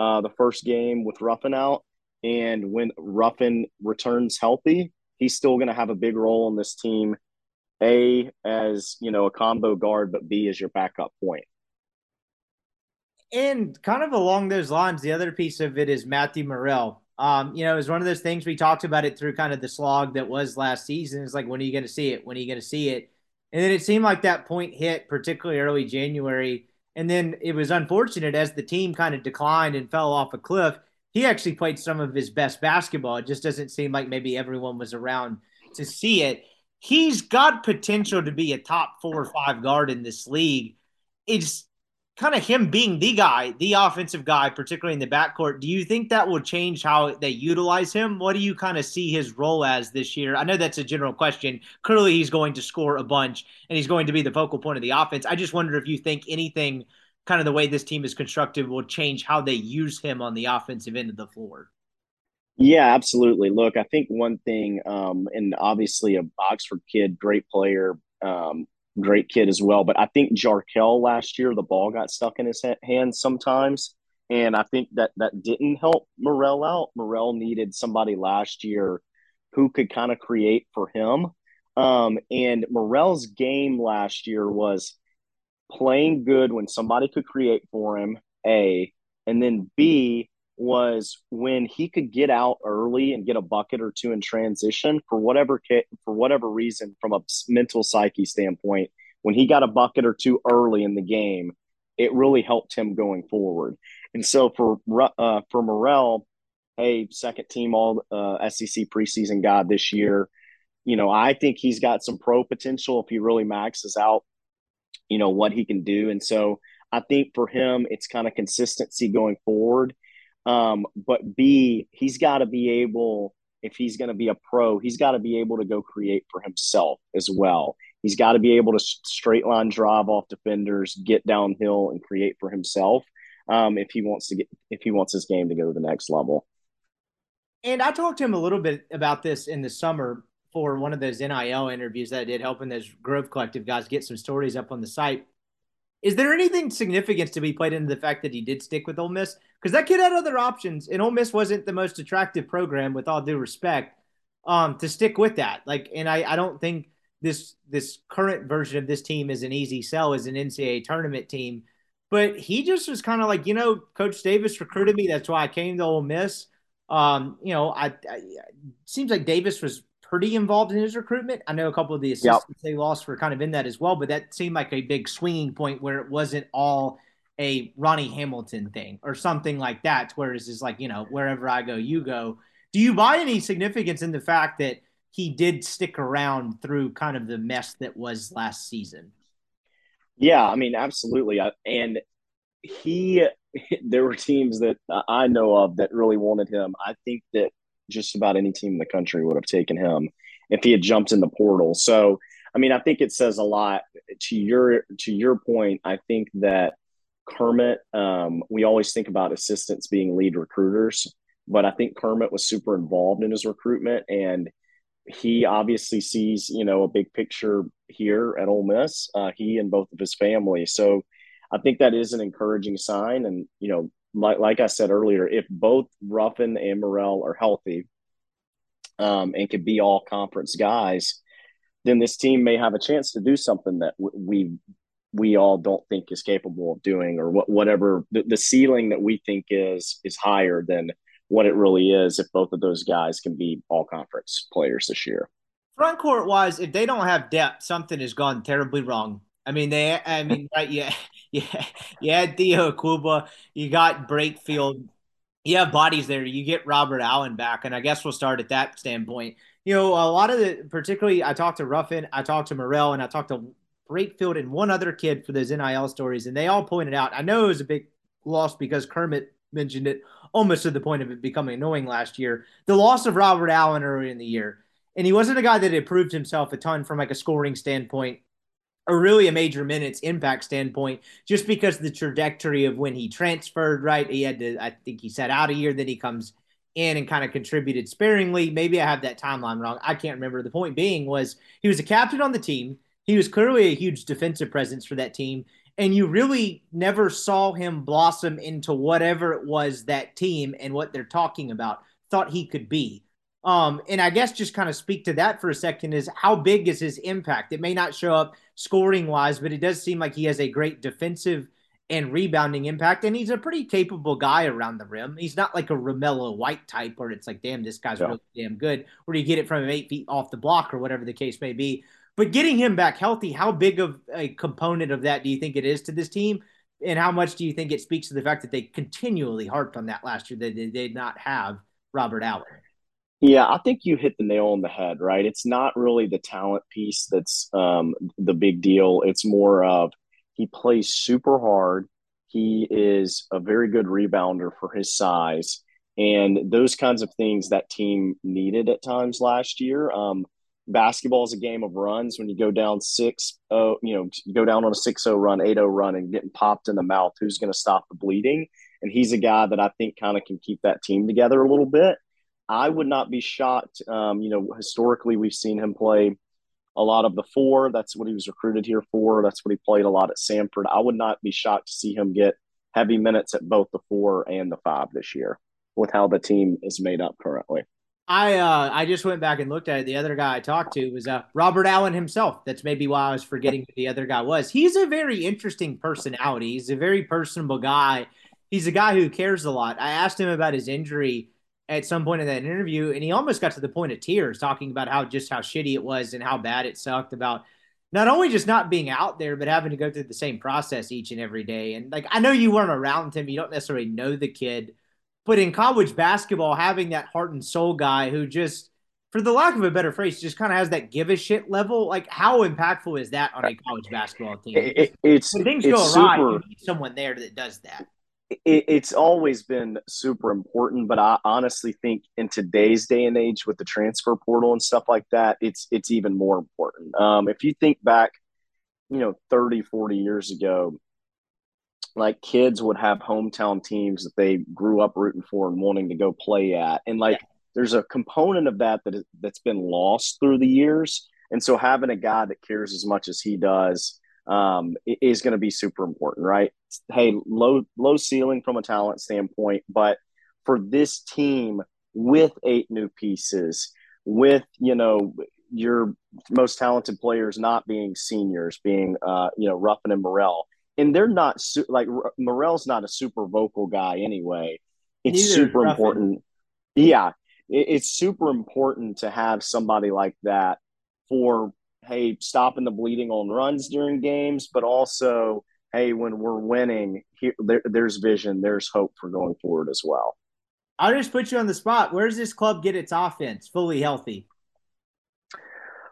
uh, the first game with Ruffin out. And when Ruffin returns healthy, he's still going to have a big role in this team. A as you know a combo guard, but B as your backup point. And kind of along those lines, the other piece of it is Matthew Murrell. Um, you know, it's one of those things we talked about it through kind of the slog that was last season. It's like, when are you going to see it? When are you going to see it? And then it seemed like that point hit, particularly early January. And then it was unfortunate as the team kind of declined and fell off a cliff. He actually played some of his best basketball. It just doesn't seem like maybe everyone was around to see it. He's got potential to be a top four or five guard in this league. It's kind of him being the guy, the offensive guy, particularly in the backcourt, do you think that will change how they utilize him? What do you kind of see his role as this year? I know that's a general question. Clearly, he's going to score a bunch and he's going to be the focal point of the offense. I just wonder if you think anything kind of the way this team is constructed will change how they use him on the offensive end of the floor. Yeah, absolutely. Look, I think one thing, um, and obviously a Oxford kid, great player, um, great kid as well. But I think Jarkel last year, the ball got stuck in his hands sometimes. And I think that that didn't help Murrell out. Murrell needed somebody last year who could kind of create for him. Um, and Murrell's game last year was playing good when somebody could create for him, A, and then B, was when he could get out early and get a bucket or two in transition for whatever for whatever reason from a mental psyche standpoint when he got a bucket or two early in the game it really helped him going forward. And so for uh, for Murrell hey second team all uh, SEC preseason guy this year you know I think he's got some pro potential if he really maxes out you know what he can do. And so I think for him it's kind of consistency going forward um, but B, he's got to be able, if he's going to be a pro, he's got to be able to go create for himself as well. He's got to be able to straight line drive off defenders, get downhill, and create for himself. Um, if he wants to get, if he wants his game to go to the next level. And I talked to him a little bit about this in the summer for one of those NIL interviews that I did, helping those Grove Collective guys get some stories up on the site. Is there anything significant to be played into the fact that he did stick with Ole Miss? Because that kid had other options, and Ole Miss wasn't the most attractive program, with all due respect, um, to stick with that. Like, and I, I don't think this this current version of this team is an easy sell as an NCAA tournament team. But he just was kind of like, you know, Coach Davis recruited me. That's why I came to Ole Miss. Um, you know, I, I seems like Davis was pretty involved in his recruitment. I know a couple of the assistants yep. they lost were kind of in that as well, but that seemed like a big swinging point where it wasn't all a Ronnie Hamilton thing or something like that. Whereas it's like, you know, wherever I go, you go. Do you buy any significance in the fact that he did stick around through kind of the mess that was last season? Yeah, I mean, absolutely. And he, [laughs] there were teams that I know of that really wanted him. I think that just about any team in the country would have taken him if he had jumped in the portal. So, I mean, I think it says a lot to your to your point. I think that Kermit, um, we always think about assistants being lead recruiters, but I think Kermit was super involved in his recruitment, and he obviously sees you know a big picture here at Ole Miss. Uh, he and both of his family. So, I think that is an encouraging sign, and you know like, like I said earlier, if both Ruffin and Murrell are healthy um, and could be all conference guys, then this team may have a chance to do something that we we all don't think is capable of doing, or what, whatever the, the ceiling that we think is is higher than what it really is. If both of those guys can be all conference players this year, front court wise, if they don't have depth, something has gone terribly wrong. I mean, they. I mean, right? Yeah, [laughs] yeah. You had Theo Akwuba. You got Brakefield. You have bodies there. You get Robert Allen back, and I guess we'll start at that standpoint. You know, a lot of the, particularly, I talked to Ruffin, I talked to Murrell, and I talked to Brakefield and one other kid for those NIL stories, and they all pointed out. I know it was a big loss because Kermit mentioned it almost to the point of it becoming annoying last year. The loss of Robert Allen early in the year, and he wasn't a guy that had proved himself a ton from like a scoring standpoint or really a major minutes impact standpoint, just because the trajectory of when he transferred, right? He had to, I think he sat out a year, then he comes in and kind of contributed sparingly. Maybe I have that timeline wrong. I can't remember. The point being was he was a captain on the team. He was clearly a huge defensive presence for that team. And you really never saw him blossom into whatever it was that team and what they're talking about thought he could be. Um, and I guess just kind of speak to that for a second is how big is his impact? It may not show up scoring wise, but it does seem like he has a great defensive and rebounding impact. And he's a pretty capable guy around the rim. He's not like a Romello White type where it's like, damn, this guy's yeah. really damn good, where you get it from him eight feet off the block or whatever the case may be. But getting him back healthy, how big of a component of that do you think it is to this team? And how much do you think it speaks to the fact that they continually harped on that last year that they did not have Robert Allen? Yeah, I think you hit the nail on the head, right? It's not really the talent piece that's um, the big deal. It's more of he plays super hard. He is a very good rebounder for his size. And those kinds of things that team needed at times last year. Um, basketball is a game of runs. When you go down 6 0, you know, go down on a 6 0 run, 8 0 run, and getting popped in the mouth, who's going to stop the bleeding? And he's a guy that I think kind of can keep that team together a little bit. I would not be shocked. Um, you know, historically, we've seen him play a lot of the four. That's what he was recruited here for. That's what he played a lot at Samford. I would not be shocked to see him get heavy minutes at both the four and the five this year with how the team is made up currently. I uh, I just went back and looked at it. The other guy I talked to was uh, Robert Allen himself. That's maybe why I was forgetting who the other guy was. He's a very interesting personality. He's a very personable guy. He's a guy who cares a lot. I asked him about his injury at some point in that interview, and he almost got to the point of tears talking about how just how shitty it was and how bad it sucked about not only just not being out there, but having to go through the same process each and every day. And like I know you weren't around him, you don't necessarily know the kid, but in college basketball, having that heart and soul guy who just for the lack of a better phrase, just kind of has that give a shit level. Like, how impactful is that on a college basketball team? It, it's when things it's go awry, super, you need someone there that does that it, it's always been super important, but I honestly think in today's day and age with the transfer portal and stuff like that, it's it's even more important. Um, if you think back, you know, 30, 40 years ago, like kids would have hometown teams that they grew up rooting for and wanting to go play at. And like yeah. there's a component of that that that's been lost through the years. And so having a guy that cares as much as he does um, is going to be super important, right? Hey, low low ceiling from a talent standpoint, but for this team with eight new pieces, with you know your most talented players not being seniors, being uh, you know Ruffin and Murrell, and they're not su- like Murrell's not a super vocal guy anyway. It's Neither super important. Yeah, it, it's super important to have somebody like that for hey, stopping the bleeding on runs during games, but also, hey, when we're winning, here, there, there's vision, there's hope for going forward as well. I'll just put you on the spot. Where does this club get its offense fully healthy?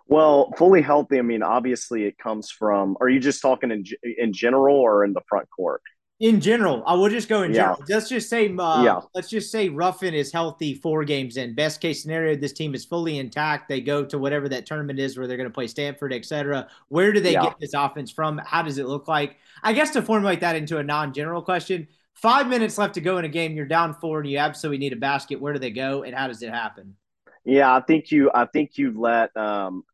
Well, fully healthy. I mean, obviously, it comes from. Are you just talking in in general or in the front court? In general, I will just go in general. Yeah. Let's just say, uh, yeah. let's just say Ruffin is healthy four games in. Best case scenario, this team is fully intact. They go to whatever that tournament is where they're going to play Stanford, etc. Where do they yeah. get this offense from? How does it look like? I guess to formulate that into a non-general question, five minutes left to go in a game. You're down four, and you absolutely need a basket. Where do they go, and how does it happen? Yeah, I think you. I think you let um,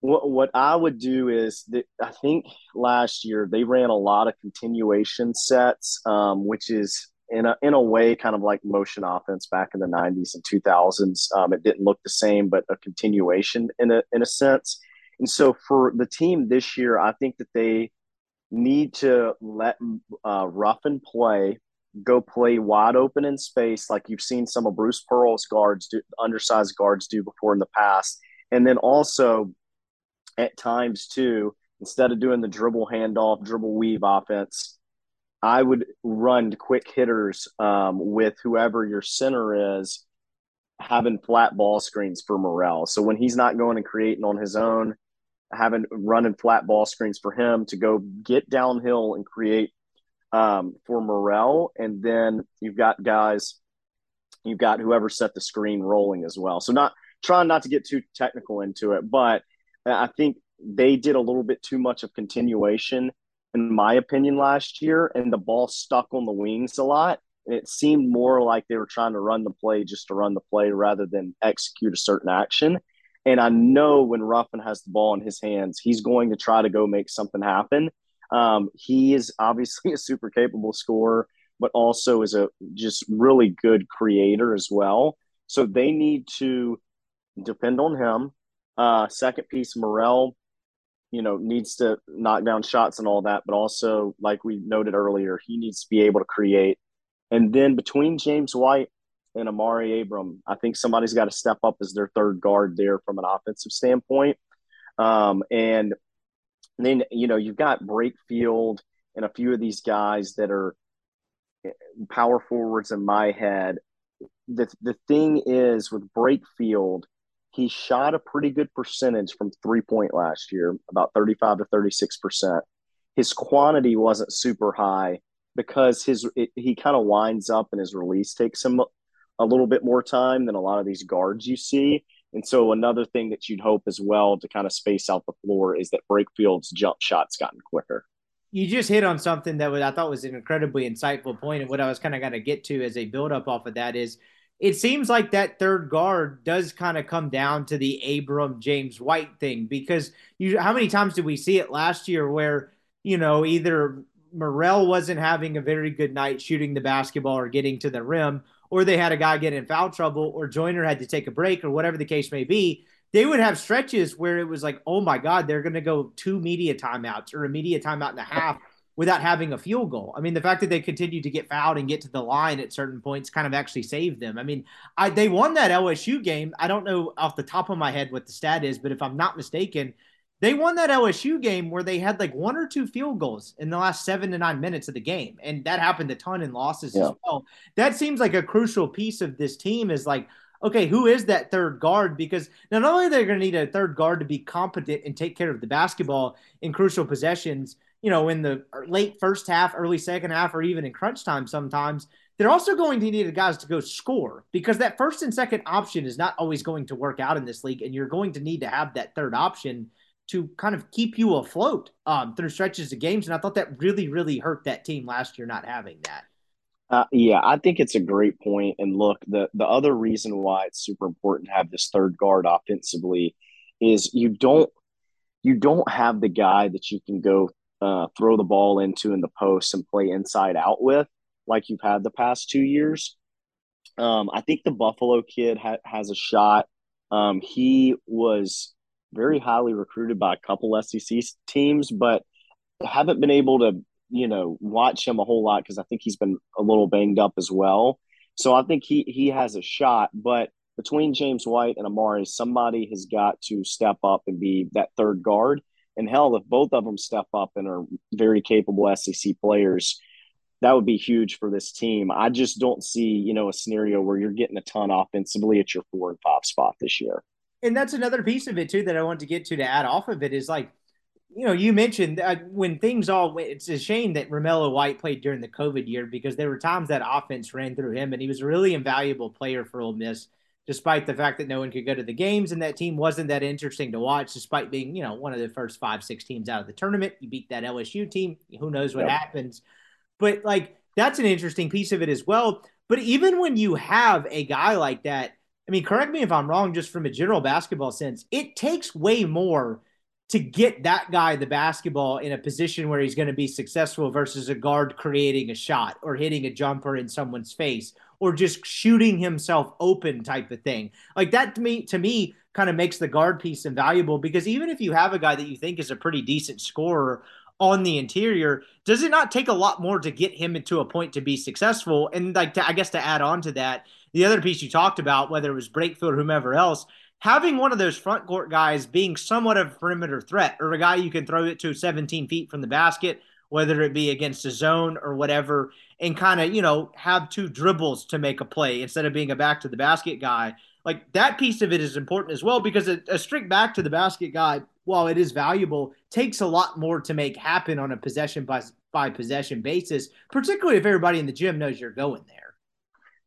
what what I would do is that I think last year they ran a lot of continuation sets, um, which is in a in a way kind of like motion offense back in the '90s and 2000s. Um, it didn't look the same, but a continuation in a in a sense. And so for the team this year, I think that they need to let uh, Ruffin play, go play wide open in space, like you've seen some of Bruce Pearl's guards do, undersized guards do before in the past, and then also at times too, instead of doing the dribble handoff, dribble weave offense, I would run quick hitters um, with whoever your center is, having flat ball screens for Murrell. So when he's not going and creating on his own, having running flat ball screens for him to go get downhill and create um, for Murrell. And then you've got guys, you've got whoever set the screen rolling as well. So not trying not to get too technical into it, but I think they did a little bit too much of continuation, in my opinion, last year, and the ball stuck on the wings a lot and it seemed more like they were trying to run the play just to run the play rather than execute a certain action. And I know when Ruffin has the ball in his hands, he's going to try to go make something happen. Um, he is obviously [laughs] a super capable scorer, but also is a just really good creator as well. So they need to depend on him. Uh, second piece, Murrell, you know, needs to knock down shots and all that, but also, like we noted earlier, he needs to be able to create. And then between James White and Amaree Abram, I think somebody's got to step up as their third guard there from an offensive standpoint. Um, and then, you know, you've got Brakefield and a few of these guys that are power forwards in my head. The, the thing is with Brakefield, he shot a pretty good percentage from three point last year, about 35 to 36%. His quantity wasn't super high because his it, he kind of winds up and his release takes him a little bit more time than a lot of these guards you see. And so another thing that you'd hope as well to kind of space out the floor is that Brakefield's jump shots gotten quicker. You just hit on something that was, I thought was an incredibly insightful point, and what I was kind of going to get to as a build up off of that is it seems like that third guard does kind of come down to the Abram James White thing because you how many times did we see it last year where you know either Murrell wasn't having a very good night shooting the basketball or getting to the rim, or they had a guy get in foul trouble, or Joiner had to take a break, or whatever the case may be. They would have stretches where it was like, oh my God, they're going to go two media timeouts or a media timeout and a half without having a field goal. I mean, the fact that they continued to get fouled and get to the line at certain points kind of actually saved them. I mean, I, they won that LSU game. I don't know off the top of my head what the stat is, but if I'm not mistaken, they won that LSU game where they had like one or two field goals in the last seven to nine minutes of the game. And that happened a ton in losses yeah. as well. That seems like a crucial piece of this team is like, okay, who is that third guard? Because not only are they going to need a third guard to be competent and take care of the basketball in crucial possessions – you know, in the late first half, early second half, or even in crunch time sometimes, they're also going to need guys to go score because that first and second option is not always going to work out in this league. And you're going to need to have that third option to kind of keep you afloat um, through stretches of games. And I thought that really, really hurt that team last year not having that. Uh, yeah, I think it's a great point. And look, the the other reason why it's super important to have this third guard offensively is you don't you don't have the guy that you can go uh, throw the ball into in the post and play inside out with, like you've had the past two years. Um, I think the Buffalo kid ha- has a shot. Um, he was very highly recruited by a couple SEC teams, but haven't been able to, you know, watch him a whole lot because I think he's been a little banged up as well. So I think he he has a shot, but between James White and Amaree, somebody has got to step up and be that third guard. And hell, if both of them step up and are very capable SEC players, that would be huge for this team. I just don't see, you know, a scenario where you're getting a ton offensively at your four and five spot this year. And that's another piece of it too that I want to get to to add off of it is like, you know, you mentioned uh, when things all it's a shame that Romello White played during the COVID year because there were times that offense ran through him and he was a really invaluable player for Ole Miss despite the fact that no one could go to the games and that team wasn't that interesting to watch, despite being, you know, one of the first five, six teams out of the tournament. You beat that LSU team. Who knows what yep. happens? But like that's an interesting piece of it as well. But even when you have a guy like that, I mean, correct me if I'm wrong, just from a general basketball sense, it takes way more to get that guy the basketball in a position where he's going to be successful versus a guard creating a shot or hitting a jumper in someone's face or just shooting himself open type of thing. Like that to me to me kind of makes the guard piece invaluable because even if you have a guy that you think is a pretty decent scorer on the interior, does it not take a lot more to get him into a point to be successful? And like to, I guess to add on to that, the other piece you talked about, whether it was Brakefield or whomever else, having one of those front court guys being somewhat of a perimeter threat or a guy you can throw it to 17 feet from the basket, whether it be against a zone or whatever, and kind of, you know, have two dribbles to make a play instead of being a back to the basket guy. Like that piece of it is important as well because a, a strict back to the basket guy, while it is valuable, takes a lot more to make happen on a possession by, by possession basis, particularly if everybody in the gym knows you're going there.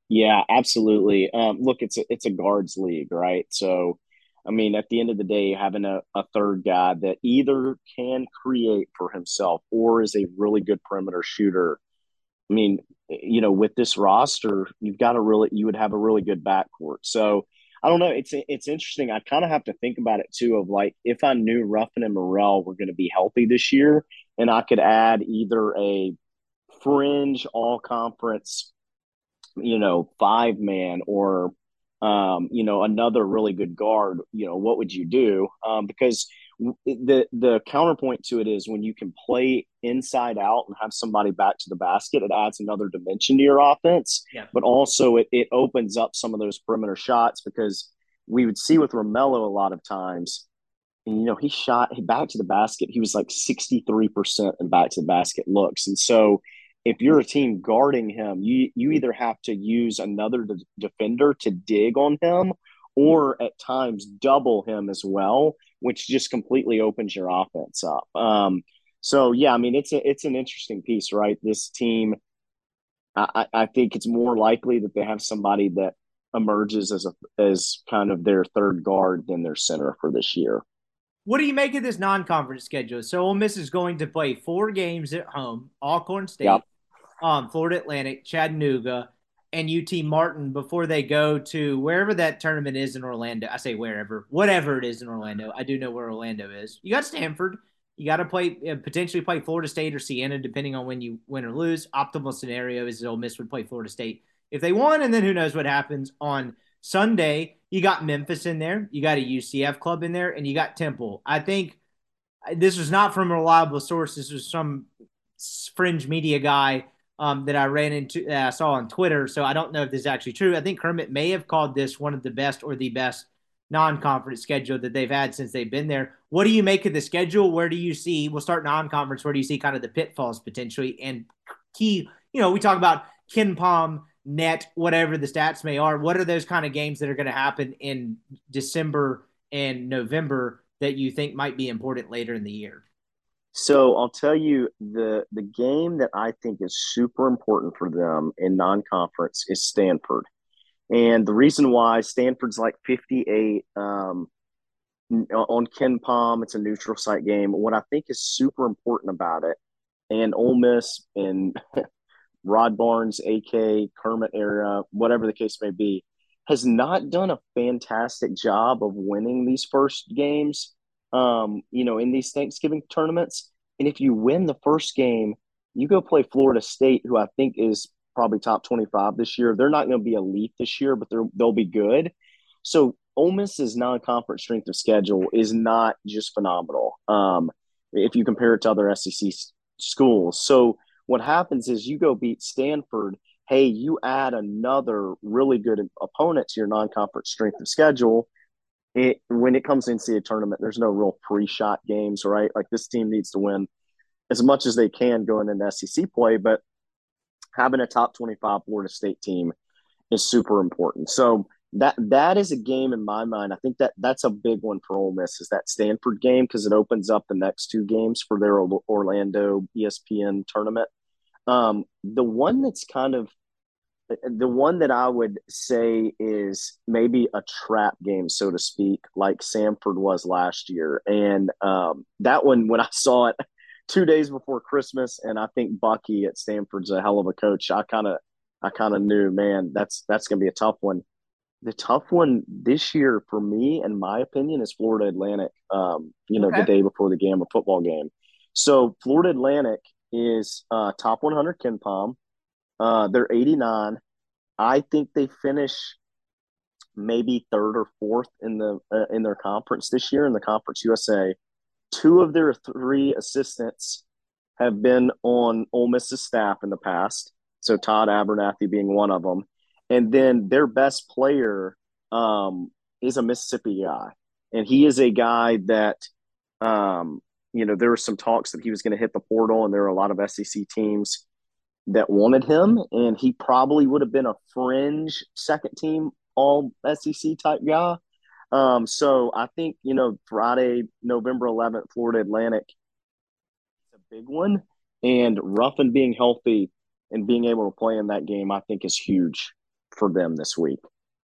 Yeah, absolutely. Um, look, it's a, it's a guards league, right? So, I mean, at the end of the day, having a, a third guy that either can create for himself or is a really good perimeter shooter. I mean, you know, with this roster, you've got a really you would have a really good backcourt. So I don't know. It's it's interesting. I kind of have to think about it too. Of like if I knew Ruffin and Murrell were going to be healthy this year, and I could add either a fringe all conference, you know, five man or um, you know another really good guard. You know, what would you do? Um, because the the counterpoint to it is when you can play inside out and have somebody back to the basket, it adds another dimension to your offense. Yeah. But also it, it opens up some of those perimeter shots because we would see with Romello a lot of times. And, you know, he shot he back to the basket. He was like 63% in back to the basket looks. And so if you're a team guarding him, you you either have to use another de- defender to dig on him or at times double him as well, which just completely opens your offense up. Um, so yeah, I mean it's a it's an interesting piece, right? This team, I, I think it's more likely that they have somebody that emerges as a as kind of their third guard than their center for this year. What do you make of this non-conference schedule? So Ole Miss is going to play four games at home: Alcorn State, yep. um, Florida Atlantic, Chattanooga, and UT Martin before they go to wherever that tournament is in Orlando. I say wherever, whatever it is in Orlando. I do know where Orlando is. You got Stanford. You got to play uh, potentially play Florida State or Siena, depending on when you win or lose. Optimal scenario is Ole Miss would play Florida State if they won, and then who knows what happens on Sunday. You got Memphis in there. You got a UCF club in there, and you got Temple. I think uh, this was not from a reliable source. This was some fringe media guy um, that I ran into, uh, I saw on Twitter. So I don't know if this is actually true. I think Kermit may have called this one of the best or the best non-conference schedule that they've had since they've been there. What do you make of the schedule? Where do you see? We'll start non-conference. Where do you see kind of the pitfalls potentially and key? You know, we talk about KenPom, net, whatever the stats may are. What are those kind of games that are going to happen in December and November that you think might be important later in the year? So I'll tell you the the game that I think is super important for them in non-conference is Stanford, and the reason why Stanford's like 58 um, on KenPom, it's a neutral site game. What I think is super important about it, and Ole Miss and [laughs] Rod Barnes, AK Kermit area, whatever the case may be, has not done a fantastic job of winning these first games um, you know, in these Thanksgiving tournaments. And if you win the first game, you go play Florida State, who I think is probably top 25 this year. They're not going to be elite this year, but they'll be good. So Ole Miss's non-conference strength of schedule is not just phenomenal. Um, if you compare it to other SEC schools. So what happens is you go beat Stanford. Hey, you add another really good opponent to your non-conference strength of schedule it, when it comes into a tournament, there's no real pre-shot games, right? Like this team needs to win as much as they can going into SEC play, but having a top 25 Florida State team is super important. So that that is a game in my mind. I think that that's a big one for Ole Miss is that Stanford game because it opens up the next two games for their Orlando ESPN tournament. Um, the one that's kind of the one that I would say is maybe a trap game, so to speak, like Samford was last year. And um, that one, when I saw it two days before Christmas, and I think Bucky at Samford's a hell of a coach. I kind of, I kind of knew, man, that's that's going to be a tough one. The tough one this year for me, in my opinion, is Florida Atlantic. Um, you know, okay. the day before the game, a football game. So Florida Atlantic is uh, top 100 KenPom. Uh, they're 89. I think they finish maybe third or fourth in the uh, in their conference this year in the Conference USA. Two of their three assistants have been on Ole Miss's staff in the past. So Todd Abernethy being one of them, and then their best player um, is a Mississippi guy, and he is a guy that um, you know there were some talks that he was going to hit the portal, and there are a lot of SEC teams that wanted him, and he probably would have been a fringe second team all SEC type guy. Um, so I think you know Friday, November 11th, Florida Atlantic, it's a big one, and Ruffin being healthy and being able to play in that game, I think is huge for them this week.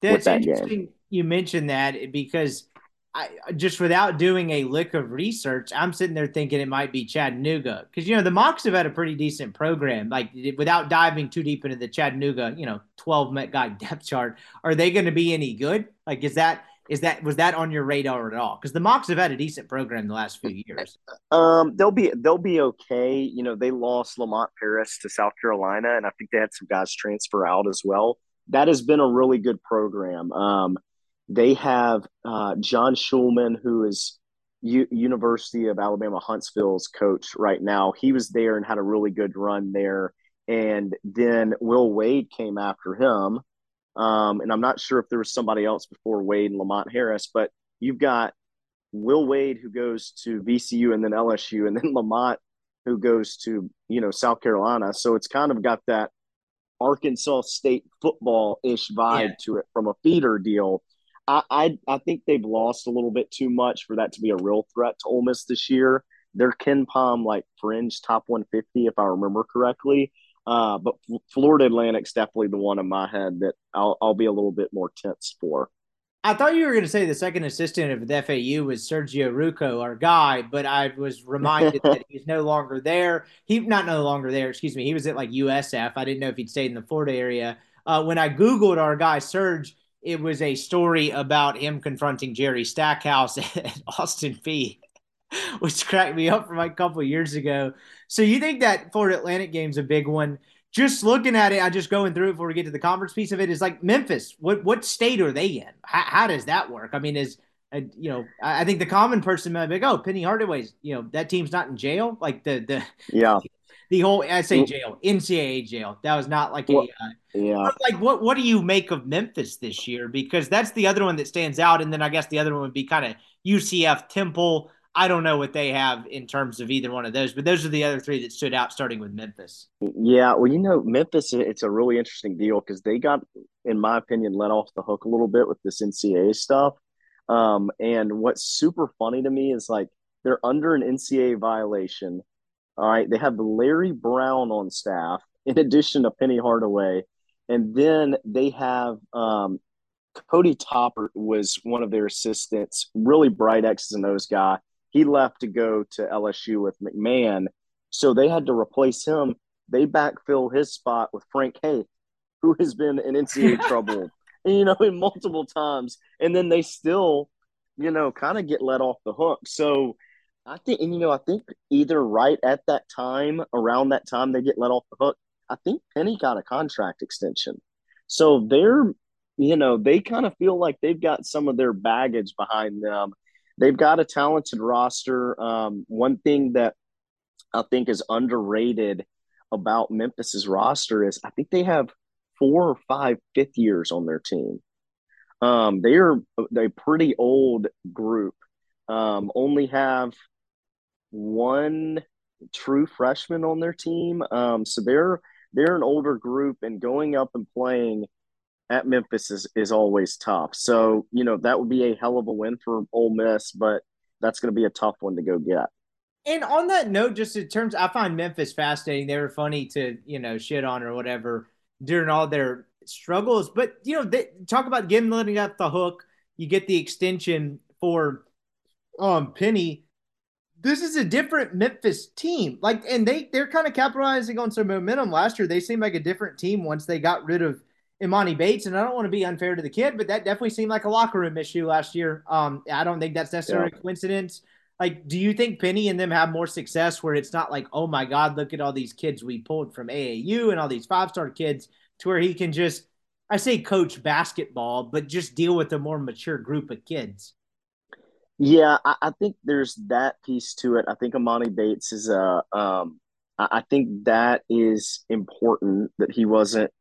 That's that interesting. Game. You mentioned that because I just without doing a lick of research, I'm sitting there thinking it might be Chattanooga because you know the Mocs have had a pretty decent program. Like without diving too deep into the Chattanooga, you know, 12 Met guy [laughs] depth chart, are they going to be any good? Like, is that is that was that on your radar at all? Because the Mocs have had a decent program the last few years. Um, they'll be they'll be okay. You know, they lost Lamont Paris to South Carolina, and I think they had some guys transfer out as well. That has been a really good program. Um, they have uh, John Shulman, who is U- University of Alabama Huntsville's coach right now. He was there and had a really good run there. And then Will Wade came after him. Um, and I'm not sure if there was somebody else before Wade and Lamont Harris, but you've got Will Wade who goes to VCU and then LSU, and then [laughs] Lamont who goes to you know South Carolina. So it's kind of got that Arkansas State football ish vibe yeah. to it from a feeder deal. I, I, I think they've lost a little bit too much for that to be a real threat to Ole Miss this year. They're Palm like fringe top 150 if I remember correctly. Uh, but Florida Atlantic's definitely the one in my head that I'll, I'll be a little bit more tense for. I thought you were going to say the second assistant of the FAU was Sergio Rouco, our guy, but I was reminded [laughs] that he's no longer there. He not no longer there. Excuse me. He was at like USF. I didn't know if he'd stayed in the Florida area. Uh, when I googled our guy Serge, it was a story about him confronting Jerry Stackhouse [laughs] at Austin Peay, [laughs] which cracked me up from like a couple years ago. So you think that Florida Atlantic game's a big one? Just looking at it, I just going through it before we get to the conference piece of it is like Memphis. What what state are they in? How, how does that work? I mean, is uh, you know, I, think the common person might be like, oh, Penny Hardaway's, you know, that team's not in jail. Like the the yeah [laughs] the whole I say jail, NCAA jail. That was not like a uh, yeah. Like what what do you make of Memphis this year? Because that's the other one that stands out, and then I guess the other one would be kind of UCF Temple. I don't know what they have in terms of either one of those, but those are the other three that stood out, starting with Memphis. Yeah, well, you know, Memphis, it's a really interesting deal because they got, in my opinion, let off the hook a little bit with this NCAA stuff. Um, and what's super funny to me is like they're under an NCAA violation all right. They have Larry Brown on staff in addition to Penny Hardaway. And then they have um, Cody Toppert was one of their assistants, really bright X's and O's guy. He left to go to LSU with McMahon. So they had to replace him. They backfill his spot with Frank Haith, who has been in NCAA [laughs] trouble, you know, in multiple times. And then they still, you know, kind of get let off the hook. So I think, and you know, I think either right at that time, around that time they get let off the hook, I think Penny got a contract extension. So they're, you know, they kind of feel like they've got some of their baggage behind them. They've got a talented roster. Um, one thing that I think is underrated about Memphis's roster is I think they have four or five fifth years on their team. Um, they are a pretty old group. Um, only have one true freshman on their team. Um, so they're they're an older group, and going up and playing at Memphis is, is always tough. So you know that would be a hell of a win for Ole Miss, but that's going to be a tough one to go get. And on that note, just in terms, I find Memphis fascinating. They were funny to you know shit on or whatever during all their struggles, but you know they talk about getting letting up the hook. You get the extension for um Penny this is a different Memphis team. Like, and they they're kind of capitalizing on some momentum last year. They seemed like a different team once they got rid of Emoni Bates. And I don't want to be unfair to the kid, but that definitely seemed like a locker room issue last year. Um, I don't think that's necessarily yeah. a coincidence. Like, do you think Penny and them have more success where it's not like, oh my God, look at all these kids we pulled from AAU and all these five star kids to where he can just, I say coach basketball, but just deal with a more mature group of kids? Yeah, I, I, think there's that piece to it. I think Emoni Bates is a. Um, I, I think that is important that he wasn't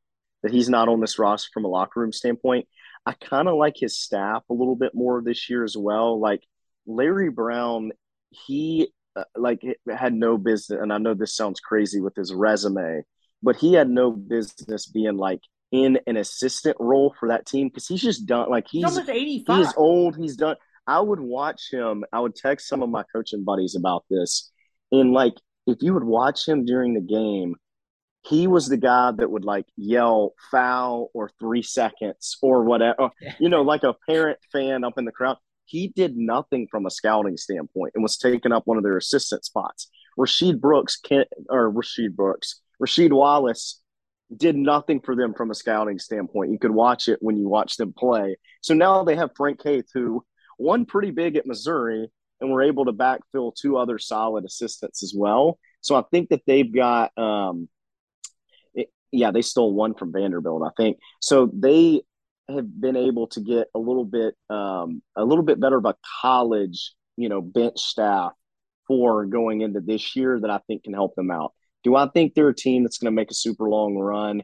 that he's not on this roster from a locker room standpoint. I kind of like his staff a little bit more this year as well. Like Larry Brown, he uh, like had no business, and I know this sounds crazy with his resume, but he had no business being like in an assistant role for that team because he's just done. Like he's, he's he's old. He's done. I would watch him. I would text some of my coaching buddies about this. And like, if you would watch him during the game, he was the guy that would like yell foul or three seconds or whatever, you know, like a parent fan up in the crowd. he did nothing from a scouting standpoint and was taking up one of their assistant spots. Rasheed Brooks can't, or Rasheed Brooks, Rasheed Wallace did nothing for them from a scouting standpoint. You could watch it when you watch them play. So now they have Frank Haith, who won pretty big at Missouri and were able to backfill two other solid assistants as well. So I think that they've got, um, yeah, they stole one from Vanderbilt, I think. So they have been able to get a little bit, um, a little bit better of a college, you know, bench staff for going into this year that I think can help them out. Do I think they're a team that's going to make a super long run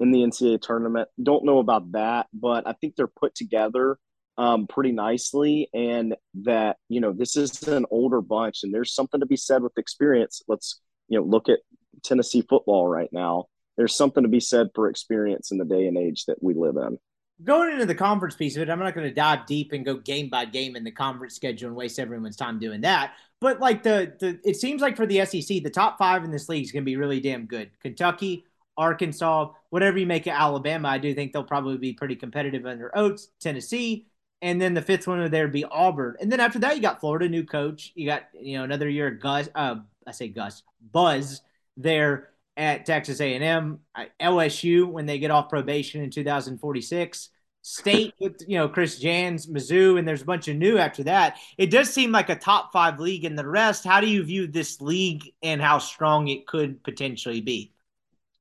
in the NCAA tournament? Don't know about that, but I think they're put together um, pretty nicely, and that you know this is an older bunch, and there's something to be said with experience. Let's you know look at Tennessee football right now. There's something to be said for experience in the day and age that we live in. Going into the conference piece of it, I'm not going to dive deep and go game by game in the conference schedule and waste everyone's time doing that. But like the the, it seems like for the SEC, the top five in this league is going to be really damn good. Kentucky, Arkansas, whatever you make of Alabama, I do think they'll probably be pretty competitive under Oats, Tennessee, and then the fifth one there would be Auburn. And then after that, you got Florida, new coach. You got you know another year of Gus. Uh, I say Gus Buzz there at Texas A&M, LSU when they get off probation in 2046. State with you know Chris Jans, Mizzou, and there's a bunch of new after that. It does seem like a top five league in the rest. How do you view this league and how strong it could potentially be?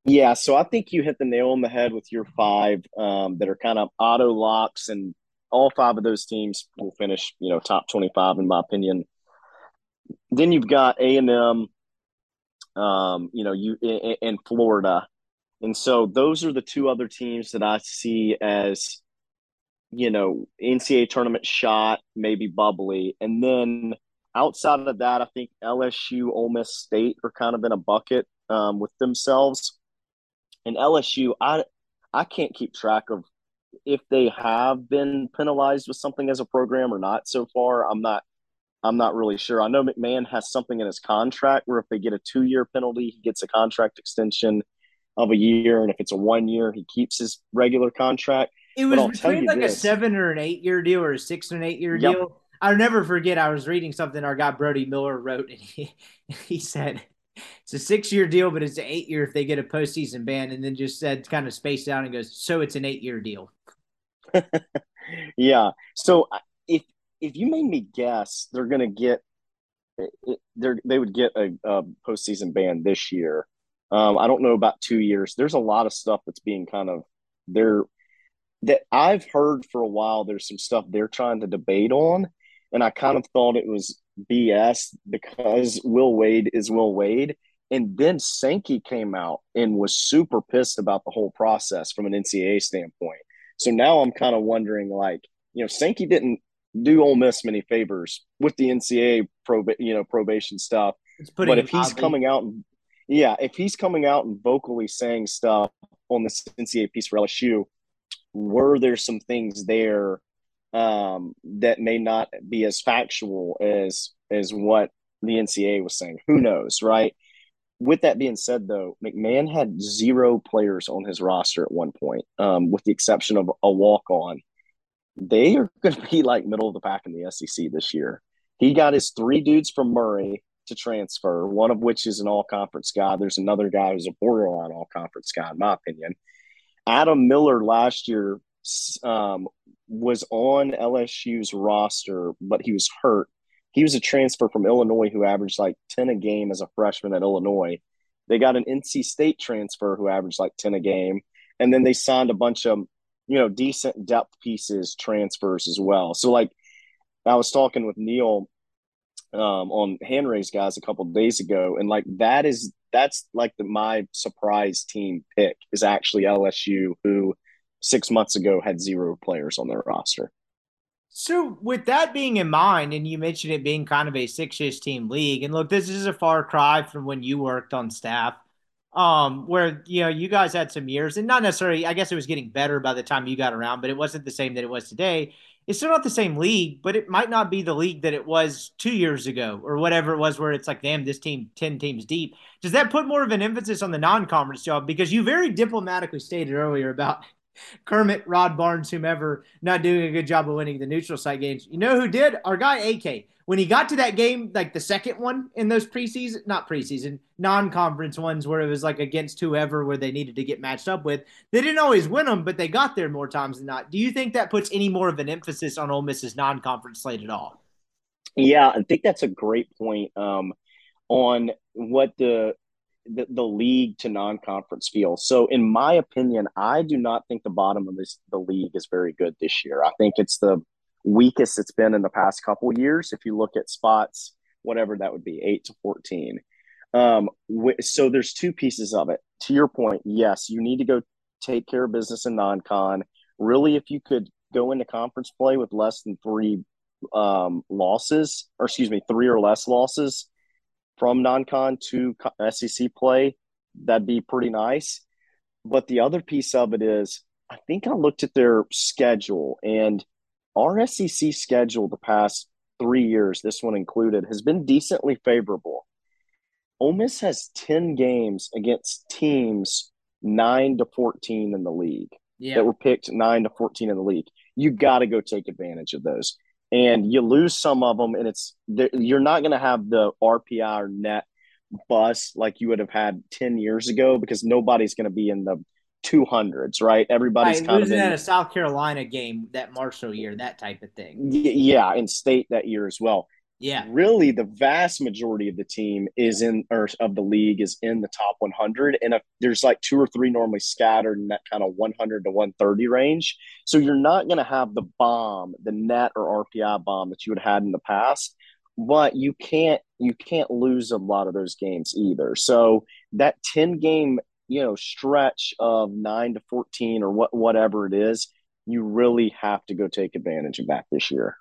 Yeah, so I think you hit the nail on the head with your five um, that are kind of auto locks and all five of those teams will finish, you know, top 25 in my opinion. Then you've got A&M, um, you know, you in, in Florida. And so those are the two other teams that I see as, you know, NCAA tournament shot, maybe bubbly. And then outside of that, I think LSU, Ole Miss State are kind of in a bucket um, with themselves. And LSU, I I can't keep track of if they have been penalized with something as a program or not so far. I'm not I'm not really sure. I know McMahon has something in his contract where if they get a two year penalty, he gets a contract extension of a year, and if it's a one year, he keeps his regular contract. It was between like this. a seven or an eight year deal or a six or an eight year yep. deal. I'll never forget. I was reading something our guy Brody Miller wrote, and he [laughs] he said it's a six year deal, but it's an eight year if they get a postseason ban, and then just said kind of spaced out and goes, so it's an eight year deal. [laughs] yeah. So if if you made me guess, they're going to get they're, they would get a, a, postseason ban this year. Um, I don't know about two years. There's a lot of stuff that's being kind of there that I've heard for a while. There's some stuff they're trying to debate on, and I kind of thought it was BS because Will Wade is Will Wade. And then Sankey came out and was super pissed about the whole process from an NCAA standpoint. So now I'm kind of wondering, like, you know, Sankey didn't do Ole Miss many favors with the NCAA prob you know probation stuff. But if he's coming out and yeah, if he's coming out and vocally saying stuff on the NCAA piece for LSU, were there some things there um, that may not be as factual as as what the NCAA was saying? Who knows, right? with that being said, though, McMahon had zero players on his roster at one point, um, with the exception of a walk on. They are going to be like middle of the pack in the SEC this year. He got his three dudes from Murray to transfer, one of which is an all conference guy. There's another guy who's a borderline all conference guy, in my opinion. Adam Miller last year um, was on LSU's roster, but he was hurt he was a transfer from Illinois who averaged like 10 a game as a freshman at Illinois. They got an NC State transfer who averaged like 10 a game. And then they signed a bunch of, you know, decent depth pieces transfers as well. So, like, I was talking with Neil um, on hand raise guys a couple days ago, and like that is that's like the my surprise team pick is actually LSU, who six months ago had zero players on their roster. So, with that being in mind, and you mentioned it being kind of a six-ish team league, and look, this is a far cry from when you worked on staff, um, where you know you guys had some years, and not necessarily. I guess it was getting better by the time you got around, but it wasn't the same that it was today. It's still not the same league, but it might not be the league that it was two years ago or whatever it was, where it's like, damn, this team ten teams deep. Does that put more of an emphasis on the non-conference job? Because you very diplomatically stated earlier about Kermit, Rod Barnes, whomever, not doing a good job of winning the neutral site games. You know who did? Our guy AK. When he got to that game, like the second one in those preseason, not preseason, non-conference ones where it was like against whoever where they needed to get matched up with, they didn't always win them, but they got there more times than not. Do you think that puts any more of an emphasis on Ole Miss's non-conference slate at all? Yeah, I think that's a great point um, on what the the, the league to non-conference feel. So, in my opinion, I do not think the bottom of this the league is very good this year. I think it's the weakest it's been in the past couple years. If you look at spots, whatever that would be, eight to fourteen. Um, so there's two pieces of it. To your point, yes, you need to go take care of business in non-con. Really, if you could go into conference play with less than three um, losses, or excuse me, three or less losses, from non-con to SEC play, that'd be pretty nice. But the other piece of it is, I think I looked at their schedule, and our SEC schedule the past three years, this one included, has been decently favorable. Ole Miss has 10 games against teams 9 to 14 in the league yeah. that were picked 9 to 14 in the league. You got to go take advantage of those and you lose some of them, and it's you're not going to have the RPI or net bus like you would have had 10 years ago because nobody's going to be in the 200s, right? Everybody's right, kind of in, at a South Carolina game that Marshall year, that type of thing. Yeah, in state that year as well. Yeah. Really, the vast majority of the team is in, or of the league is in the top 100. And if there's like two or three normally scattered in that kind of 100 to 130 range. So you're not going to have the bomb, the net or RPI bomb that you would have had in the past. But you can't you can't lose a lot of those games either. So that 10 game, you know, stretch of nine to 14 or what whatever it is, you really have to go take advantage of that this year.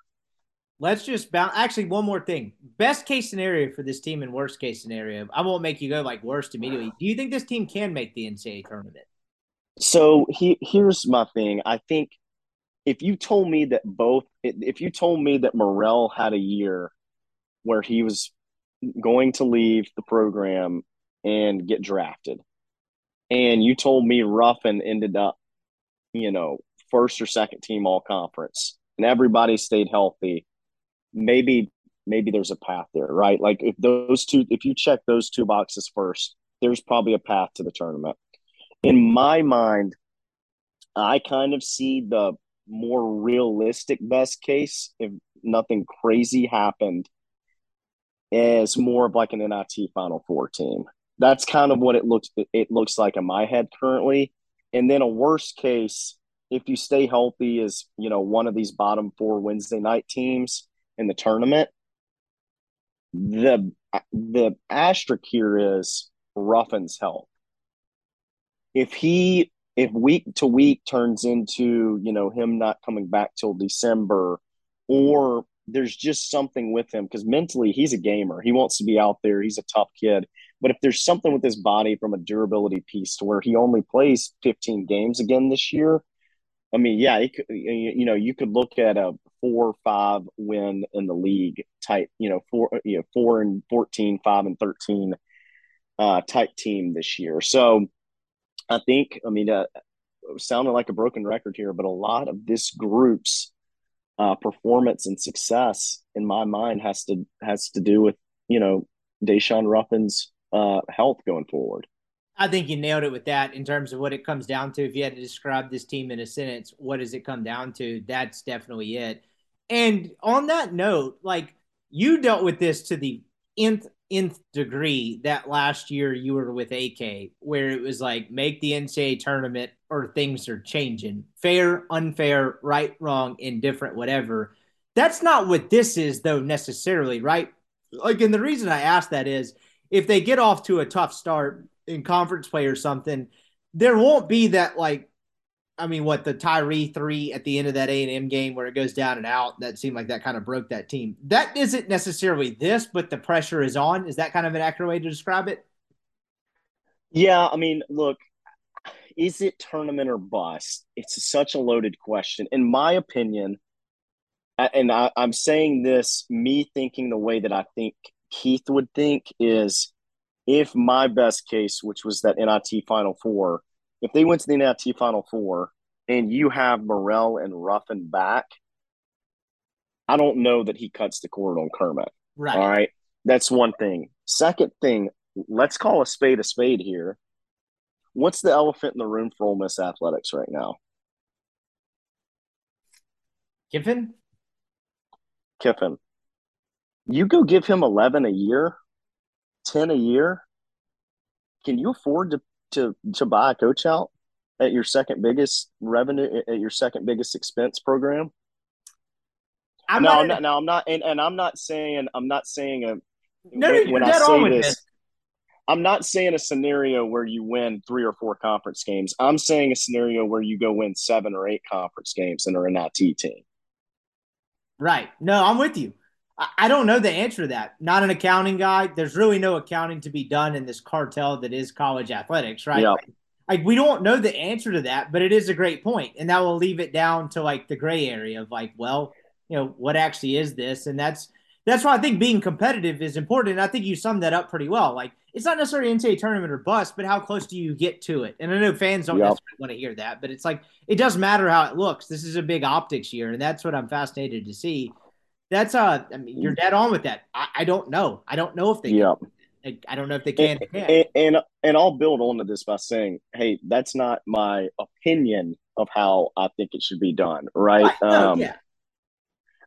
Let's just bounce. Actually, one more thing. Best case scenario for this team and worst case scenario. I won't make you go like worst immediately. Do you think this team can make the NCAA tournament? So he, here's my thing. I think if you told me that both, if you told me that Murrell had a year where he was going to leave the program and get drafted, and you told me Ruffin ended up, you know, first or second team all conference, and everybody stayed healthy maybe maybe there's a path there, right? Like if those two, if you check those two boxes first, there's probably a path to the tournament. In my mind, I kind of see the more realistic best case if nothing crazy happened as more of like an NIT Final Four team. That's kind of what it looks it looks like in my head currently. And then a worst case, if you stay healthy, is you know one of these bottom four Wednesday night teams in the tournament. The the asterisk here is Ruffin's health. If he if week to week turns into you know him not coming back till December, or there's just something with him because mentally he's a gamer. He wants to be out there. He's a tough kid. But if there's something with his body from a durability piece to where he only plays 15 games again this year, I mean, yeah, could, you know, you could look at a four or five win in the league type, you know, four, you know, four and 14, five and 13 uh, type team this year. So I think, I mean, uh, sounding like a broken record here, but a lot of this group's uh, performance and success, in my mind, has to has to do with you know Daeshun Ruffin's uh, health going forward. I think you nailed it with that in terms of what it comes down to. If you had to describe this team in a sentence, what does it come down to? That's definitely it. And on that note, like you dealt with this to the nth nth degree that last year you were with AK, where it was like make the NCAA tournament or things are changing. Fair, unfair, right, wrong, indifferent, whatever. That's not what this is, though, necessarily, right? Like, and the reason I ask that is if they get off to a tough start, in conference play or something, there won't be that like I mean, what the Tyree three at the end of that A and M game where it goes down and out that seemed like that kind of broke that team. That isn't necessarily this, but the pressure is on. Is that kind of an accurate way to describe it? Yeah, I mean, look, is it tournament or bust? It's such a loaded question. In my opinion, and I, I'm saying this, me thinking the way that I think Keith would think is if my best case, which was that NIT Final Four, if they went to the NIT Final Four and you have Murrell and Ruffin back, I don't know that he cuts the cord on Kermit. Right. All right. That's one thing. Second thing, let's call a spade a spade here. What's the elephant in the room for Ole Miss athletics right now? Kiffin? Kiffin. You go give him 11 a year, 10 a year. Can you afford to, to, to buy a coach out at your second biggest revenue, at your second biggest expense program? I'm no, not, I'm not, no, I'm not, and, and I'm not saying, I'm not saying a, no, when, when I say this, this. I'm not saying a scenario where you win three or four conference games. I'm saying a scenario where you go win seven or eight conference games and are an IT team. Right. No, I'm with you. I, don't know the answer to that. Not an accounting guy. There's really no accounting to be done in this cartel that is college athletics, right? Like, like we don't know the answer to that, but it is a great point, and that will leave it down to like the gray area of like, well, you know, what actually is this? And that's that's why I think being competitive is important. And I think you summed that up pretty well. Like it's not necessarily NCAA tournament or bust, but how close do you get to it? And I know fans don't Yep. necessarily want to hear that, but it's like it does matter how it looks. This is a big optics year, and that's what I'm fascinated to see. That's uh, I mean, you're dead on with that. I, I don't know. I don't know if they. Yeah. Can. I, I don't know if they can. And, or can't. and, and and I'll build onto this by saying, hey, that's not my opinion of how I think it should be done, right? No, um, yeah.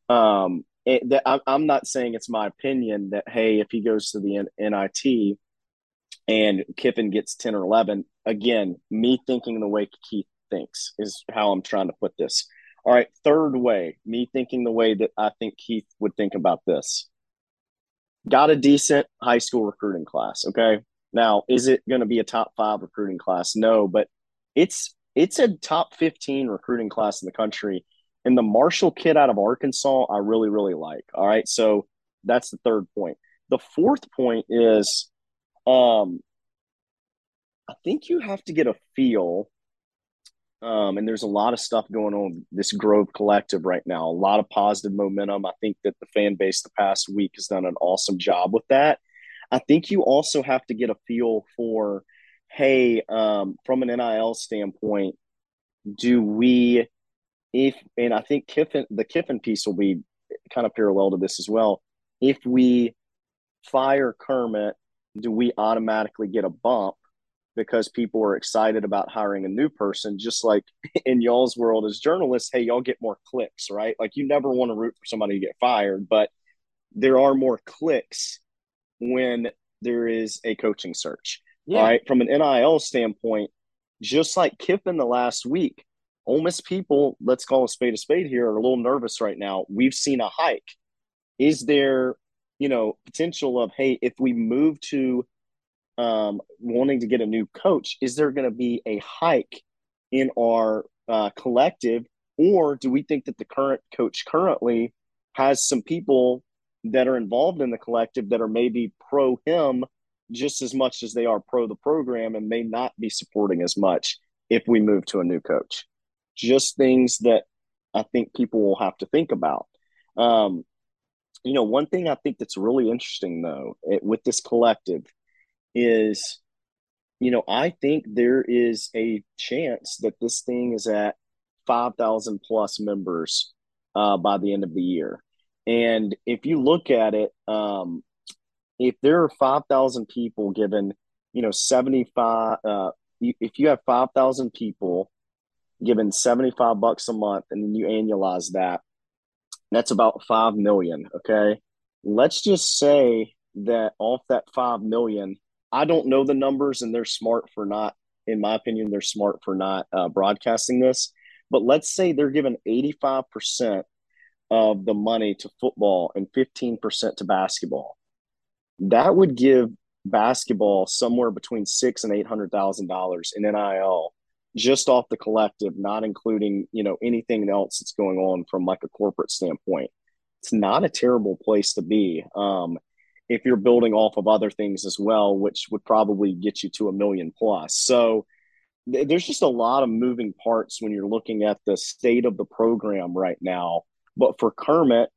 um, it, that, I'm, I'm not saying it's my opinion that hey, if he goes to the NIT and Kiffin gets ten or eleven, again, me thinking the way Keith thinks is how I'm trying to put this. All right, third way, me thinking the way that I think Keith would think about this. Got a decent high school recruiting class. Okay, now is it going to be a top five recruiting class? No, but it's it's a top fifteen recruiting class in the country. And the Marshall kid out of Arkansas, I really, really like. All right. So that's the third point. The fourth point is um I think you have to get a feel. Um, and there's a lot of stuff going on this Grove Collective right now. A lot of positive momentum. I think that the fan base the past week has done an awesome job with that. I think you also have to get a feel for, hey, um, from an NIL standpoint, do we if and I think Kiffin the Kiffin piece will be kind of parallel to this as well. If we fire Kermit, do we automatically get a bump because people are excited about hiring a new person? Just like [laughs] in y'all's world as journalists, hey, y'all get more clicks, right? Like you never want to root for somebody to get fired, but there are more clicks when there is a coaching search. Yeah. All right. From an NIL standpoint, just like Kiffin the last week, Ole Miss people, let's call a spade a spade here, are a little nervous right now. We've seen a hike. Is there, you know, potential of, hey, if we move to um, wanting to get a new coach, is there going to be a hike in our uh, collective? Or do we think that the current coach currently has some people that are involved in the collective that are maybe pro him just as much as they are pro the program and may not be supporting as much if we move to a new coach? Just things that I think people will have to think about. Um, you know, one thing I think that's really interesting though it, with this collective is, you know, I think there is a chance that this thing is at 5,000 plus members uh, by the end of the year. And if you look at it, um, if there are 5,000 people given, you know, 75, uh, if you have 5,000 people given 75 bucks a month and then you annualize that, that's about 5 million. Okay. Let's just say that off that 5 million, I don't know the numbers and they're smart for not, in my opinion, they're smart for not uh, broadcasting this. But let's say they're given 85% of the money to football and 15% to basketball. That would give basketball somewhere between six and eight hundred thousand dollars in NIL just off the collective, not including, you know, anything else that's going on from like a corporate standpoint. It's not a terrible place to be. Um, if you're building off of other things as well, which would probably get you to a million plus. So th- there's just a lot of moving parts when you're looking at the state of the program right now. But for Kermit,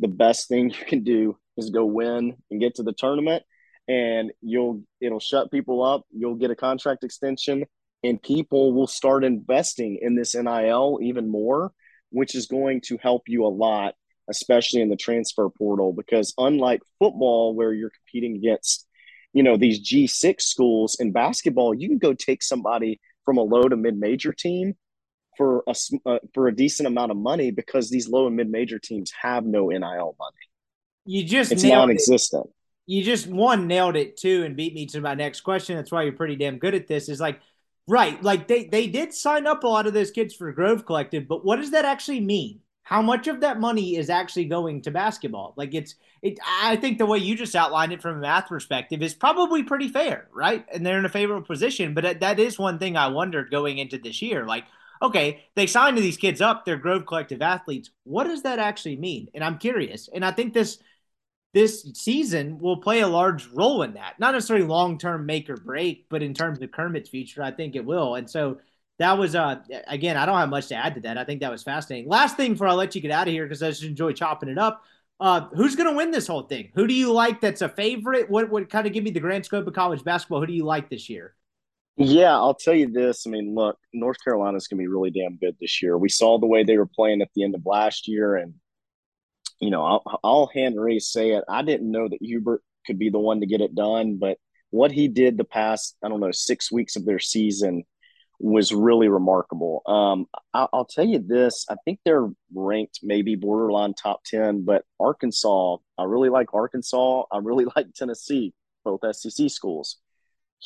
the best thing [laughs] you can do is go win and get to the tournament and you'll it'll shut people up. You'll get a contract extension and people will start investing in this NIL even more, which is going to help you a lot, especially in the transfer portal. Because unlike football, where you're competing against, you know, these G6 schools in basketball, you can go take somebody from a low to mid major team for a uh, for a decent amount of money because these low and mid major teams have no NIL money. You just it's non-existent. It. You just one nailed it too and beat me to my next question. That's why you're pretty damn good at this. Is like right, like they they did sign up a lot of those kids for Grove Collective, but what does that actually mean? How much of that money is actually going to basketball? Like it's it. I think the way you just outlined it from a math perspective is probably pretty fair, right? And they're in a favorable position. But that is one thing I wondered going into this year, like okay, they signed these kids up, they're Grove Collective athletes. What does that actually mean? And I'm curious. And I think this this season will play a large role in that. Not necessarily long term make or break, but in terms of Kermit's future, I think it will. And so that was uh again, I don't have much to add to that. I think that was fascinating. Last thing before I let you get out of here, because I just enjoy chopping it up. Uh, who's to win this whole thing? Who do you like that's a favorite? What would kind of give me the grand scope of college basketball? Who do you like this year? Yeah, I'll tell you this. I mean, look, North Carolina's to be really damn good this year. We saw the way they were playing at the end of last year, and you know, I'll, I'll hand raise say it. I didn't know that Hubert could be the one to get it done, but what he did the past, I don't know, six weeks of their season was really remarkable. Um, I, will tell you this: I think they're ranked maybe borderline top ten, but Arkansas, I really like Arkansas. I really [laughs] like Tennessee, both SEC schools.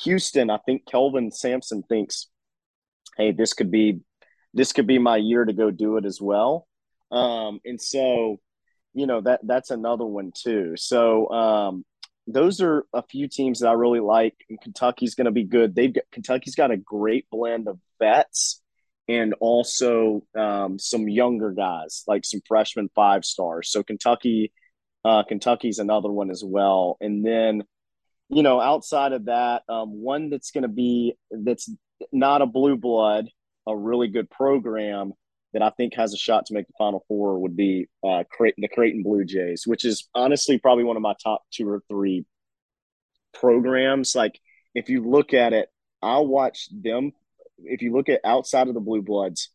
Houston, I think Kelvin Sampson thinks, hey, this could be this could be my year to go do it as well. Um, and so, you know, that that's another one too. So um, those are a few teams that I really like. And Kentucky's going to be good. They've got Kentucky's got a great blend of vets and also um, some younger guys, like some freshman five stars. So Kentucky, uh, Kentucky's another one as well. And then you know, outside of that, um, one that's going to be that's not a blue blood, a really good program that I think has a shot to make the Final Four would be uh, the Creighton Blue Jays, which is honestly probably one of my top two or three programs. Like, if you look at it, I watch them. If you look at outside of the Blue Bloods,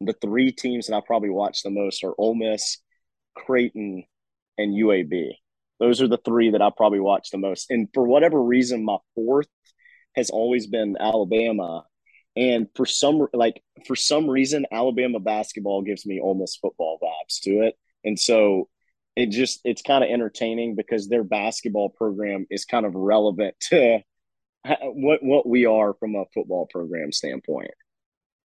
the three teams that I probably watch the most are Ole Miss, Creighton, and UAB. Those are the three that I probably watch the most. And for whatever reason, my fourth has always been Alabama. And for some like for some reason, Alabama basketball gives me Ole Miss football vibes to it. And so it just it's kind of entertaining because their basketball program is kind of relevant to what what we are from a football program standpoint.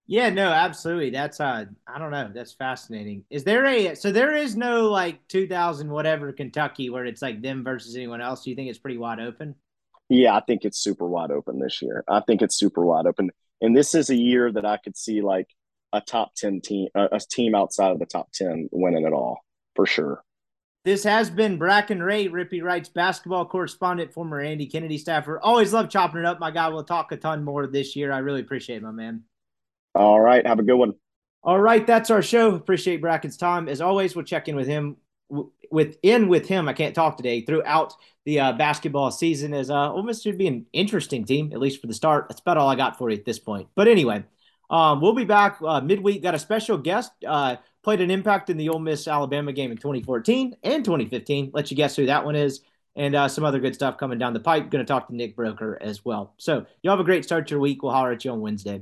Yeah, no, absolutely. That's uh I don't know, that's fascinating. Is there a so there is no like 2000 whatever Kentucky where it's like them versus anyone else? Do you think it's pretty wide open? Yeah, I think it's super wide open this year. I think it's super wide open. And this is a year that I could see like a top 10 team a team outside of the top 10 winning it all for sure. This has been Bracken Ray, Rippee Wright's basketball correspondent, former Andy Kennedy staffer. Always love chopping it up. My guy We'll talk a ton more this year. I really appreciate it, my man. All right. Have a good one. All right. That's our show. Appreciate Bracken's time. As always, we'll check in with him within with him. I can't talk today throughout the uh, basketball season as uh, Ole Miss should be an interesting team, at least for the start. That's about all I got for you at this point. But anyway, um, we'll be back uh, midweek. Got a special guest. Uh, played an impact in the Ole Miss Alabama game in 2014 and 2015. Let you guess who that one is. And uh, some other good stuff coming down the pipe. Going to talk to Nick Broker as well. So, you all have a great start to your week. We'll holler at you on Wednesday.